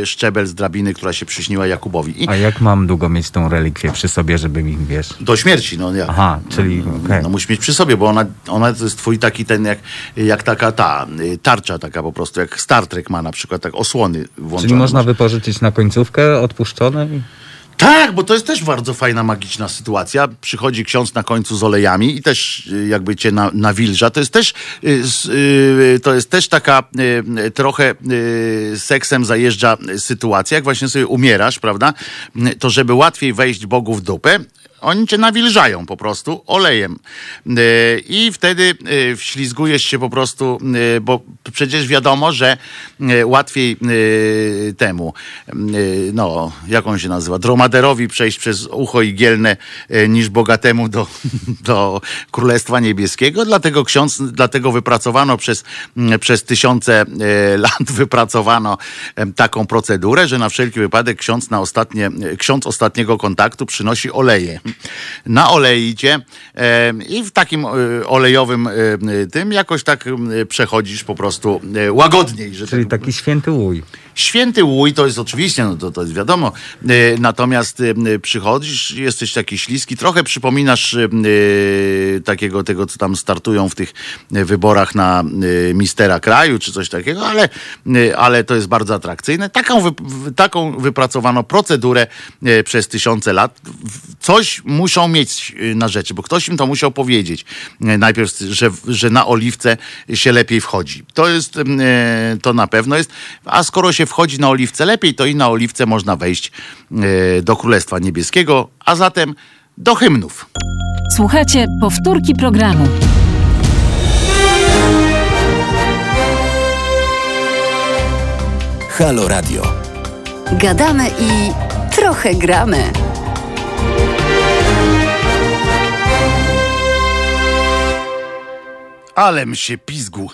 e, szczebel z drabiny, która się przyśniła Jakubowi. I A jak mam długo mieć tą relikwię przy sobie, żeby mi, wiesz... do śmierci, no ja. Aha, czyli okej. No musisz mieć przy sobie, bo ona, ona to jest twój taki ten, jak, jak taka ta y, tarcza taka po prostu, jak Star Trek ma na przykład, tak osłony włączone. Czyli można wypożyczyć na końcówkę odpuszczone? Tak, bo to jest też bardzo fajna, magiczna sytuacja. Przychodzi ksiądz na końcu z olejami i też y, jakby cię na, nawilża. To jest też, y, y, to jest też taka trochę seksem zajeżdża sytuacja, jak właśnie sobie umierasz, prawda? To żeby łatwiej wejść Bogu w dupę, oni cię nawilżają po prostu olejem. Yy, I wtedy yy, wślizgujesz się po prostu, yy, bo przecież wiadomo, że łatwiej temu, no, jak on się nazywa, dromaderowi przejść przez ucho igielne niż bogatemu do, do Królestwa Niebieskiego. Dlatego ksiądz, dlatego wypracowano przez, przez tysiące lat wypracowano taką procedurę, że na wszelki wypadek ksiądz na ostatnie, ksiądz ostatniego kontaktu przynosi oleje. Na olejcie em, i w takim e, olejowym e, tym jakoś tak e, przechodzisz po prostu e, łagodniej. Że Czyli tak, taki święty łój. Święty łój to jest oczywiście, no to, to jest wiadomo. E, Natomiast e, przychodzisz, jesteś taki śliski, trochę przypominasz takiego tego, co tam startują w tych wyborach na mistera kraju, czy coś takiego, ale, ale to jest bardzo atrakcyjne. Taką, wy, taką wypracowano procedurę przez tysiące lat. Coś muszą mieć na rzeczy, bo ktoś im to musiał powiedzieć. Najpierw, że, że na oliwce się lepiej wchodzi. To jest, to na pewno jest. A skoro się wchodzi na oliwce lepiej, to i na oliwce można wejść e, do Królestwa Niebieskiego, a zatem do hymnów. Słuchajcie powtórki programu. Halo Radio. Gadamy i trochę gramy. Alem się pizgu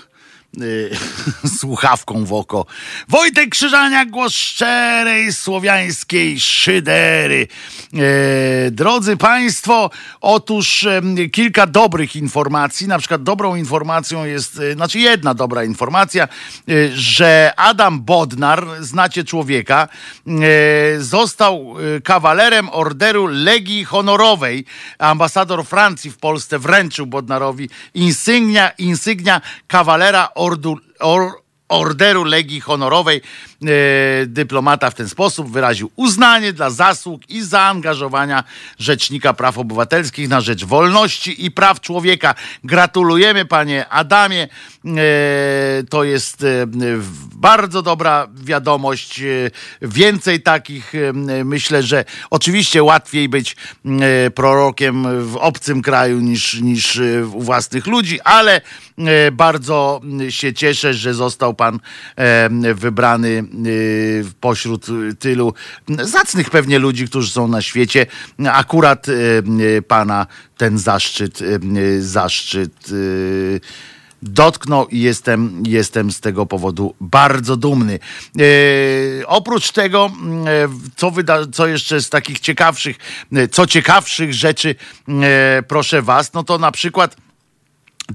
y, słuchawką w oko. Wojtek Krzyżania, głos szczerej słowiańskiej szydery. E, drodzy Państwo, otóż kilka dobrych informacji. Na przykład dobrą informacją jest, e, znaczy jedna dobra informacja, e, że Adam Bodnar, znacie człowieka, został kawalerem Orderu Legii Honorowej. Ambasador Francji w Polsce wręczył Bodnarowi insygnia, insygnia kawalera ordu, or, Orderu Legii Honorowej. E, dyplomata w ten sposób wyraził uznanie dla zasług i zaangażowania Rzecznika Praw Obywatelskich na rzecz wolności i praw człowieka. Gratulujemy, panie Adamie. E, to jest e, bardzo dobra wiadomość. Więcej takich, myślę, że oczywiście łatwiej być prorokiem w obcym kraju niż, niż u własnych ludzi, ale bardzo się cieszę, że został pan wybrany pośród tylu zacnych pewnie ludzi, którzy są na świecie. Akurat e, e, pana ten zaszczyt, zaszczyt dotknął i jestem, jestem z tego powodu bardzo dumny. Oprócz tego, co, wyda, co jeszcze z takich ciekawszych, co ciekawszych rzeczy, proszę was, no to na przykład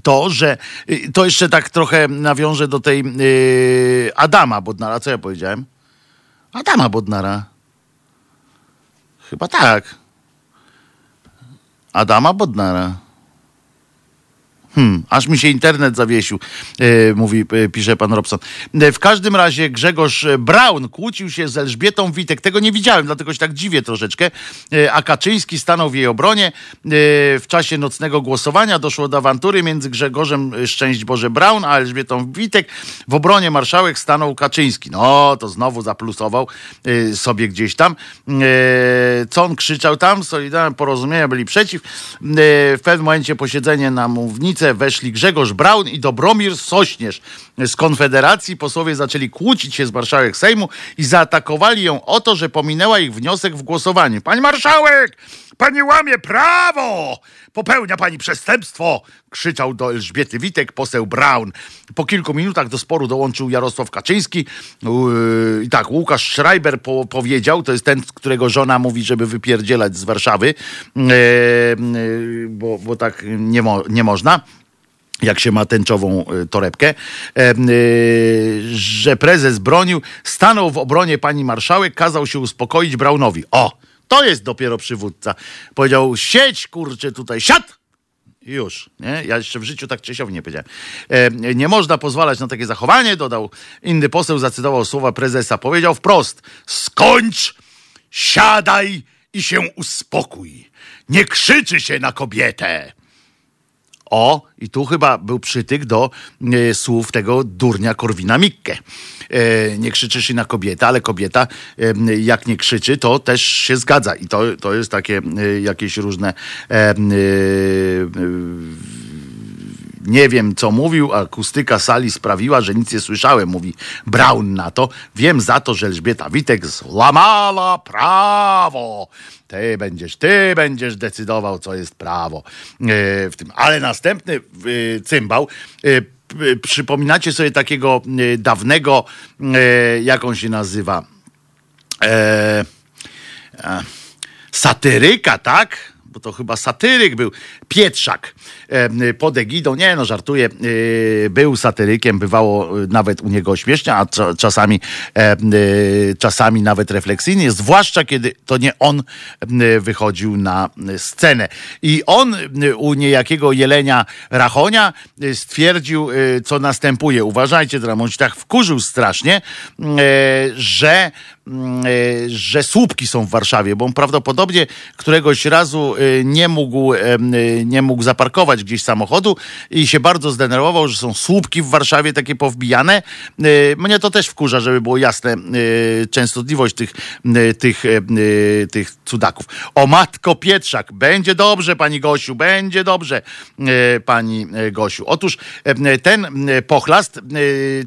to, że y, to jeszcze tak trochę nawiążę do tej y, Adama Bodnara. Co ja powiedziałem? Adama Bodnara. Chyba tak. Adama Bodnara. Hmm, aż mi się internet zawiesił, e, mówi, e, pisze pan Robson. E, w każdym razie Grzegorz Braun kłócił się z Elżbietą Witek. Tego nie widziałem, dlatego się tak dziwię troszeczkę. A Kaczyński stanął w jej obronie. W czasie nocnego głosowania doszło do awantury między Grzegorzem Szczęść Boże Braun a Elżbietą Witek. W obronie marszałek stanął Kaczyński. No, to znowu zaplusował sobie gdzieś tam. Co on krzyczał tam? Solidarne porozumienia byli przeciw. W pewnym momencie posiedzenie na mównicę weszli Grzegorz Braun i Dobromir Sośnierz z Konfederacji. Posłowie zaczęli kłócić się z marszałek Sejmu i zaatakowali ją o to, że pominęła ich wniosek w głosowaniu. Pani marszałek! Pani łamie prawo! Popełnia pani przestępstwo! Krzyczał do Elżbiety Witek poseł Braun. Po kilku minutach do sporu dołączył Jarosław Kaczyński. I tak, Łukasz Schreiber po, powiedział, to jest ten, którego żona mówi, żeby wypierdzielać z Warszawy, yy, yy, bo, bo tak nie, mo, nie można jak się ma tęczową torebkę, e, y, że prezes bronił, stanął w obronie pani marszałek, kazał się uspokoić Braunowi. O, to jest dopiero przywódca. Powiedział, siedź kurczę tutaj, siad! Już, nie? Ja jeszcze w życiu tak Czesiowi nie powiedziałem. E, nie można pozwalać na takie zachowanie, dodał. Inny poseł zacytował słowa prezesa. Powiedział wprost, skończ, siadaj i się uspokój. Nie krzyczy się na kobietę. O, i tu chyba był przytyk do e, słów tego durnia Korwina Mikke. E, nie krzyczy się na kobietę, ale kobieta e, jak nie krzyczy, to też się zgadza. I to, to jest takie e, jakieś różne e, nie wiem, co mówił, akustyka sali sprawiła, że nic nie słyszałem, mówi Braun na to. Wiem za to, że Elżbieta Witek złamała prawo. Ty będziesz, ty będziesz decydował, co jest prawo e, w tym. Ale następny e, cymbał. e, Przypominacie sobie takiego dawnego, e, jak on się nazywa? E, e, satyryka, tak? Bo to chyba satyryk był. Pietrzak pod egidą, nie no, żartuję, e, był satyrykiem, bywało e, nawet u niego śmiesznie, a cza- czasami, e, czasami nawet refleksyjnie, zwłaszcza kiedy to nie on wychodził na scenę. I on u niejakiego Jelenia Rachonia stwierdził, co następuje. Uważajcie, on się tak wkurzył strasznie, że mm, że słupki są w Warszawie, bo on prawdopodobnie któregoś razu nie mógł, nie mógł zaparkować gdzieś samochodu i się bardzo zdenerwował, że są słupki w Warszawie takie powbijane. E, Mnie to też wkurza, żeby było jasne e, częstotliwość tych, e, tych, tych cudaków. O matko Pietrzak, będzie dobrze pani Gosiu, będzie dobrze pani Gosiu. Otóż ten pochlast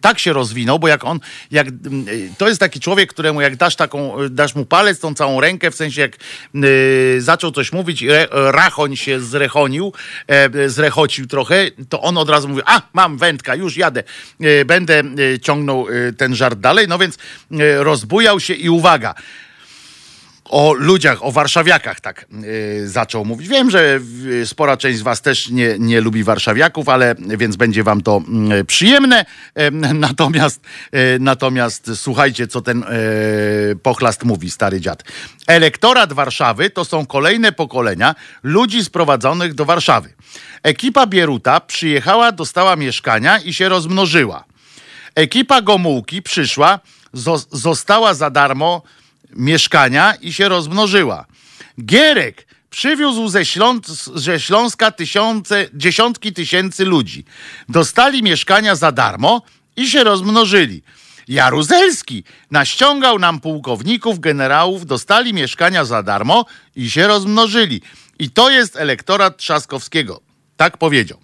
tak się rozwinął, bo jak on, jak, to jest taki człowiek, któremu jak dasz taką, dasz mu palec, tą całą rękę, w sensie jak zaczął coś mówić, rachoń się zrechonił, zrechocił trochę, to on od razu mówi, a mam wędka, już jadę, e, będę e, ciągnął e, ten żart dalej, no więc e, rozbujał się i uwaga, o ludziach, o warszawiakach tak y, zaczął mówić. Wiem, że y, spora część z was też nie, nie lubi warszawiaków, ale więc będzie wam to y, przyjemne. Y, natomiast, y, natomiast słuchajcie, co ten y, pochlast mówi, stary dziad. Elektorat Warszawy to są kolejne pokolenia ludzi sprowadzonych do Warszawy. Ekipa Bieruta przyjechała, dostała mieszkania i się rozmnożyła. Ekipa Gomułki przyszła, zo- została za darmo mieszkania i się rozmnożyła. Gierek przywiózł ze, Śląs- ze Śląska tysiące, dziesiątki tysięcy ludzi. Dostali mieszkania za darmo i się rozmnożyli. Jaruzelski naściągał nam pułkowników, generałów, dostali mieszkania za darmo i się rozmnożyli. I to jest elektorat Trzaskowskiego. Tak powiedział.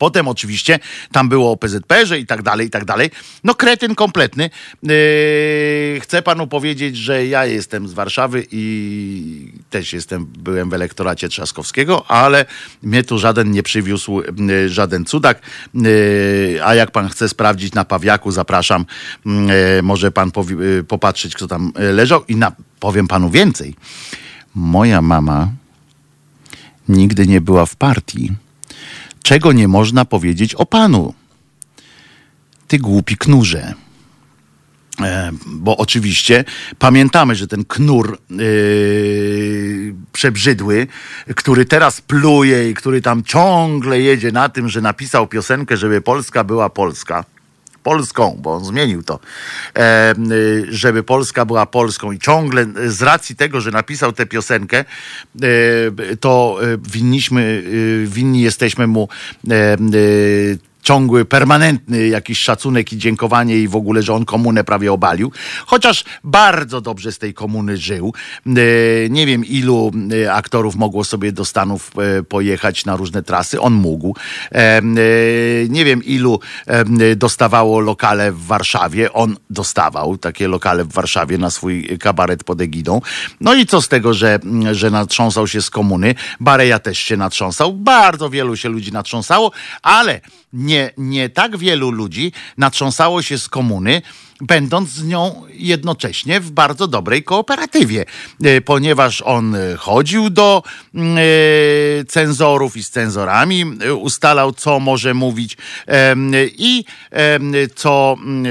Potem oczywiście tam było o PZPR-ze i tak dalej, i tak dalej. No kretyn kompletny. Yy, chcę panu powiedzieć, że ja jestem z Warszawy i też jestem, byłem w elektoracie Trzaskowskiego, ale mnie tu żaden nie przywiózł, yy, żaden cudak. Yy, a jak pan chce sprawdzić na Pawiaku, zapraszam. Yy, może pan powi- yy, popatrzeć, kto tam yy, leżał i na, powiem panu więcej. Moja mama nigdy nie była w partii czego nie można powiedzieć o panu. Ty głupi knurze. E, bo oczywiście pamiętamy, że ten knur yy, przebrzydły, który teraz pluje i który tam ciągle jedzie na tym, że napisał piosenkę, żeby Polska była Polska. Polską, bo on zmienił to, e, y, żeby Polska była Polską. I ciągle y, z racji tego, że napisał tę piosenkę, e, to winniśmy, y, winni jesteśmy mu e, y, ciągły, permanentny jakiś szacunek i dziękowanie i w ogóle, że on komunę prawie obalił. Chociaż bardzo dobrze z tej komuny żył. E, Nie wiem, ilu e, aktorów mogło sobie do Stanów e, pojechać na różne trasy. On mógł. Nie wiem, ilu dostawało lokale w Warszawie. On dostawał takie lokale w Warszawie na swój kabaret pod egidą. No i co z tego, że, że natrząsał się z komuny. Bareja też się natrząsał. Bardzo wielu się ludzi natrząsało, ale nie, nie tak wielu ludzi natrząsało się z komuny, będąc z nią jednocześnie w bardzo dobrej kooperatywie, E, ponieważ on chodził do mm, e, cenzorów i z cenzorami e, ustalał, co może mówić i co, mm,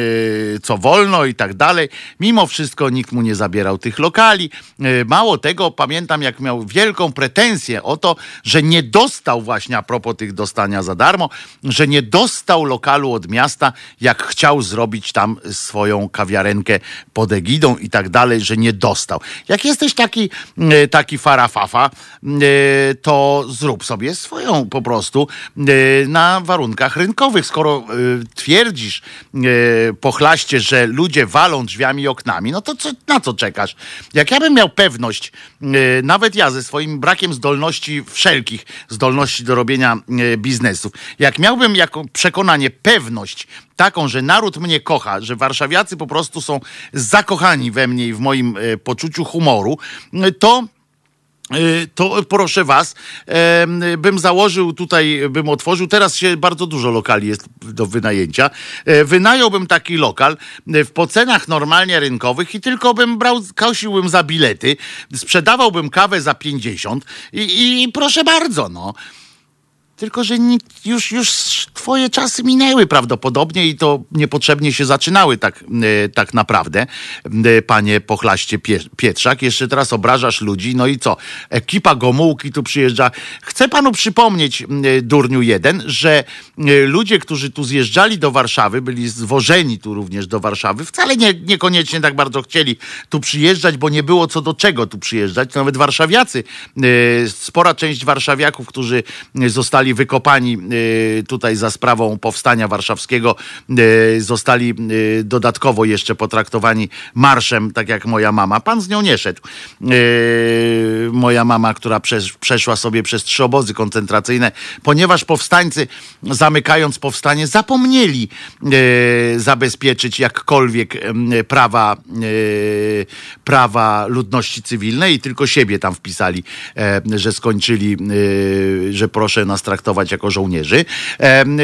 co wolno i tak dalej. Mimo wszystko nikt mu nie zabierał tych lokali. Mało tego, pamiętam, jak miał wielką pretensję o to, że nie dostał właśnie a propos tych dostania za darmo, że nie dostał lokalu od miasta, jak chciał zrobić tam swoją kawiarenkę pod egidą i tak dalej, że nie dostał. Jak jesteś taki, e, taki farafafa, e, to zrób sobie swoją po prostu e, na warunkach rynkowych. Skoro twierdzisz pochlaście, że ludzie walą drzwiami i oknami, no to co, na co czekasz? Jak ja bym miał pewność, nawet ja ze swoim brakiem zdolności wszelkich, zdolności do robienia biznesów, jak miałbym jako przekonanie, pewność taką, że naród mnie kocha, że warszawiacy po prostu są zakochani we mnie i w moim e, poczuciu humoru, to e, to proszę was, bym założył tutaj, bym otworzył, teraz się bardzo dużo lokali jest do wynajęcia, e, wynająłbym taki lokal w pocenach normalnie rynkowych i tylko bym brał, kosiłbym za bilety, sprzedawałbym kawę za 50 i, i proszę bardzo, no. Tylko, że już, już twoje czasy minęły prawdopodobnie i to niepotrzebnie się zaczynały tak, e, tak naprawdę, e, panie pochlaście Pietrzak. Jeszcze teraz obrażasz ludzi, no i co? Ekipa Gomułki tu przyjeżdża. Chcę panu przypomnieć, e, durniu jeden, że ludzie, którzy tu zjeżdżali do Warszawy, byli zwożeni tu również do Warszawy, wcale nie, niekoniecznie tak bardzo chcieli tu przyjeżdżać, bo nie było co do czego tu przyjeżdżać. Nawet warszawiacy, spora część warszawiaków, którzy zostali wykopani tutaj za sprawą powstania warszawskiego e, zostali e, dodatkowo jeszcze potraktowani marszem, tak jak moja mama. Pan z nią nie szedł. E, moja mama, która przeszła sobie przez trzy obozy koncentracyjne, ponieważ powstańcy, zamykając powstanie, zapomnieli zabezpieczyć jakkolwiek prawa, prawa ludności cywilnej i tylko siebie tam wpisali, że skończyli, że proszę nas traktować jako żołnierzy.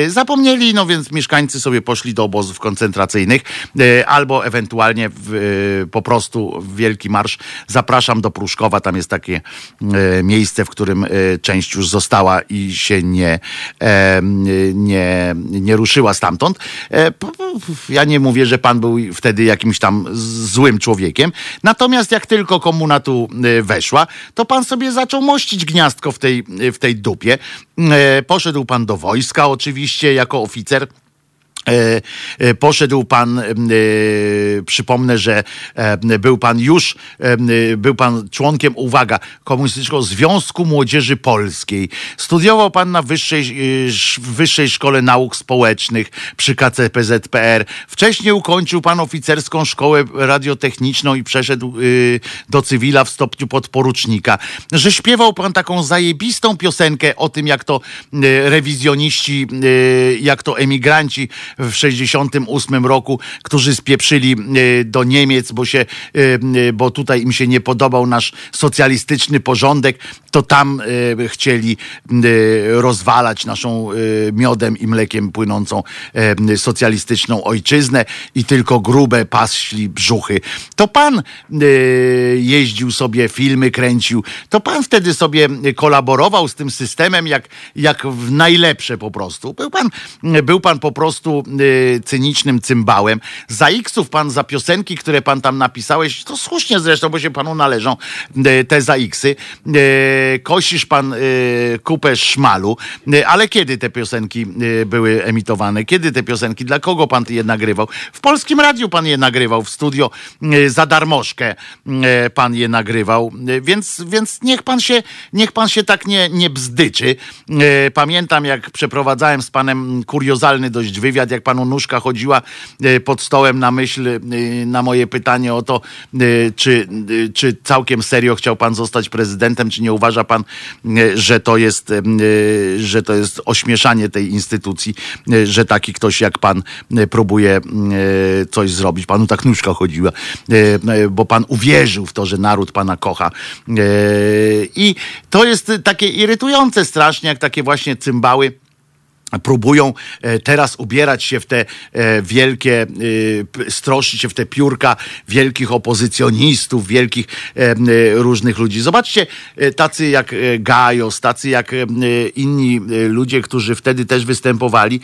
Zapomnieli, no więc mieszkańcy sobie poszli do obozów koncentracyjnych e, albo ewentualnie w, e, po prostu w Wielki Marsz. Zapraszam do Pruszkowa, tam jest takie e, miejsce, w którym część już została i się nie, nie, nie ruszyła stamtąd. Ja nie mówię, że pan był wtedy jakimś tam złym człowiekiem. Natomiast jak tylko komuna tu weszła, to pan sobie zaczął mościć gniazdko w tej, w tej dupie. Poszedł pan do wojska oczywiście jako oficer. E, e, poszedł pan, e, przypomnę, że był pan już, był pan członkiem, uwaga, Komunistycznego Związku Młodzieży Polskiej. Studiował pan na Wyższej, Wyższej Szkole Nauk Społecznych przy KCPZPR. Wcześniej ukończył pan oficerską szkołę radiotechniczną i przeszedł do cywila w stopniu podporucznika. Że śpiewał pan taką zajebistą piosenkę o tym, jak to rewizjoniści, jak to emigranci w 68 roku, którzy spieprzyli e, do Niemiec, bo się, e, e, bo tutaj im się nie podobał nasz socjalistyczny porządek, to tam chcieli rozwalać naszą miodem i mlekiem płynącą socjalistyczną ojczyznę i tylko grube paśli brzuchy. To pan jeździł sobie, filmy kręcił, to pan wtedy sobie kolaborował z tym systemem jak, jak w najlepsze po prostu. Był pan, był pan po prostu cynicznym cymbałem. Za X-ów pan za piosenki, które pan tam napisałeś, to słusznie zresztą, bo się panu należą y, te za X-y. Y, kosisz pan y, kupę szmalu, y, ale kiedy te piosenki y, były emitowane? Kiedy te piosenki? Dla kogo pan je nagrywał? W Polskim Radiu pan je nagrywał, w studio y, za darmożkę y, pan je nagrywał, y, więc, więc niech pan się, niech pan się tak nie, nie bzdyczy. Y, pamiętam, jak przeprowadzałem z panem kuriozalny dość wywiad, jak panu nóżka chodziła e, pod stołem na myśl, e, na moje pytanie o to, e, czy, czy całkiem serio chciał pan zostać prezydentem, czy nie uważa pan, że to jest, że to jest ośmieszanie tej instytucji, że taki ktoś jak pan próbuje coś zrobić. Panu tak nóżka chodziła, bo pan uwierzył w to, że naród pana kocha. I to jest takie irytujące strasznie, jak takie właśnie cymbały próbują e, teraz ubierać się w te e, wielkie, e, stroszyć się w te piórka wielkich opozycjonistów, wielkich różnych ludzi. Zobaczcie, tacy jak Gajos, tacy jak inni ludzie, którzy wtedy też występowali,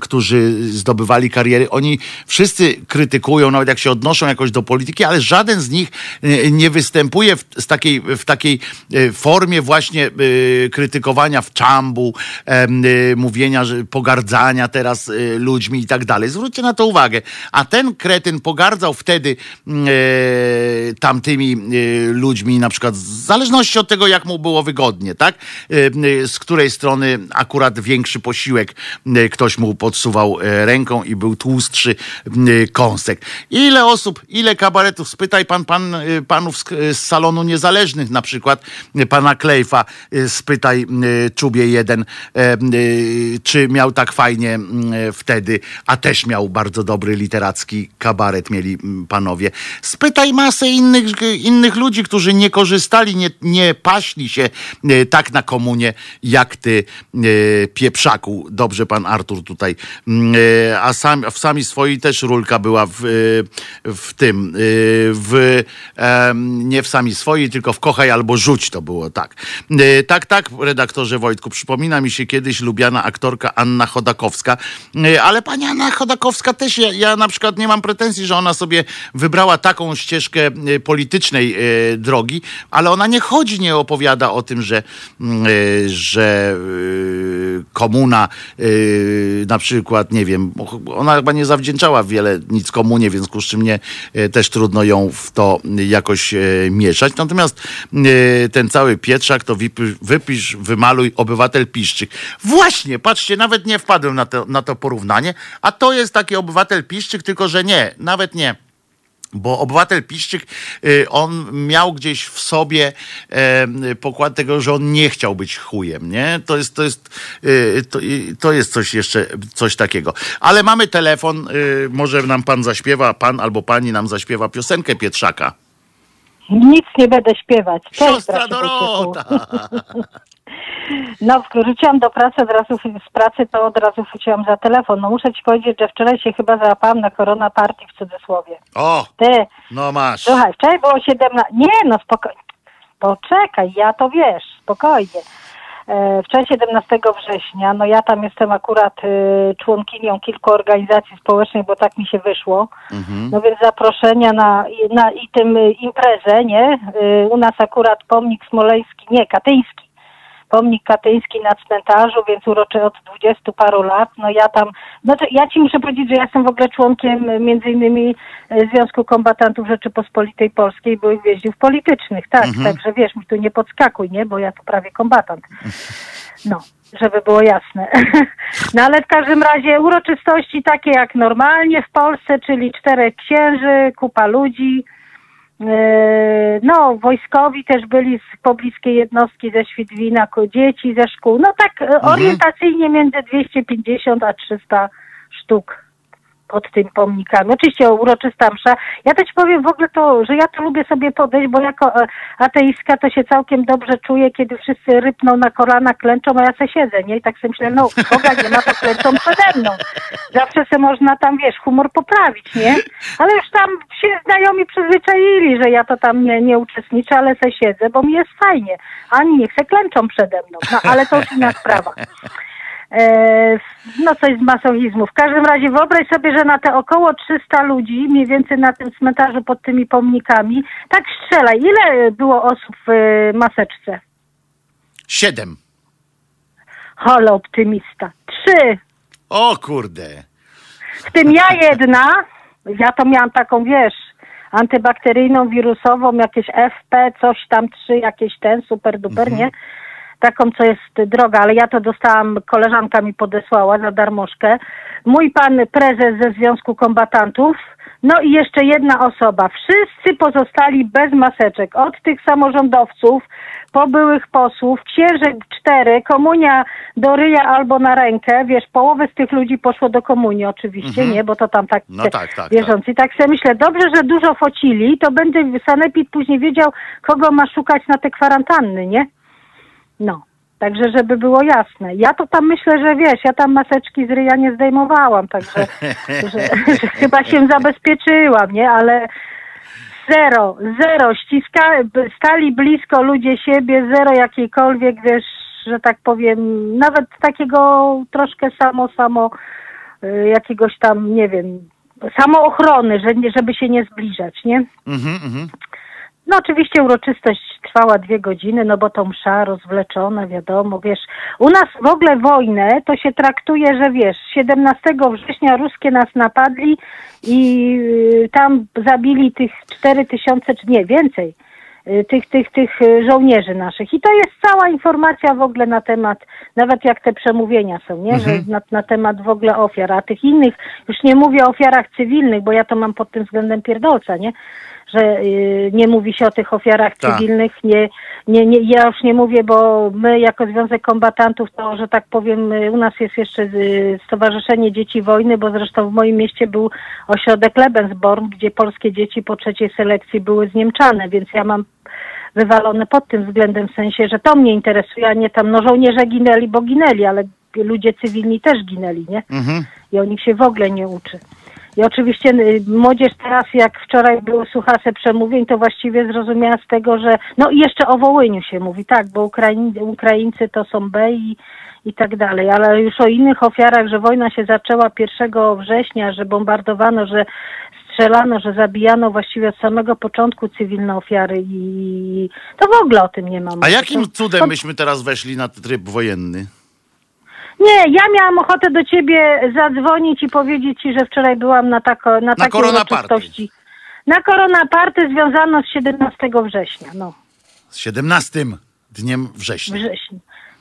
którzy zdobywali kariery, oni wszyscy krytykują, nawet jak się odnoszą jakoś do polityki, ale żaden z nich nie występuje w, z takiej, w takiej formie właśnie krytykowania w czambu, mówienia pogardzania teraz y, ludźmi i tak dalej. Zwróćcie na to uwagę. A ten kretyn pogardzał wtedy mm, e, tamtymi e, ludźmi, na przykład w zależności od tego, jak mu było wygodnie, tak? E, z której strony akurat większy posiłek ktoś mu podsuwał e, ręką i był tłustszy e, kąsek. Ile osób, ile kabaretów, spytaj pan, pan panów z, z salonu niezależnych, na przykład pana Klejfa, spytaj Czubie jeden, e, czy miał tak fajnie m, e, wtedy, a też miał bardzo dobry literacki kabaret mieli m, panowie. Spytaj masę innych, innych ludzi, którzy nie korzystali, nie, nie paśli się e, tak na komunie, jak ty, e, pieprzaku. Dobrze pan Artur tutaj. Mm, e, A sam, w sami swojej też rulka była w, w tym, w, nie w sami swojej, tylko w kochaj albo rzuć to było, tak. Tak, tak, redaktorze Wojtku, przypomina mi się kiedyś lubiana aktorka Anna Chodakowska, E, ale pani Anna Chodakowska też, ja, ja na przykład nie mam pretensji, że ona sobie wybrała taką ścieżkę e, politycznej e, drogi, ale ona nie chodzi, nie opowiada o tym, że, mm, że komuna na przykład, nie wiem, ona chyba nie zawdzięczała wiele nic komunie, więc ku czym też trudno ją w to jakoś mieszać. Natomiast ten cały Pietrzak to wypisz, wymaluj obywatel Piszczyk. Właśnie, patrzcie, nawet nie wpadłem na to, na to porównanie, a to jest taki obywatel Piszczyk, tylko że nie, nawet nie. Bo obywatel Piszczyk, y, on miał gdzieś w sobie pokład tego, że on nie chciał być chujem, nie? To jest, to jest, y, to, i- to jest coś jeszcze, coś takiego. Ale mamy telefon, y, może nam pan zaśpiewa, pan albo pani nam zaśpiewa piosenkę Pietrzaka. Nic nie będę śpiewać. Cześć, Siostra. Dorota! No, wróciłam do pracy, od razu z pracy to od razu wróciłam za telefon. No muszę ci powiedzieć, że wczoraj się chyba załapałam na korona party w cudzysłowie. O, Ty, no masz. słuchaj, wczoraj było 17... Nie, no spokojnie. Poczekaj, ja to wiesz, spokojnie. E, Wczoraj 17 września, no ja tam jestem akurat y, członkinią kilku organizacji społecznych, bo tak mi się wyszło. No więc zaproszenia na, na i tym y, imprezę, nie? U nas akurat pomnik smoleński, nie, katyński. Pomnik katyński na cmentarzu, więc uroczy od dwudziestu paru lat. No ja tam, to ja ci muszę powiedzieć, że ja jestem w ogóle członkiem y, między innymi y, Związku Kombatantów Rzeczypospolitej Polskiej, byłych więźniów politycznych, tak, także wiesz, mi tu nie podskakuj, nie, bo ja tu prawie kombatant. No, żeby było jasne. No ale w każdym razie uroczystości takie jak normalnie w Polsce, czyli czterech księży, kupa ludzi. Yy, No, wojskowi też z pobliskiej jednostki ze Świdwina, dzieci ze szkół. No tak e, orientacyjnie między 250 a 300 sztuk pod tymi pomnikami. Oczywiście uroczysta msza. Ja też powiem w ogóle to, że ja to lubię sobie podejść, bo jako e, ateistka to się całkiem dobrze czuję, kiedy wszyscy rypną na kolana, klęczą, a ja se siedzę, nie? I tak sobie myślę, no Boga nie ma, to klęczą przede mną. Zawsze se można tam, wiesz, humor poprawić, nie? Ale już tam się znajomi przyzwyczaili, że ja to tam nie, nie uczestniczę, ale se siedzę, bo mi jest fajnie. Ani niech se klęczą przede mną. No ale to już inna sprawa. E, no coś z masochizmu. W każdym razie wyobraź sobie, że na te około 300 ludzi, mniej więcej na tym cmentarzu pod tymi pomnikami, tak strzelaj, ile było osób w e, maseczce? Siedem. Holo optymista. Trzy. O kurde. W tym ja jedna, ja to miałam taką, wiesz, antybakteryjną, wirusową, jakieś FP, coś tam, trzy, jakieś ten, super duper, nie? Taką, co jest droga, ale ja to dostałam, koleżanka mi podesłała za darmożkę. Mój pan prezes ze Związku Kombatantów, no i jeszcze jedna osoba. Wszyscy pozostali bez maseczek. Od tych samorządowców, po byłych posłów, księżek cztery, komunia do ryja albo na rękę. Wiesz, połowę z tych ludzi poszło do komunii oczywiście, nie? Bo to tam tak, No tak, tak, wierzący. Tak sobie myślę, dobrze, że dużo focili, to będzie sanepid później wiedział, kogo ma szukać na te kwarantanny, nie? No. Także, żeby było jasne. Ja to tam myślę, że wiesz, ja tam maseczki z ryja nie zdejmowałam, także że, że chyba się zabezpieczyłam, nie? Ale zero, zero. Ściska, stali blisko ludzie siebie, zero jakiejkolwiek, wiesz, że tak powiem, nawet takiego troszkę samo, samo y, jakiegoś tam, nie wiem, samoochrony, że, żeby się nie zbliżać, nie? Mhm, mhm. No oczywiście uroczystość trwała dwie godziny, no bo to msza rozwleczona, wiadomo, wiesz. U nas w ogóle wojnę to się traktuje, że wiesz, 17 września ruskie nas napadli i y, tam zabili tych 4 tysiące, czy nie, więcej, y, tych, tych, tych y, żołnierzy naszych. I to jest cała informacja w ogóle na temat, nawet jak te przemówienia są, nie? Że na, na temat w ogóle ofiar, a tych innych, już nie mówię o ofiarach cywilnych, bo ja to mam pod tym względem pierdolca, nie? Że y, nie mówi się o tych ofiarach Tak. cywilnych, nie, nie, nie, ja już nie mówię, bo my jako Związek Kombatantów, to, że tak powiem, y, u nas jest jeszcze y, Stowarzyszenie Dzieci Wojny, bo zresztą w moim mieście był ośrodek Lebensborn, gdzie polskie dzieci po trzeciej selekcji były zniemczane, więc ja mam wywalone pod tym względem, w sensie, że to mnie interesuje, a nie tam, no żołnierze ginęli, bo ginęli, ale ludzie cywilni też ginęli, nie? Mhm. I o nich się w ogóle nie uczy. I oczywiście y, młodzież teraz, jak wczoraj było słuchase przemówień, to właściwie zrozumiała z tego, że no i jeszcze o Wołyniu się mówi, tak, bo Ukraiń, Ukraińcy to są B i, i tak dalej, ale już o innych ofiarach, że wojna się zaczęła 1 września, że bombardowano, że strzelano, że zabijano właściwie od samego początku cywilne ofiary i to w ogóle o tym nie mam. A jakim cudem myśmy teraz weszli na tryb wojenny? Nie, ja miałam ochotę do ciebie zadzwonić i powiedzieć ci, że wczoraj byłam na, tako, na, takiej Korona Party. uroczystości. Na Korona Party związano z 17 września, no, Z 17 dniem września. września.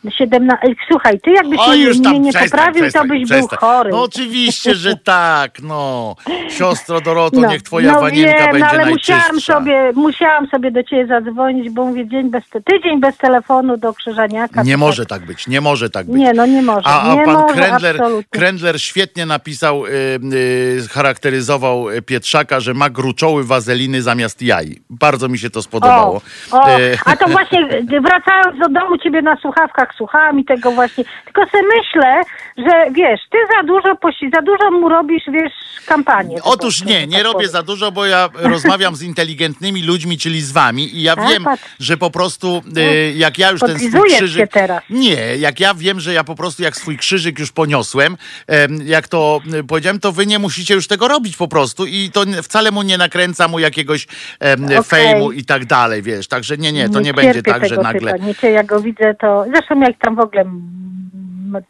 17... Ej, Słuchaj, ty jakbyś O, mnie, już tam mnie nie przestań, poprawił, przestań, to byś przestań. był chory. No oczywiście, że tak, no. Siostro Doroto, No, niech twoja no wanienka wiem, będzie no, ale musiałam sobie, musiałam sobie do ciebie zadzwonić, bo mówię dzień bez, tydzień bez telefonu do Krzyżaniaka. Nie może tak. być, nie może tak być. Nie, no nie może. A, a nie pan może, Krendler, absolutnie. Krendler świetnie napisał, y, y, charakteryzował Pietrzaka, że ma gruczoły wazeliny zamiast jaj. Bardzo mi się to spodobało. O, o, Y, a to właśnie y, wracając do domu, ciebie na słuchawkach słuchałam i tego właśnie. Tylko sobie myślę, że wiesz, ty za dużo za dużo mu robisz, wiesz, kampanię. Otóż nie, nie tak robię za dużo, bo ja rozmawiam z inteligentnymi ludźmi, czyli z wami i ja A, wiem, patrz. że po prostu y, jak ja już ten swój krzyżyk... teraz. Nie, jak ja wiem, że ja po prostu jak swój krzyżyk już poniosłem, em, jak to y, powiedziałem, to wy nie musicie już tego robić po prostu i to wcale mu nie nakręca mu jakiegoś em, Okej. fejmu i tak dalej, wiesz, także nie, nie, to nie, będzie cierpię tak, że nagle... Typa. Nie, jak go widzę, to zresztą jak tam w ogóle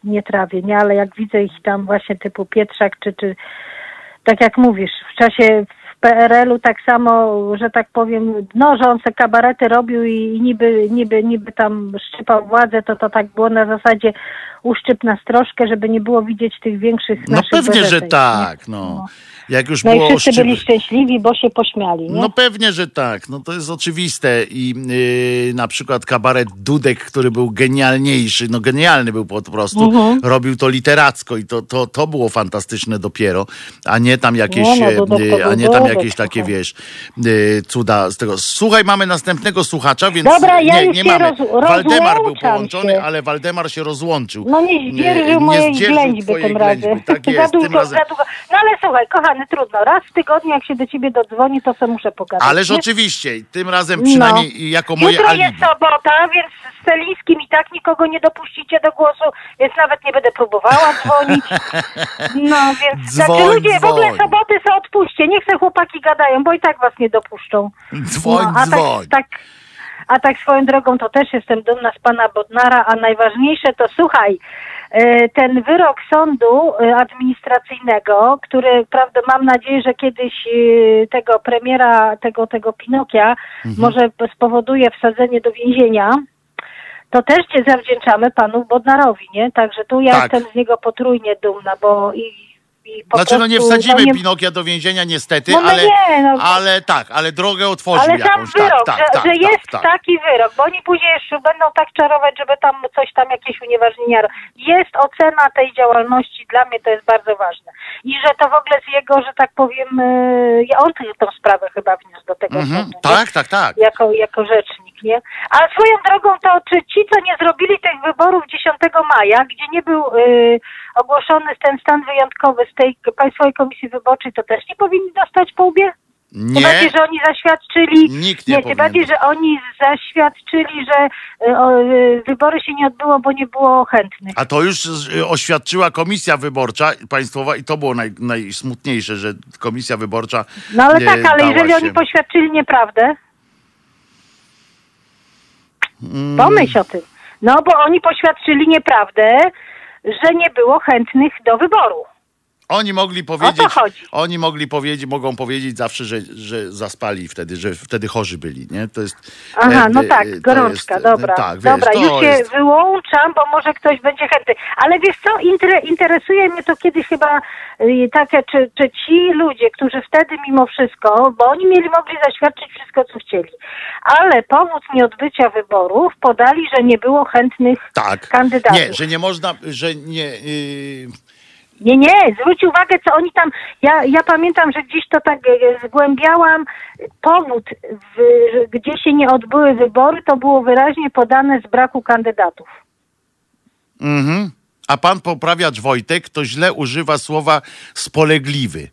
nie trawię, nie, ale jak widzę ich tam właśnie typu Pietrzak, czy, czy tak jak mówisz, w czasie w PRL-u tak samo, że tak powiem, no, że on se kabarety robił i, i niby, niby, niby tam szczypał władzę, to to tak było na zasadzie uszczyp nas troszkę, żeby nie było widzieć tych większych No naszych pewnie, że tak, nie? no. Jak już No i było wszyscy oszczyp- byli szczęśliwi, bo się pośmiali, nie? No pewnie, że tak. No to jest oczywiste. I yy, na przykład kabaret Dudek, który był genialniejszy, no genialny był po prostu, Mhm. robił to literacko i to, to, to było fantastyczne dopiero, a nie tam jakieś, Nie, no, Dudek yy, a nie tam jakieś takie, wiesz, yy, cuda z tego. Słuchaj, mamy następnego słuchacza, więc Dobra, ja nie, już nie mamy. roz- Waldemar był połączony, się. ale Waldemar się rozłączył. No nie zdzierżył mojej zdzierżył ględźby tym razem. Tak za jest, tym razem. za. No ale słuchaj, kochany, trudno. Raz w tygodniu, jak się do ciebie dodzwoni, to sobie muszę pogadać. Ależ nie? oczywiście, tym razem przynajmniej jako moje Jutro alibi. jest sobota, więc z Celińskim i tak nikogo nie dopuścicie do głosu, więc nawet nie będę próbowała dzwonić. No więc, Dzwoń, znaczy ludzie, w ogóle dzwoń. soboty sobie odpuśćcie, niech se chłopaki gadają, bo i tak was nie dopuszczą. Dzwoń, a dzwoń. Tak, tak, a tak swoją drogą to też jestem dumna z pana Bodnara, a najważniejsze to słuchaj, ten wyrok sądu e, administracyjnego, który prawda mam nadzieję, że kiedyś e, tego premiera, tego, tego Pinokia może spowoduje wsadzenie do więzienia. To też cię zawdzięczamy panu Bodnarowi, nie? Także tu ja Tak. jestem z niego potrójnie dumna, bo i, i po Znaczy, no nie prostu, wsadzimy nie- Pinokia do więzienia niestety, No, no ale, nie, no. ale tak, ale drogę otworzył Ale sam jakąś. wyrok, tak, że, tak, tak, że tak, jest tak. taki wyrok, bo oni później jeszcze będą tak czarować, żeby tam coś tam, jakieś unieważnienia. Jest ocena tej działalności, dla mnie to jest bardzo ważne. I że to w ogóle z jego, że tak powiem, yy, on tę- tą sprawę chyba wniósł do tego Mhm, sądu. nie? tak, tak, tak. Jako, jako rzecznik, nie? A swoją drogą to, czy ci, co nie zrobili tych wyborów 10 maja, gdzie nie był yy, ogłoszony ten stan wyjątkowy z tej Państwowej Komisji Wyborczej, to też nie powinni dostać po łbie? Tym Nie, bardziej, że oni zaświadczyli. Nikt nie nie tym powinien bardziej, że oni zaświadczyli, że y, o, y, wybory się nie odbyło, bo nie było chętnych. a to już y, oświadczyła komisja wyborcza państwowa i to było naj, najsmutniejsze, że komisja wyborcza No ale nie tak, ale dała jeżeli się. oni poświadczyli nieprawdę, Pomyśl o tym. No bo oni poświadczyli nieprawdę, że nie było chętnych do wyboru. Oni mogli powiedzieć, oni mogli powiedzieć, mogą powiedzieć zawsze, że, że zaspali wtedy, że wtedy chorzy byli, nie? To jest... Aha, e, no e, tak, to gorączka, jest, e, dobra. Tak, wiesz, dobra, już się jest, wyłączam, bo może ktoś będzie chętny. Ale wiesz co, inter, interesuje mnie to kiedyś chyba y, takie, czy, czy ci ludzie, którzy wtedy mimo wszystko, bo oni mieli, mogli zaświadczyć wszystko, co chcieli, ale powód nieodbycia wyborów podali, że nie było chętnych tak. kandydatów. Nie, że nie można, że nie... Yy, Nie, nie, zwróć uwagę, co oni tam. Ja, ja pamiętam, że gdzieś to tak e, zgłębiałam. Powód, w, gdzie się nie odbyły wybory, to było wyraźnie podane z braku kandydatów. Mhm. A pan poprawiacz Wojtek to źle używa słowa spolegliwy.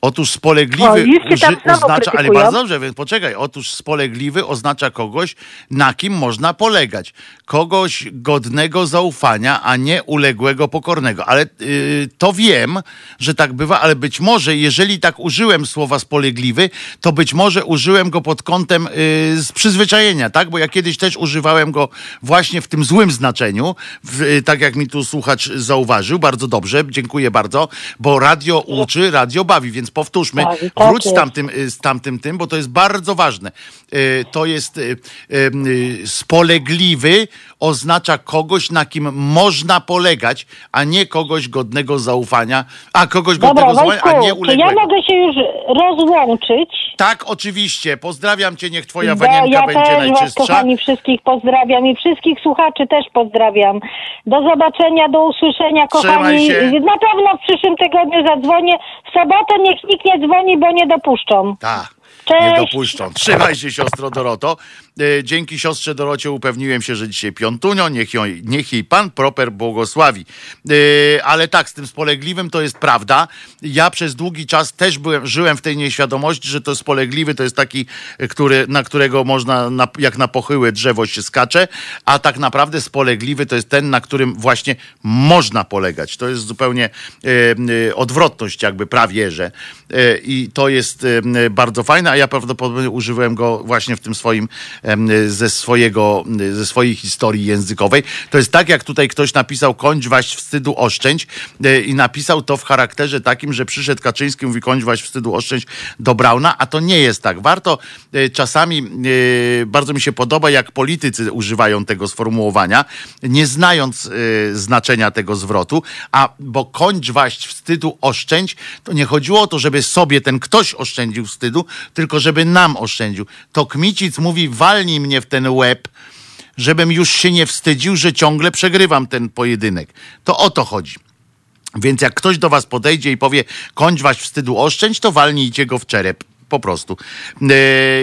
Otóż spolegliwy O, tam uży- oznacza, ale bardzo dobrze, więc poczekaj. Otóż spolegliwy oznacza kogoś, na kim można polegać. Kogoś godnego zaufania, a nie uległego, pokornego. Ale yy, to wiem, że tak bywa, ale być może, jeżeli tak użyłem słowa spolegliwy, to być może użyłem go pod kątem yy, z przyzwyczajenia, tak? Bo ja kiedyś też używałem go właśnie w tym złym znaczeniu, w, yy, tak jak mi tu słuchacz zauważył. Bardzo dobrze, dziękuję bardzo, bo radio uczy, radio bawi, więc powtórzmy, Bawi, tak wróć z tamtym, y, z tamtym tym, bo to jest bardzo ważne. Y, To jest y, spolegliwy, oznacza kogoś, na kim można polegać, a nie kogoś godnego zaufania, a kogoś Dobra, godnego zaufania, a nie czy ja uległego. mogę się już rozłączyć? Tak, oczywiście. Pozdrawiam cię, niech twoja wanienka ja będzie też was, najczystsza. kochani, wszystkich pozdrawiam i wszystkich słuchaczy też pozdrawiam. Do zobaczenia, do usłyszenia, kochani. się. Na pewno w przyszłym tygodniu zadzwonię. W sobotę niech nikt nie dzwoni, bo nie dopuszczą. Tak. Cześć. Nie dopuszczą. Trzymaj się, siostro Doroto. E, Dzięki siostrze Dorocie upewniłem się, że dzisiaj piątunio, niech, ją, niech jej Pan proper błogosławi. E, Ale tak, z tym spolegliwym to jest prawda. Ja przez długi czas też byłem, żyłem w tej nieświadomości, że to spolegliwy to jest taki, który, na którego można, na, jak na pochyłe drzewo się skacze, a tak naprawdę spolegliwy to jest ten, na którym właśnie można polegać. To jest zupełnie e, odwrotność jakby prawie, że i to jest bardzo fajne, a ja prawdopodobnie używałem go właśnie w tym swoim, ze swojego, ze swojej historii językowej. To jest tak, jak tutaj ktoś napisał kończ waść wstydu oszczędź e, i napisał to w charakterze takim, że przyszedł Kaczyński i mówi kończ waść wstydu oszczędź do Brauna, a to nie jest tak. Warto e, czasami, e, bardzo mi się podoba, jak politycy używają tego sformułowania, nie znając znaczenia tego zwrotu, a bo kończ waść wstydu oszczędź, to nie chodziło o to, żeby sobie ten ktoś oszczędził wstydu, tylko żeby nam oszczędził. To Kmicic mówi, walnij mnie w ten łeb, żebym już się nie wstydził, że ciągle przegrywam ten pojedynek. To o to chodzi. Więc jak ktoś do was podejdzie i powie, kończ waś wstydu oszczędź, to walnijcie go w czerep. Po prostu. E,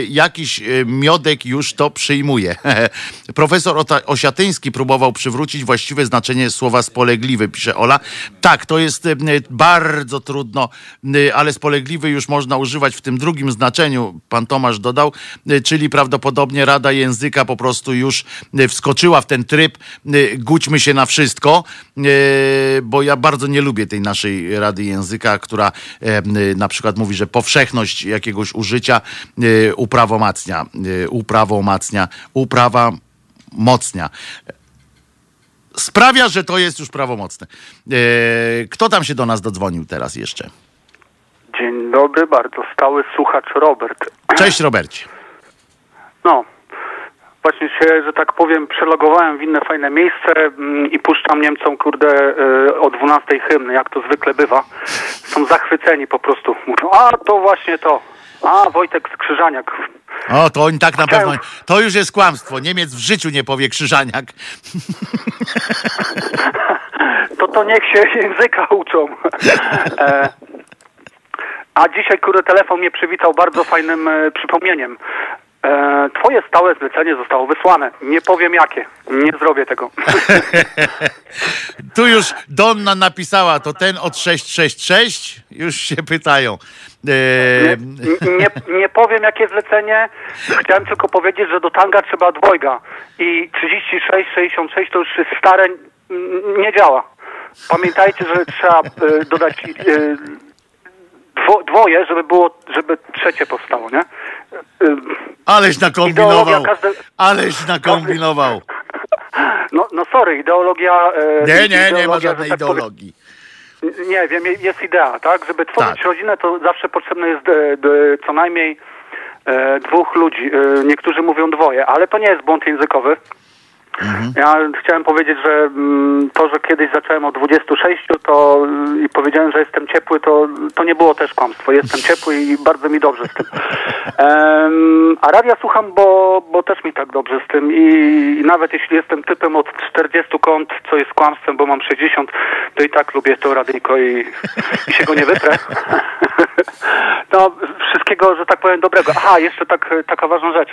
jakiś e, miodek już to przyjmuje. Profesor Ota- Osiatyński próbował przywrócić właściwe znaczenie słowa spolegliwy, pisze Ola. Tak, to jest e, bardzo trudno, ale spolegliwy już można używać w tym drugim znaczeniu, pan Tomasz dodał, czyli prawdopodobnie Rada Języka po prostu już wskoczyła w ten tryb, gućmy się na wszystko, bo ja bardzo nie lubię tej naszej Rady Języka, która na przykład mówi, że powszechność jakiegoś użycia e, uprawomacnia, e, uprawomacnia, uprawa mocnia. Sprawia, że to jest już prawomocne. E, Kto tam się do nas dodzwonił teraz jeszcze? Dzień dobry, bardzo stały słuchacz Robert. Cześć Robercie. No, właśnie się, że tak powiem, przelogowałem w inne fajne miejsce mm, i puszczam Niemcom, kurde, o 12 hymny, jak to zwykle bywa. Są zachwyceni po prostu. Mówią, a to właśnie to. A, Wojtek Skrzyżaniak. O, to oni tak na Chciałem- pewno. To już jest kłamstwo. Niemiec w życiu nie powie krzyżaniak. To to niech się języka uczą. E, a dzisiaj, kurde, telefon mnie przywitał bardzo fajnym e, przypomnieniem. E, twoje stałe zlecenie zostało wysłane. Nie powiem jakie. Nie zrobię tego. Tu już Donna napisała, to ten od 666? Już się pytają. E, N- nie, nie powiem jakie zlecenie. Chciałem tylko powiedzieć, że do tanga trzeba dwojga. I 36, 66 to już jest stare, nie działa. Pamiętajcie, że trzeba e, dodać e, dwo, dwoje, żeby było, żeby trzecie powstało, nie? Y, Aleś nakombinował. Ideologia Aleś nakombinował. No, no sorry, ideologia... Nie, nie, nie ma ideologia, żadnej tak ideologii. Nie wiem, jest idea, tak? Żeby tworzyć Tak. rodzinę, to zawsze potrzebne jest e, co najmniej e, dwóch ludzi. E, niektórzy mówią dwoje, ale to nie jest błąd językowy. Mhm. Ja chciałem powiedzieć, że mm, to, że kiedyś zacząłem od 26 to y, i powiedziałem, że jestem ciepły, to, to nie było też kłamstwo. Jestem ciepły i bardzo mi dobrze z tym. Em, a radia słucham, bo, bo też mi tak dobrze z tym I, i nawet jeśli jestem typem od 40 kąt, co jest kłamstwem, bo mam 60, to i tak lubię to radyjko i, i się go nie wytrę. No, wszystkiego, że tak powiem, dobrego. Aha, jeszcze tak, taka ważna rzecz.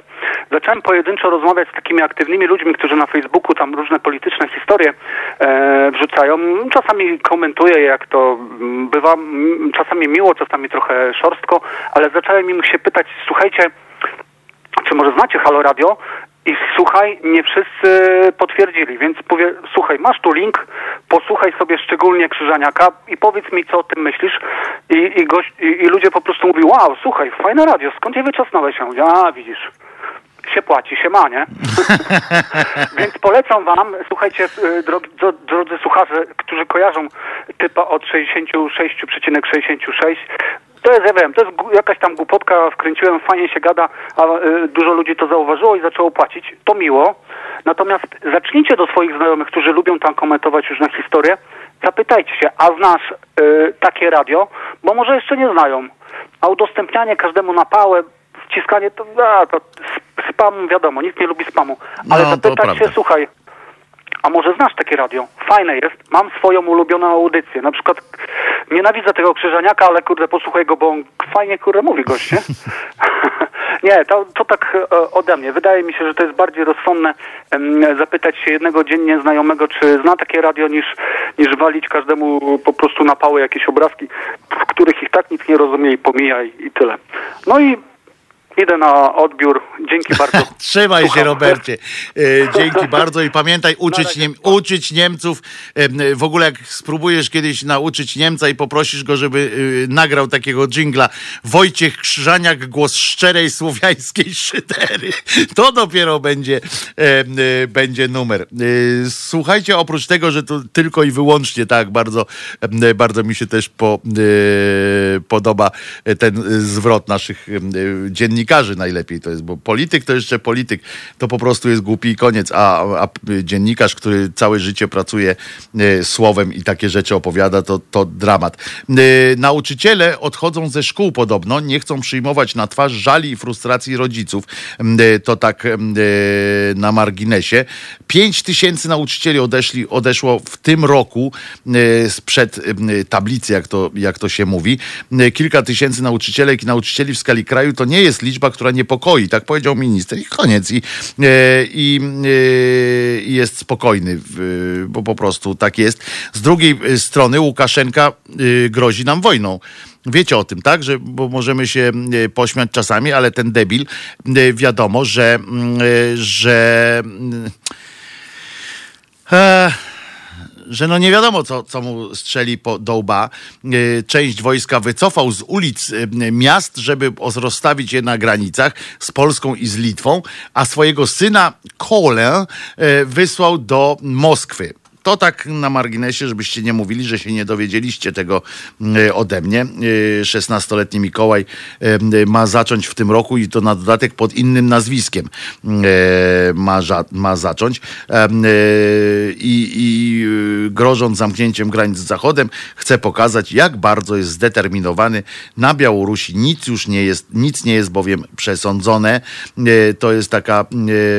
Zacząłem pojedynczo rozmawiać z takimi aktywnymi ludźmi, którzy na Facebooku tam różne polityczne historie e, wrzucają. Czasami komentuję, jak to mm, bywa. Mm, Czasami miło, czasami trochę szorstko, ale zacząłem im się pytać, słuchajcie, czy może znacie Halo Radio? I słuchaj, nie wszyscy potwierdzili, więc mówię, słuchaj, masz tu link, posłuchaj sobie szczególnie Krzyżaniaka i powiedz mi, co o tym myślisz. I, i, gość, i, i ludzie po prostu mówią, wow, słuchaj, fajne radio, skąd je wyczasnąłeś? Ja a widzisz, się płaci, się ma, nie? Więc polecam wam, słuchajcie, y, drogi, dro- drodzy słuchacze, którzy kojarzą typa od 66,66, to jest, ja wiem, to jest jakaś tam głupotka, wkręciłem, fajnie się gada, a y, dużo ludzi to zauważyło i zaczęło płacić. To miło. Natomiast zacznijcie do swoich znajomych, którzy lubią tam komentować różne historie, zapytajcie się, a znasz y, takie radio? Bo może jeszcze nie znają. A udostępnianie każdemu na pałę, wciskanie, to, a, to sp- spam, wiadomo, nikt nie lubi spamu. Ale No, to zapytać się, słuchaj, a może znasz takie radio? Fajne jest. Mam swoją ulubioną audycję. Na przykład nienawidzę tego krzyżaniaka, ale kurde posłuchaj go, bo on fajnie kurde mówi gość, nie? nie, to, to tak e, ode mnie. Wydaje mi się, że to jest bardziej rozsądne zapytać się jednego dziennie znajomego, czy zna takie radio, niż, niż walić każdemu po prostu na pały jakieś obrazki, w których ich tak nic nie rozumie i pomija i, i tyle. No i idę na odbiór. Dzięki bardzo. Trzymaj się, Słucham. Robercie. E, dzięki bardzo i pamiętaj, uczyć. Niem, uczyć Niemców. E, w ogóle jak spróbujesz kiedyś nauczyć Niemca i poprosisz go, żeby e, nagrał takiego dżingla Wojciech Krzyżaniak, głos szczerej słowiańskiej szydery. To dopiero będzie, e, będzie numer. E, słuchajcie, oprócz tego, że to tylko i wyłącznie tak, bardzo, bardzo mi się też po, podoba ten zwrot naszych e, dziennikarzy najlepiej to jest, bo polityk to jeszcze polityk, to po prostu jest głupi i koniec, a, a dziennikarz, który całe życie pracuje e, słowem i takie rzeczy opowiada, to, to dramat. E, Nauczyciele odchodzą ze szkół podobno, nie chcą przyjmować na twarz żali i frustracji rodziców. E, To tak na marginesie. Pięć tysięcy nauczycieli odeszli, odeszło w tym roku e, sprzed e, tablicy, jak to, jak to się mówi. E, Kilka tysięcy nauczycielek i nauczycieli w skali kraju to nie jest liczba, która niepokoi, tak powiedział minister i koniec. I, i, i jest spokojny, bo po prostu tak jest. Z drugiej strony Łukaszenka grozi nam wojną. Wiecie o tym, tak? Że, bo możemy się pośmiać czasami, ale ten debil, wiadomo, że, że mm, e, że no nie wiadomo, co, co mu strzeli po, do łba. E, Część wojska wycofał z ulic e, miast, żeby rozstawić je na granicach z Polską i z Litwą, a swojego syna Kolę wysłał do Moskwy. To tak na marginesie, żebyście nie mówili, że się nie dowiedzieliście tego e, ode mnie. E, 16-letni Mikołaj e, ma zacząć w tym roku i to na dodatek pod innym nazwiskiem e, ma, ma zacząć. E, I, i e, grożąc zamknięciem granic z Zachodem, chce pokazać, jak bardzo jest zdeterminowany. Na Białorusi nic już nie jest, nic nie jest bowiem przesądzone. E, To jest taka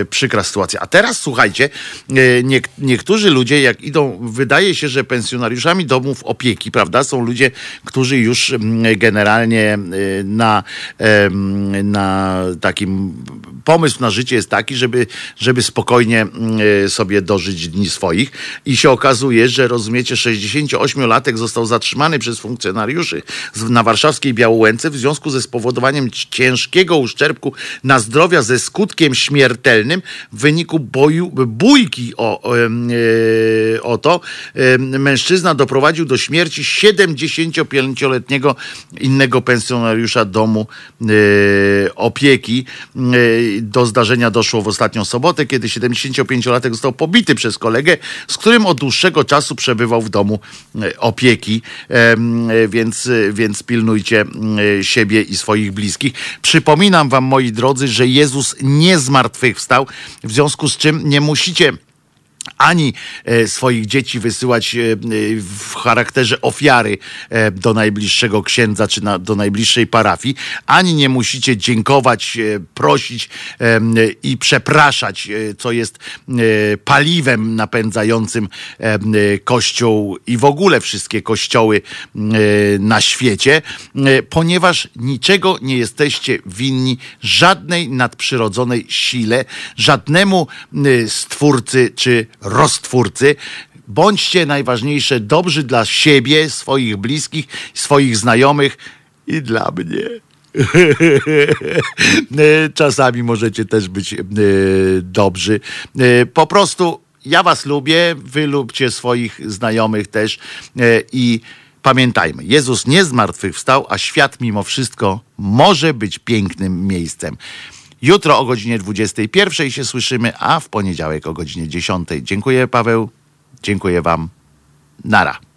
e, przykra sytuacja. A teraz słuchajcie, e, niek- niektórzy ludzie, jak idą, wydaje się, że pensjonariuszami domów opieki, prawda, są ludzie, którzy już mm, generalnie e, na, na takim pomysł na życie jest taki, żeby, żeby spokojnie e, sobie dożyć dni swoich. I się okazuje, że rozumiecie, 68-latek został zatrzymany przez funkcjonariuszy na warszawskiej Białołęce w związku ze spowodowaniem ciężkiego uszczerbku na zdrowia ze skutkiem śmiertelnym w wyniku boju, bójki o, o, e, o to. E, Mężczyzna doprowadził do śmierci 75-letniego innego pensjonariusza domu e, opieki. Do zdarzenia doszło w ostatnią sobotę, kiedy 75-latek został pobity przez kolegę, z którym od dłuższego czasu przebywał w domu opieki, więc, więc pilnujcie siebie i swoich bliskich. Przypominam wam, moi drodzy, że Jezus nie zmartwychwstał, w związku z czym nie musicie ani e, swoich dzieci wysyłać e, w charakterze ofiary e, do najbliższego księdza czy na, do najbliższej parafii, ani nie musicie dziękować, prosić i przepraszać, co jest paliwem napędzającym kościół i w ogóle wszystkie kościoły na świecie, ponieważ niczego nie jesteście winni żadnej nadprzyrodzonej sile, żadnemu stwórcy czy roztwórcy. Bądźcie najważniejsze dobrzy dla siebie, swoich bliskich, swoich znajomych i dla mnie. Czasami możecie też być e, dobrzy. E, Po prostu ja was lubię, wy lubcie swoich znajomych też e, i pamiętajmy, Jezus nie zmartwychwstał, a świat mimo wszystko może być pięknym miejscem. Jutro o godzinie 21 się słyszymy, a w poniedziałek o godzinie 10. Dziękuję Paweł, dziękuję wam. Nara.